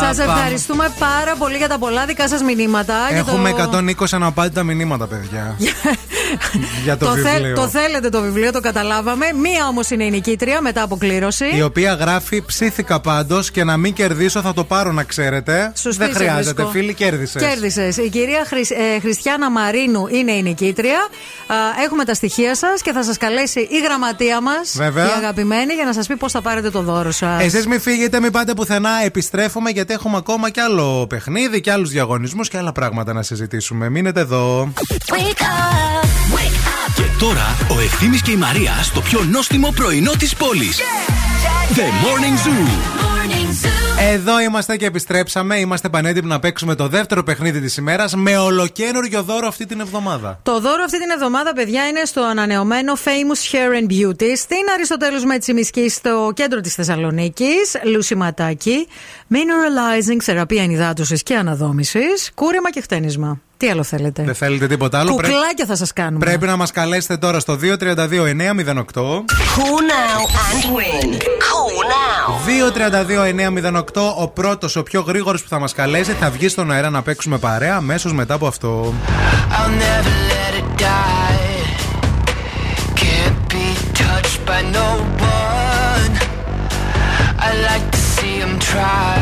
Σας πα. ευχαριστούμε πάρα πολύ για τα πολλά δικά σας μηνύματα. για Έχουμε το... 120 αναπάντητα μηνύματα, παιδιά. για το, Το, βιβλίο. θέλ- το θέλετε το βιβλίο, το καταλάβαμε. Μία όμως είναι η νικήτρια μετά από κλήρωση. Η οποία γράφει ψήθηκα πάντως και να μην κερδίσω θα το πάρω να ξέρετε. Σωστή Δεν σε χρειάζεται, βρίσκω. φίλοι, κέρδισες. Κέρδισες. Η κυρία Χρυσ- ε, Χριστιανά Μαρίνου είναι η νικήτρια. Α, έχουμε τα στοιχεία σας και θα σας καλέσει η γραμματεία μας, Βέβαια. η αγαπημένη, για να σας πει πώς θα πάρετε το δώρο σας. Εσείς μην φύγετε, μην πάτε πουθενά. Επιστρέφουμε γιατί έχουμε ακόμα κι άλλο παιχνίδι και άλλους διαγωνισμούς και άλλα πράγματα να συζητήσουμε. Μείνετε εδώ. Και τώρα ο Ευθύμης και η Μαρία στο πιο νόστιμο πρωινό της πόλης. The Morning Zoo. Εδώ είμαστε και επιστρέψαμε. Είμαστε πανέτοιμοι να παίξουμε το δεύτερο παιχνίδι της ημέρας με ολοκένουργιο δώρο αυτή την εβδομάδα. Το δώρο αυτή την εβδομάδα, παιδιά, είναι στο ανανεωμένο Famous Hair and Beauty στην Αριστοτέλους Μετσιμισκή στο κέντρο της Θεσσαλονίκης. Λουσιματάκι, Mineralizing θεραπεία ενυδάτωσης και αναδόμησης, κούρεμα και χτένισμα. Τι άλλο θέλετε; Δεν θέλετε τίποτα άλλο. Πρέ- Κουκλάκια θα σας κάνουμε. Πρέπει να μας καλέσετε τώρα στο 232-908. Call now and win. Call now. 232-908. Ο πρώτος, ο πιο γρήγορος που θα μας καλέσει, θα βγει στον αέρα να παίξουμε παρέα αμέσως μετά από αυτό. I'll never let it die. Can't be touched by no one. I like to see him try.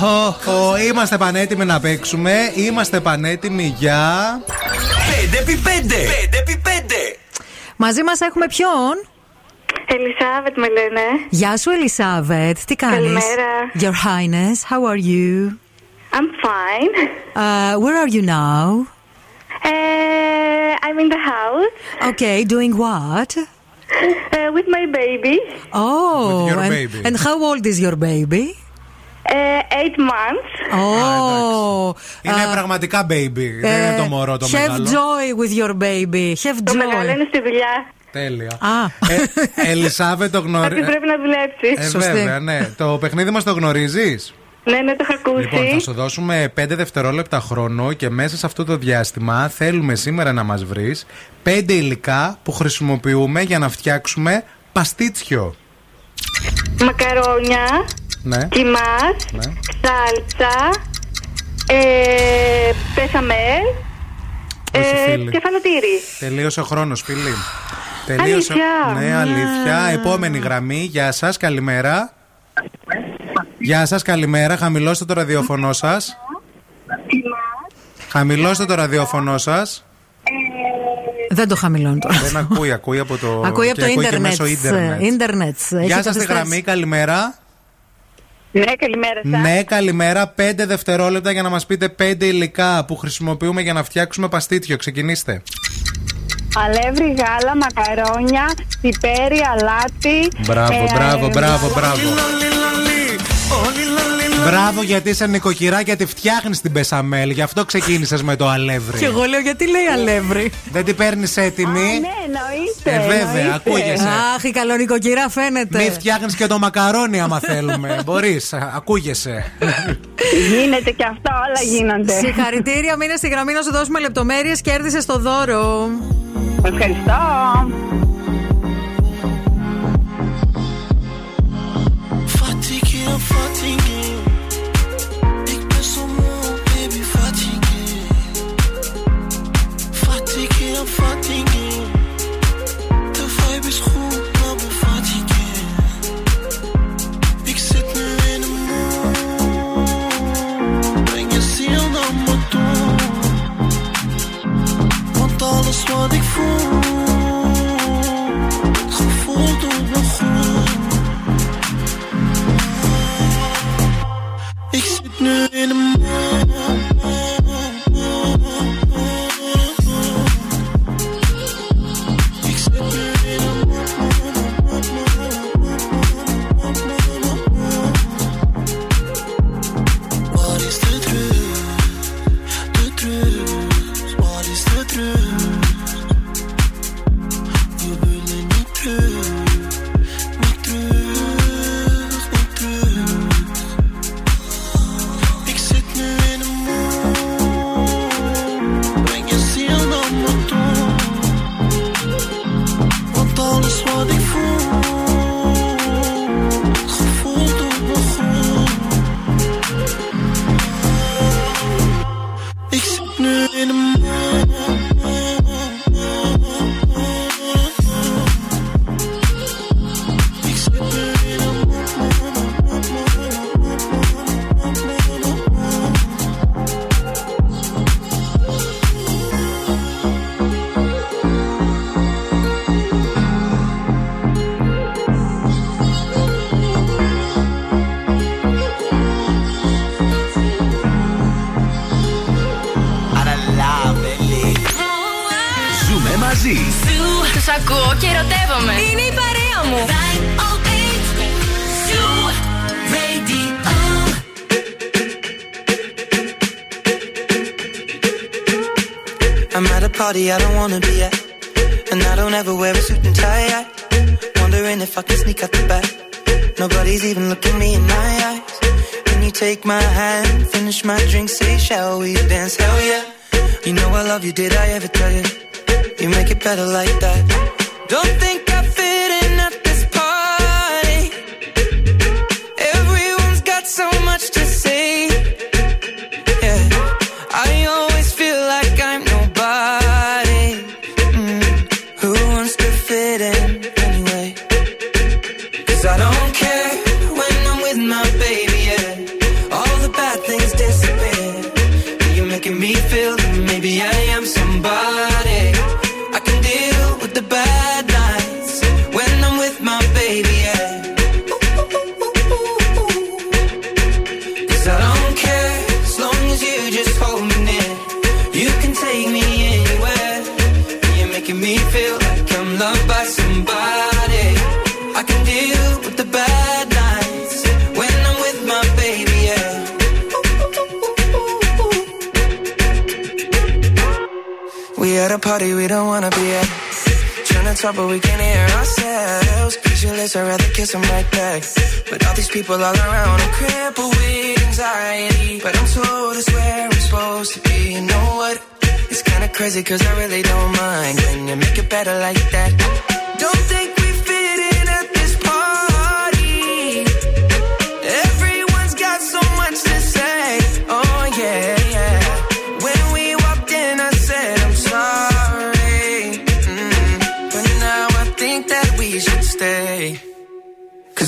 Infinity. Ω, ω, ω, Είμαστε πανέτοιμοι να παίξουμε. Είμαστε πανέτοιμοι για. 5x5. 5x5. Μαζί μα έχουμε ποιον? Ελισάβετ με λένε. Γεια σου, Ελισάβετ. Τι κάνει. Καλημέρα. Your Highness, how are you? I'm fine. Uh, where are you now? Uh, I'm in the house Okay, doing what? uh, with my baby. Oh, With your and, baby. and how old is your baby? Uh, eight months. Oh, Είναι uh, πραγματικά baby. Δεν είναι το μωρό το have μεγάλο. joy with your baby. Have Το μεγάλο joy. είναι στη δουλειά. Τέλεια. Α, Ε, Ελισάβε το Κάποιος γνωρίζει. πρέπει να δουλέψει. Ε, Σωστή. βέβαια, ναι. Το παιχνίδι μας το γνωρίζεις; Ναι, ναι, το έχω ακούσει. Λοιπόν, θα σου δώσουμε 5 δευτερόλεπτα χρόνο και μέσα σε αυτό το διάστημα θέλουμε σήμερα να μας βρεις 5 υλικά που χρησιμοποιούμε για να φτιάξουμε παστίτσιο. Μακαρόνια, Ναι. κιμάς, Ναι. σάλτσα, ε, πεσαμέλ, Όχι, ε, φίλοι. κεφαλοτήρι. Τελείωσε ο χρόνος, φίλοι. Τελείωσε. Αλήθεια; Ναι, αλήθεια. Επόμενη γραμμή. Γεια σας, καλημέρα. Γεια σας, καλημέρα. Χαμηλώστε το ραδιόφωνο σας. Χαμηλώστε το ραδιόφωνο σας. δεν το χαμηλώνω τώρα. Δεν ακούει, ακούει από το. Ακούει από και το ακούει και ίντερνετ. μέσω ίντερνετ. Ίντερνετ. Γεια σας στη γραμμή, καλημέρα. Ναι, καλημέρα σας. Ναι, καλημέρα. Πέντε δευτερόλεπτα για να μα πείτε πέντε υλικά που χρησιμοποιούμε για να φτιάξουμε παστίτσιο. Ξεκινήστε. Αλεύρι, γάλα, μακαρόνια, πιπέρι, αλάτι. Μπράβο, ε, μπράβο, ε, μπράβο, μπράβο. Μπράβο γιατί είσαι νοικοκυρά γιατί φτιάχνεις την πεσαμέλ. Γι' αυτό ξεκίνησες με το αλεύρι. Και εγώ λέω γιατί λέει αλεύρι; Δεν την παίρνεις έτοιμη; Α, ναι, εννοείται. Ε, βέβαια, ακούγεσαι. Αχ, η καλονικοκυρά φαίνεται. Μη φτιάχνεις και το μακαρόνι άμα θέλουμε. Μπορείς, ακούγεσαι. Γίνεται και αυτά, όλα γίνονται. Συγχαρητήρια, μείνε στη γραμμή να σου δώσουμε λεπτομέρειες. Κέρδισες το δώρο. Ευχαριστώ. I'm 14 alles wat ik voel, het gevoel doet me goed. Ik zit nu in een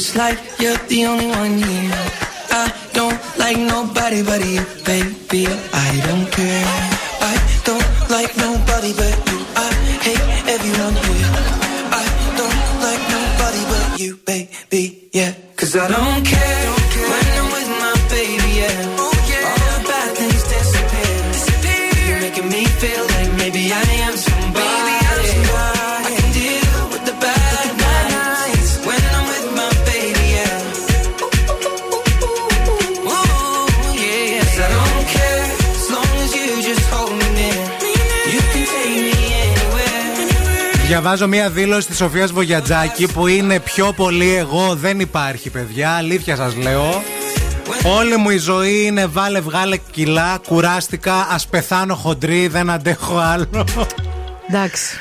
but like you're the only one here. I don't like nobody but you, baby. I don't care. I don't like nobody but Διαβάζω μία δήλωση της Σοφίας Βογιατζάκη που είναι πιο πολύ εγώ δεν υπάρχει, παιδιά. Αλήθεια σας λέω. Όλη μου η ζωή είναι βάλε βγάλε κιλά, κουράστηκα, ας πεθάνω χοντρή, δεν αντέχω άλλο. Εντάξει.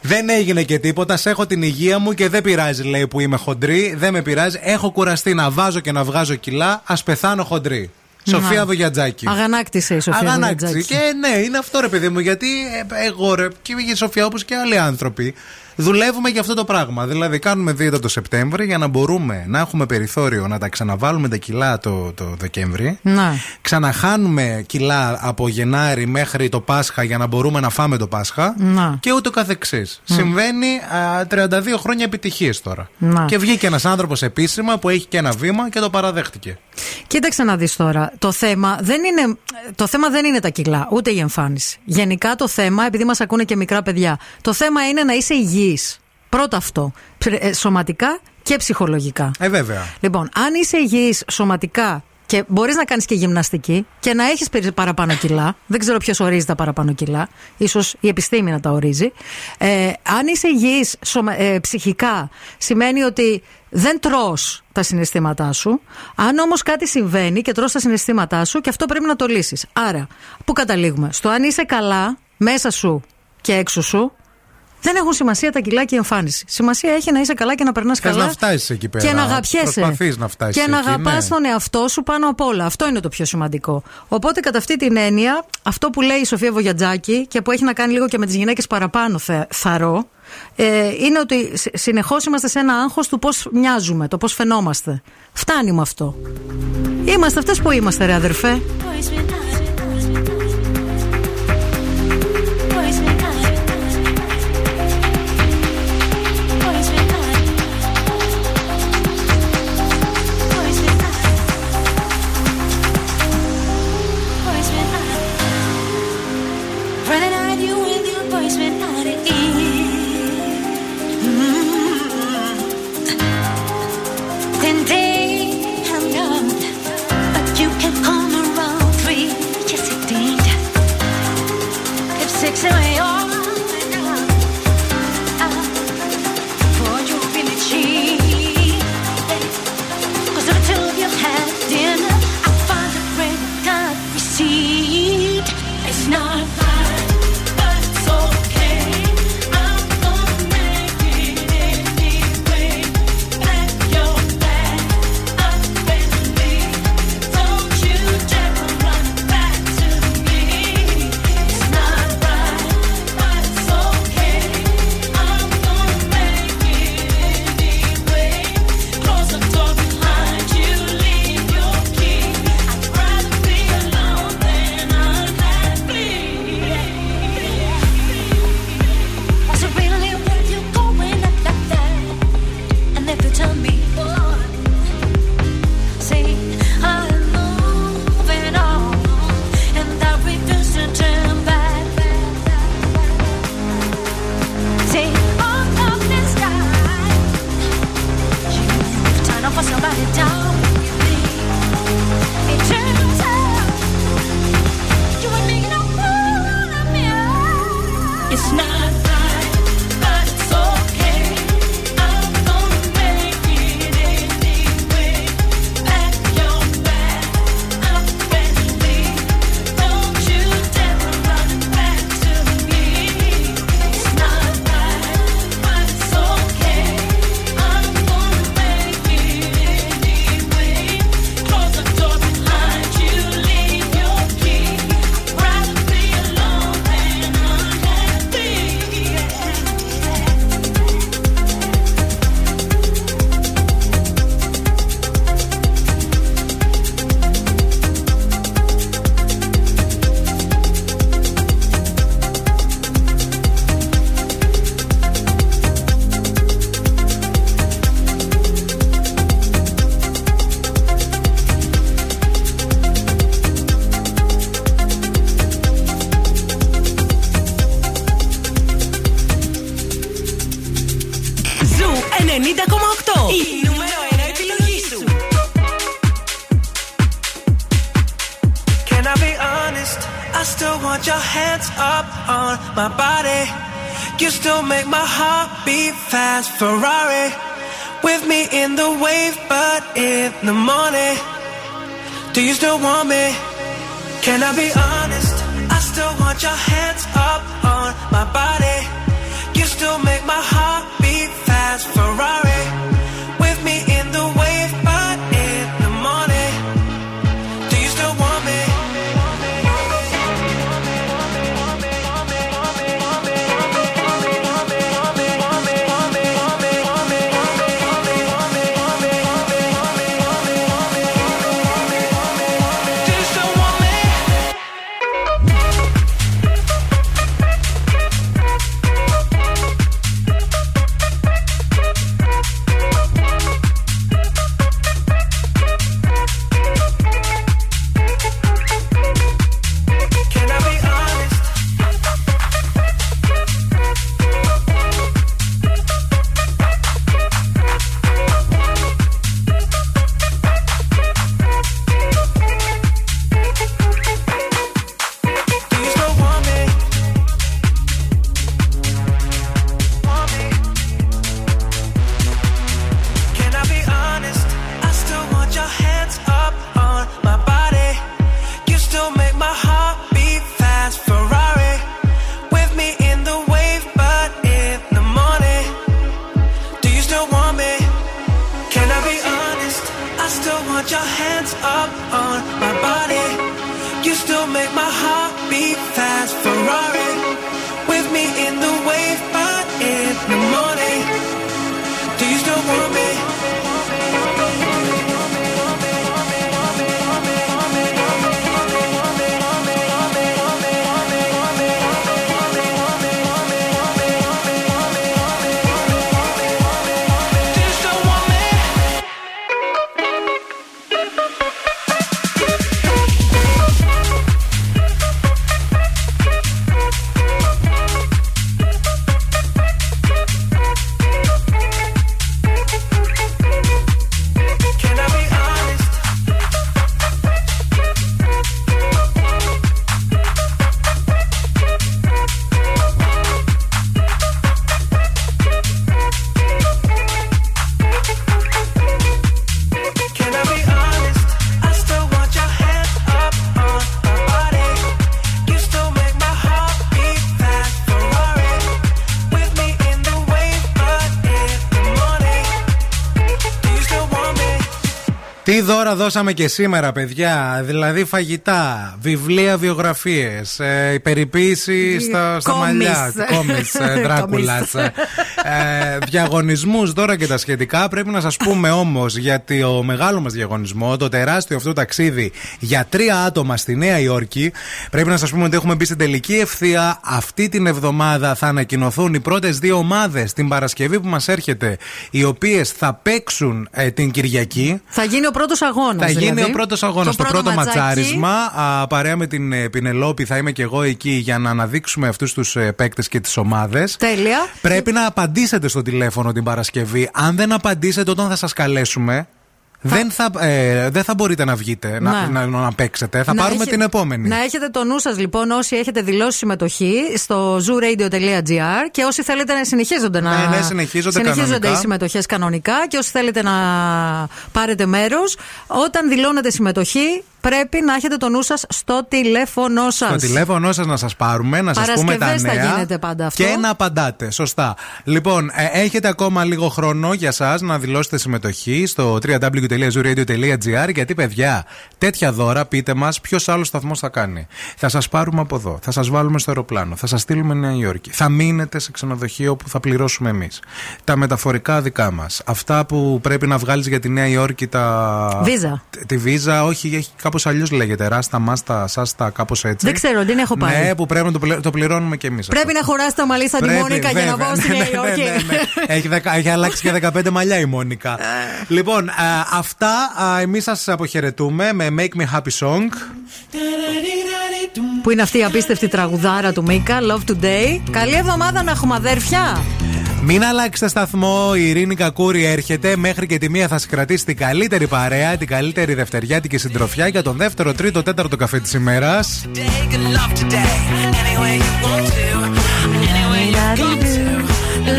Δεν έγινε και τίποτα. Σε έχω την υγεία μου και δεν πειράζει, λέει, που είμαι χοντρή. Δεν με πειράζει. Έχω κουραστεί να βάζω και να βγάζω κιλά. Α πεθάνω χοντρή. Σοφία Να. Βογιατζάκη. Αγανάκτησε η Σοφία Αγανάκτηση. Βογιατζάκη. Και ναι, είναι αυτό ρε παιδί μου, γιατί ε, εγώ ρε, και η Σοφία όπως και άλλοι άνθρωποι, δουλεύουμε για αυτό το πράγμα. Δηλαδή, κάνουμε δίαιτα το Σεπτέμβρη για να μπορούμε να έχουμε περιθώριο να τα ξαναβάλουμε τα κιλά το, το Δεκέμβρη. Να. Ξαναχάνουμε κιλά από Γενάρη μέχρι το Πάσχα για να μπορούμε να φάμε το Πάσχα. Να. Και ούτω καθεξής. Συμβαίνει α, 32 χρόνια επιτυχίες τώρα. Να. Και βγήκε ένας άνθρωπος επίσημα που έχει και ένα βήμα και το παραδέχτηκε. Κοίταξε να δεις τώρα. Το θέμα, δεν είναι, το θέμα δεν είναι τα κιλά, ούτε η εμφάνιση. Γενικά το θέμα, επειδή μας ακούνε και μικρά παιδιά, το θέμα είναι να είσαι υγιής. Πρώτα αυτό. Ψ- ε, Σωματικά και ψυχολογικά. Ε, βέβαια. Λοιπόν, αν είσαι υγιής σωματικά και μπορείς να κάνεις και γυμναστική και να έχεις παραπάνω κιλά, δεν ξέρω ποιος ορίζει τα παραπάνω κιλά, ίσως η επιστήμη να τα ορίζει. Ε, αν είσαι υγιής ε, ψυχικά, σημαίνει ότι δεν τρως τα συναισθήματά σου. Αν όμως κάτι συμβαίνει και τρως τα συναισθήματά σου, και αυτό πρέπει να το λύσεις. Άρα, πού καταλήγουμε, στο αν είσαι καλά μέσα σου και έξω σου, δεν έχουν σημασία τα κιλά και η εμφάνιση. Σημασία έχει να είσαι καλά και να περνάς καλά. να φτάσεις εκεί πέρα. Και να αγαπιέσαι. να φτάσεις. Και να αγαπά ναι. τον εαυτό σου πάνω απ' όλα. Αυτό είναι το πιο σημαντικό. Οπότε, κατά αυτή την έννοια, αυτό που λέει η Σοφία Βογιατζάκη και που έχει να κάνει λίγο και με τις γυναίκες παραπάνω, θε, θαρώ, ε, είναι ότι συνεχώς είμαστε σε ένα άγχος του πώς μοιάζουμε, το πώς φαινόμαστε. Φτάνει με αυτό. Είμαστε αυτές που είμαστε, ρε αδερφέ. da da δώρα δώσαμε και σήμερα, παιδιά. Δηλαδή φαγητά, βιβλία, βιογραφίες, ε, περιποίηση στα, στα Κόμις. μαλλιά, κόμις, Δράκουλας. ε, διαγωνισμούς τώρα και τα σχετικά. Πρέπει να σας πούμε όμως γιατί ο μεγάλος μας διαγωνισμός, το τεράστιο αυτό ταξίδι για τρία άτομα στη Νέα Υόρκη. Πρέπει να σας πούμε ότι έχουμε μπει στην τελική ευθεία. Αυτή την εβδομάδα θα ανακοινωθούν οι πρώτες δύο ομάδες την Παρασκευή που μας έρχεται, οι οποίες θα παίξουν ε, την Κυριακή. Θα γίνει ο πρώτος αγώνας. Θα γίνει ο πρώτος αγώνας. Το, πρώτο, ματσάκι. ματσάρισμα. Α, παρέα με την ε, Πινελόπη θα είμαι και εγώ εκεί για να αναδείξουμε αυτούς τους ε, παίκτες και τις ομάδες. Τέλεια. Πρέπει να απαντήσετε στο τηλέφωνο την Παρασκευή. Αν δεν απαντήσετε όταν θα σας καλέσουμε. Δεν θα, ε, δεν θα μπορείτε να βγείτε να, Ναι. να, να, παίξετε. Θα Να πάρουμε έχει- την επόμενη. Να έχετε το νου σας λοιπόν όσοι έχετε δηλώσει συμμετοχή στο zooradio.gr και όσοι θέλετε να συνεχίζονται να. Ναι, ναι, συνεχίζονται κανονικά. οι συμμετοχές κανονικά και όσοι θέλετε να πάρετε μέρος. Όταν δηλώνετε συμμετοχή, πρέπει να έχετε το νου σας στο τηλέφωνό σας. Στο τηλέφωνο σας να σας πάρουμε, να σας πούμε τα Παρασκευές θα νέα. γίνεται πάντα αυτό. Και να απαντάτε. Σωστά. Λοιπόν, ε, έχετε ακόμα λίγο χρόνο για εσά να δηλώσετε συμμετοχή στο www.zooradio.gr γιατί, παιδιά, τέτοια δώρα, πείτε μας ποιος άλλος σταθμός θα κάνει. Θα σας πάρουμε από εδώ, θα σας βάλουμε στο αεροπλάνο, θα σας στείλουμε Νέα Υόρκη. Θα μείνετε σε ξενοδοχείο που θα πληρώσουμε εμείς. Τα μεταφορικά δικά μας. Αυτά που πρέπει να βγάλεις για τη Νέα Υόρκη, τα. Βίζα. Τη βίζα, όχι, έχει κάπως αλλιώς λέγεται. Ράστα, μάστα, σάστα, κάπως έτσι. Δεν ξέρω, δεν έχω πάρει. Ναι, που πρέπει να το, πλη- το πληρώνουμε κι εμείς. Πρέπει να χωράσει τα μαλλί σαν τη Μόνικα για να πάω στη Νέα Υόρκη. έχει, δεκα- έχει αλλάξει και 15 μαλλιά η Μόνικα. λοιπόν, α, αυτά εμείς σας αποχαιρετούμε με Make Me Happy Song. Που είναι αυτή η απίστευτη τραγουδάρα του Μίκα, Love Today. Καλή εβδομάδα να έχουμε αδέρφια. Μην αλλάξετε σταθμό. Η Ειρήνη Κακούρη έρχεται. Μέχρι και τη μία θα συγκρατήσει την καλύτερη παρέα, την καλύτερη δευτεριάτικη συντροφιά για τον δεύτερο, τρίτο, τέταρτο καφέ της ημέρας.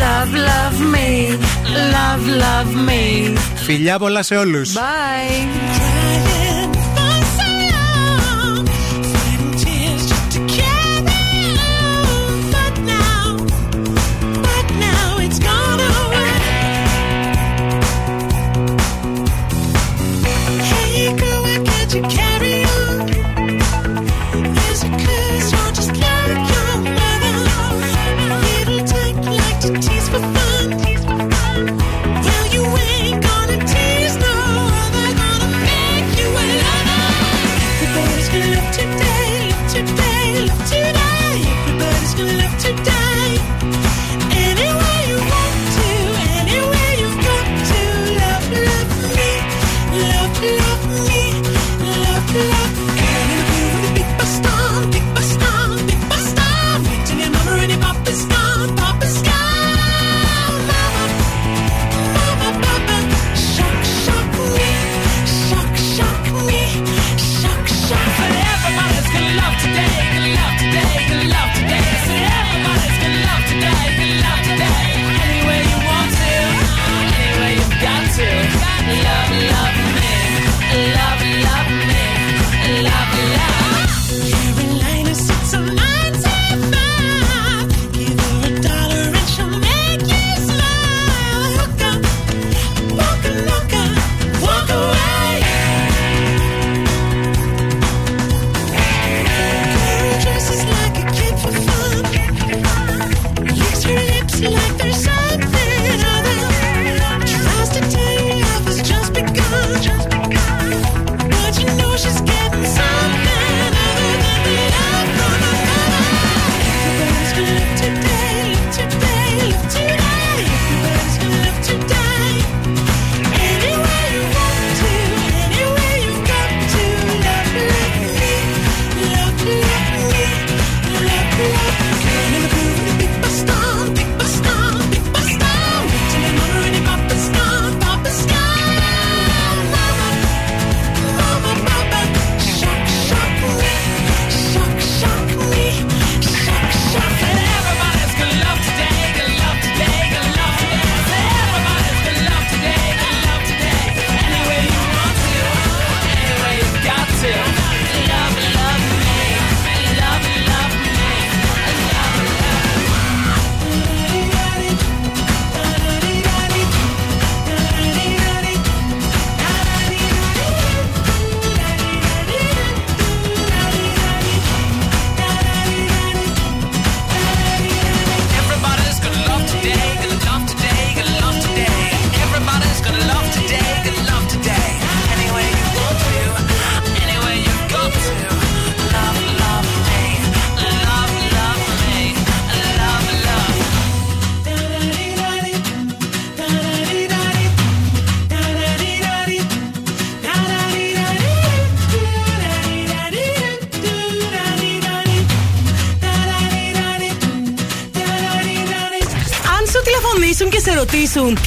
Love, love me. Love, love me. Φιλιά πολλά σε όλους. Bye.